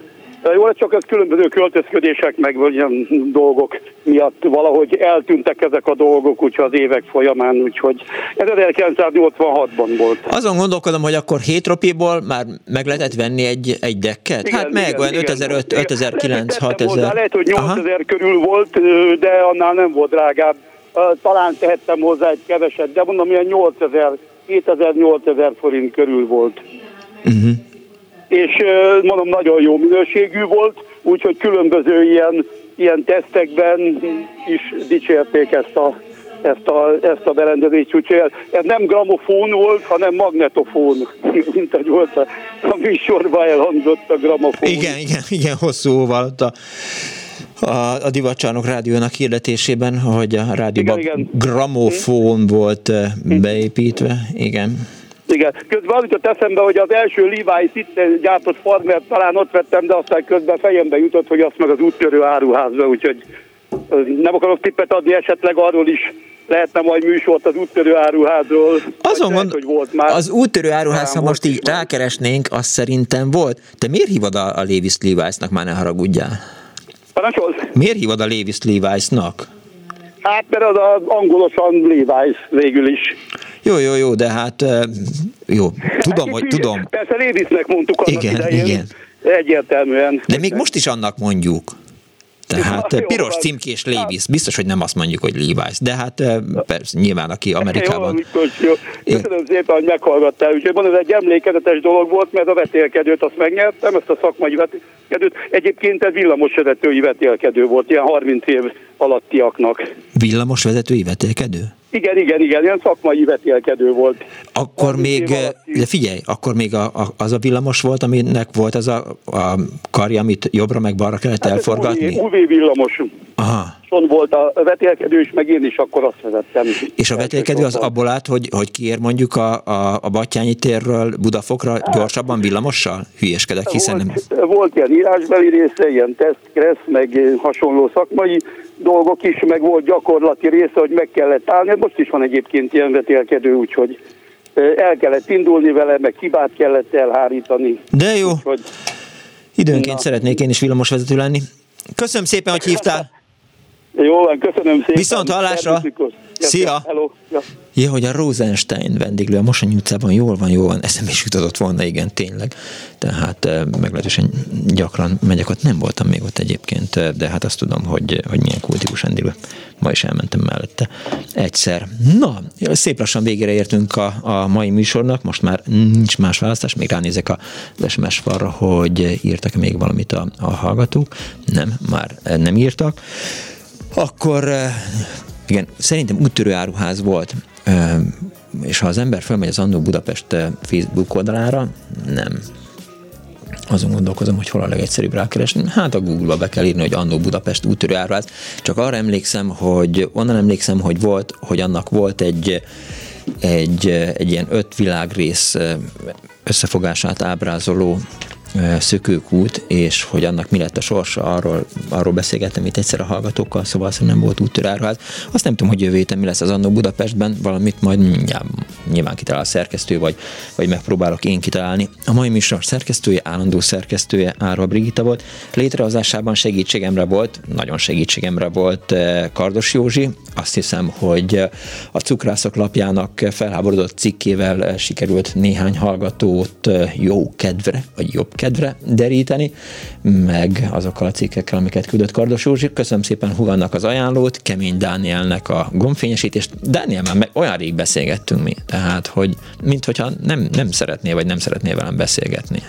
jó, csak az különböző költözködések, meg olyan dolgok miatt valahogy eltűntek ezek a dolgok, úgyhogy az évek folyamán, úgyhogy ez 1986-ban volt. Azon gondolkodom, hogy akkor hét ropiból már meg lehetett venni egy, egy dekket? Igen, hát meg olyan 5005, 5009, 6000. Lehet, hogy 8000 Aha. körül volt, de annál nem volt drágább. Talán tehettem hozzá egy keveset, de mondom, ilyen 8000, 7000-8000 forint körül volt. Uh-huh és mondom, nagyon jó minőségű volt, úgyhogy különböző ilyen, ilyen tesztekben is dicsérték ezt a, ezt a, ezt a berendezést, úgyhogy ez nem gramofón volt, hanem magnetofón, <laughs> mint ahogy volt a, a műsorban elhangzott a gramofón. Igen, igen, igen, hosszú volt a a, a Divacsarnok rádiónak hirdetésében, hogy a rádióban igen, igen. gramofón volt beépítve, igen. Igen. Közben az jutott eszembe, hogy az első Levi's itt gyártott farmer talán ott vettem, de aztán közben fejembe jutott, hogy azt meg az úttörő áruházba, úgyhogy nem akarok tippet adni, esetleg arról is lehetne majd műsort az úttörő áruházról. Azon mond, hogy volt már. Az úttörő áruház, ha most így rákeresnénk, az szerintem volt. Te miért hívod a, a Levi's Levi's-nak, már ne haragudjál? Parancsolsz? Miért hívod a Levi's Levi's-nak? Hát mert az, az angolosan Levi's végül is. Jó, jó, jó, de hát jó, tudom, hogy tudom. Persze Levi'snek mondtuk annak igen, idején. Igen. Egyértelműen. De még most is annak mondjuk. Tehát ja, piros jó, címkés Levi's, biztos, hogy nem azt mondjuk, hogy Levi's, de hát persze, nyilván, aki Amerikában... Jó, jó. Köszönöm szépen, hogy meghallgattál. Úgyhogy van, ez egy emlékezetes dolog volt, mert a vetélkedőt azt megnyertem, ezt a szakmai vetélkedőt. Egyébként ez villamosvezetői vetélkedő volt, ilyen 30 év alattiaknak. Villamosvezetői vetélkedő? Igen, igen, igen, ilyen szakmai vetélkedő volt. Akkor még, de figyelj, akkor még a, a, az a villamos volt, aminek volt az a, a karja, amit jobbra meg balra kellett hát elforgatni? UV, UV villamos. Aha. Son volt a vetélkedő is, meg én is akkor azt vezettem. És a vetélkedő az abból állt, hogy, hogy kiér mondjuk a, a, a Batyányi térről Budafokra hát, gyorsabban villamossal? Hülyeskedek, hiszen volt, nem... Volt ilyen írásbeli része, ilyen teszt, kressz, meg hasonló szakmai dolgok is, meg volt gyakorlati része, hogy meg kellett állni. Most is van egyébként ilyen vetélkedő, úgyhogy el kellett indulni vele, meg hibát kellett elhárítani. De jó. Úgyhogy, Időnként na. szeretnék én is villamosvezető lenni. Köszönöm szépen, hogy hívtál. Jó van, köszönöm szépen. Viszont hallásra. Szia. Hello. Ja. Ja, hogy a Rosenstein vendéglő a Mosonyi utcában jól van, jól van, eszembe is jutott volna, igen, tényleg. Tehát eh, meglehetősen gyakran megyek ott, nem voltam még ott egyébként, eh, de hát azt tudom, hogy, hogy milyen kultikus vendéglő. Ma is elmentem mellette egyszer. Na, szép lassan végére értünk a, a mai műsornak, most már nincs más választás, még ránézek a SMS falra, hogy írtak még valamit a, a hallgatók. Nem, már nem írtak. Akkor eh, igen, szerintem úttörő áruház volt, és ha az ember felmegy az Annó Budapest Facebook oldalára, nem. Azon gondolkozom, hogy hol a legegyszerűbb rákeresni. Hát a Google-ba be kell írni, hogy Annó Budapest úttörő áruház. Csak arra emlékszem, hogy onnan emlékszem, hogy volt, hogy annak volt egy egy, egy ilyen öt világrész összefogását ábrázoló szökőkút, és hogy annak mi lett a sorsa, arról, arról beszélgettem itt egyszer a hallgatókkal, szóval azt nem volt úttörárház. Azt nem tudom, hogy jövő héten mi lesz az annó Budapestben, valamit majd nyilván kitalál a szerkesztő, vagy, vagy megpróbálok én kitalálni. A mai műsor szerkesztője, állandó szerkesztője Árva Brigitta volt. Létrehozásában segítségemre volt, nagyon segítségemre volt Kardos Józsi. Azt hiszem, hogy a cukrászok lapjának felháborodott cikkével sikerült néhány hallgatót jó kedvre, vagy jobb kedvre kedvre deríteni, meg azokkal a cikkekkel, amiket küldött Kardos Józsi. Köszönöm szépen Hugannak az ajánlót, Kemény Dánielnek a gombfényesítést. Dániel már meg olyan rég beszélgettünk mi, tehát, hogy minthogyha nem, nem szeretné, vagy nem szeretné velem beszélgetni.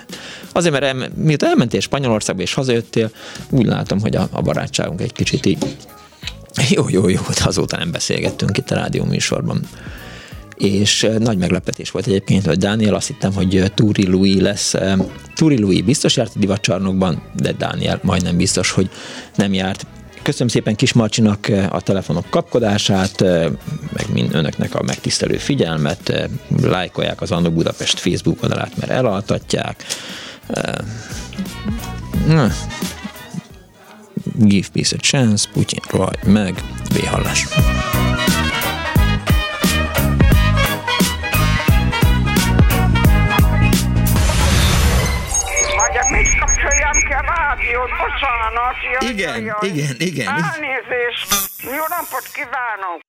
Azért, mert el, miután elmentél Spanyolországba és hazajöttél, úgy látom, hogy a, a barátságunk egy kicsit így jó, jó, jó, de azóta nem beszélgettünk itt a rádió műsorban és nagy meglepetés volt egyébként, hogy Dániel azt hittem, hogy Túri Louis lesz. Túri Louis biztos járt a divatcsarnokban, de Dániel majdnem biztos, hogy nem járt. Köszönöm szépen Kis Marcsinak a telefonok kapkodását, meg mind önöknek a megtisztelő figyelmet, lájkolják az Annó Budapest Facebook oldalát, mert elaltatják. Give peace a chance, Putyin rohagy meg, véhallás. Bocsánat. Jaj, igen, jaj, igen, igen. Elnézést. Jó napot kívánok.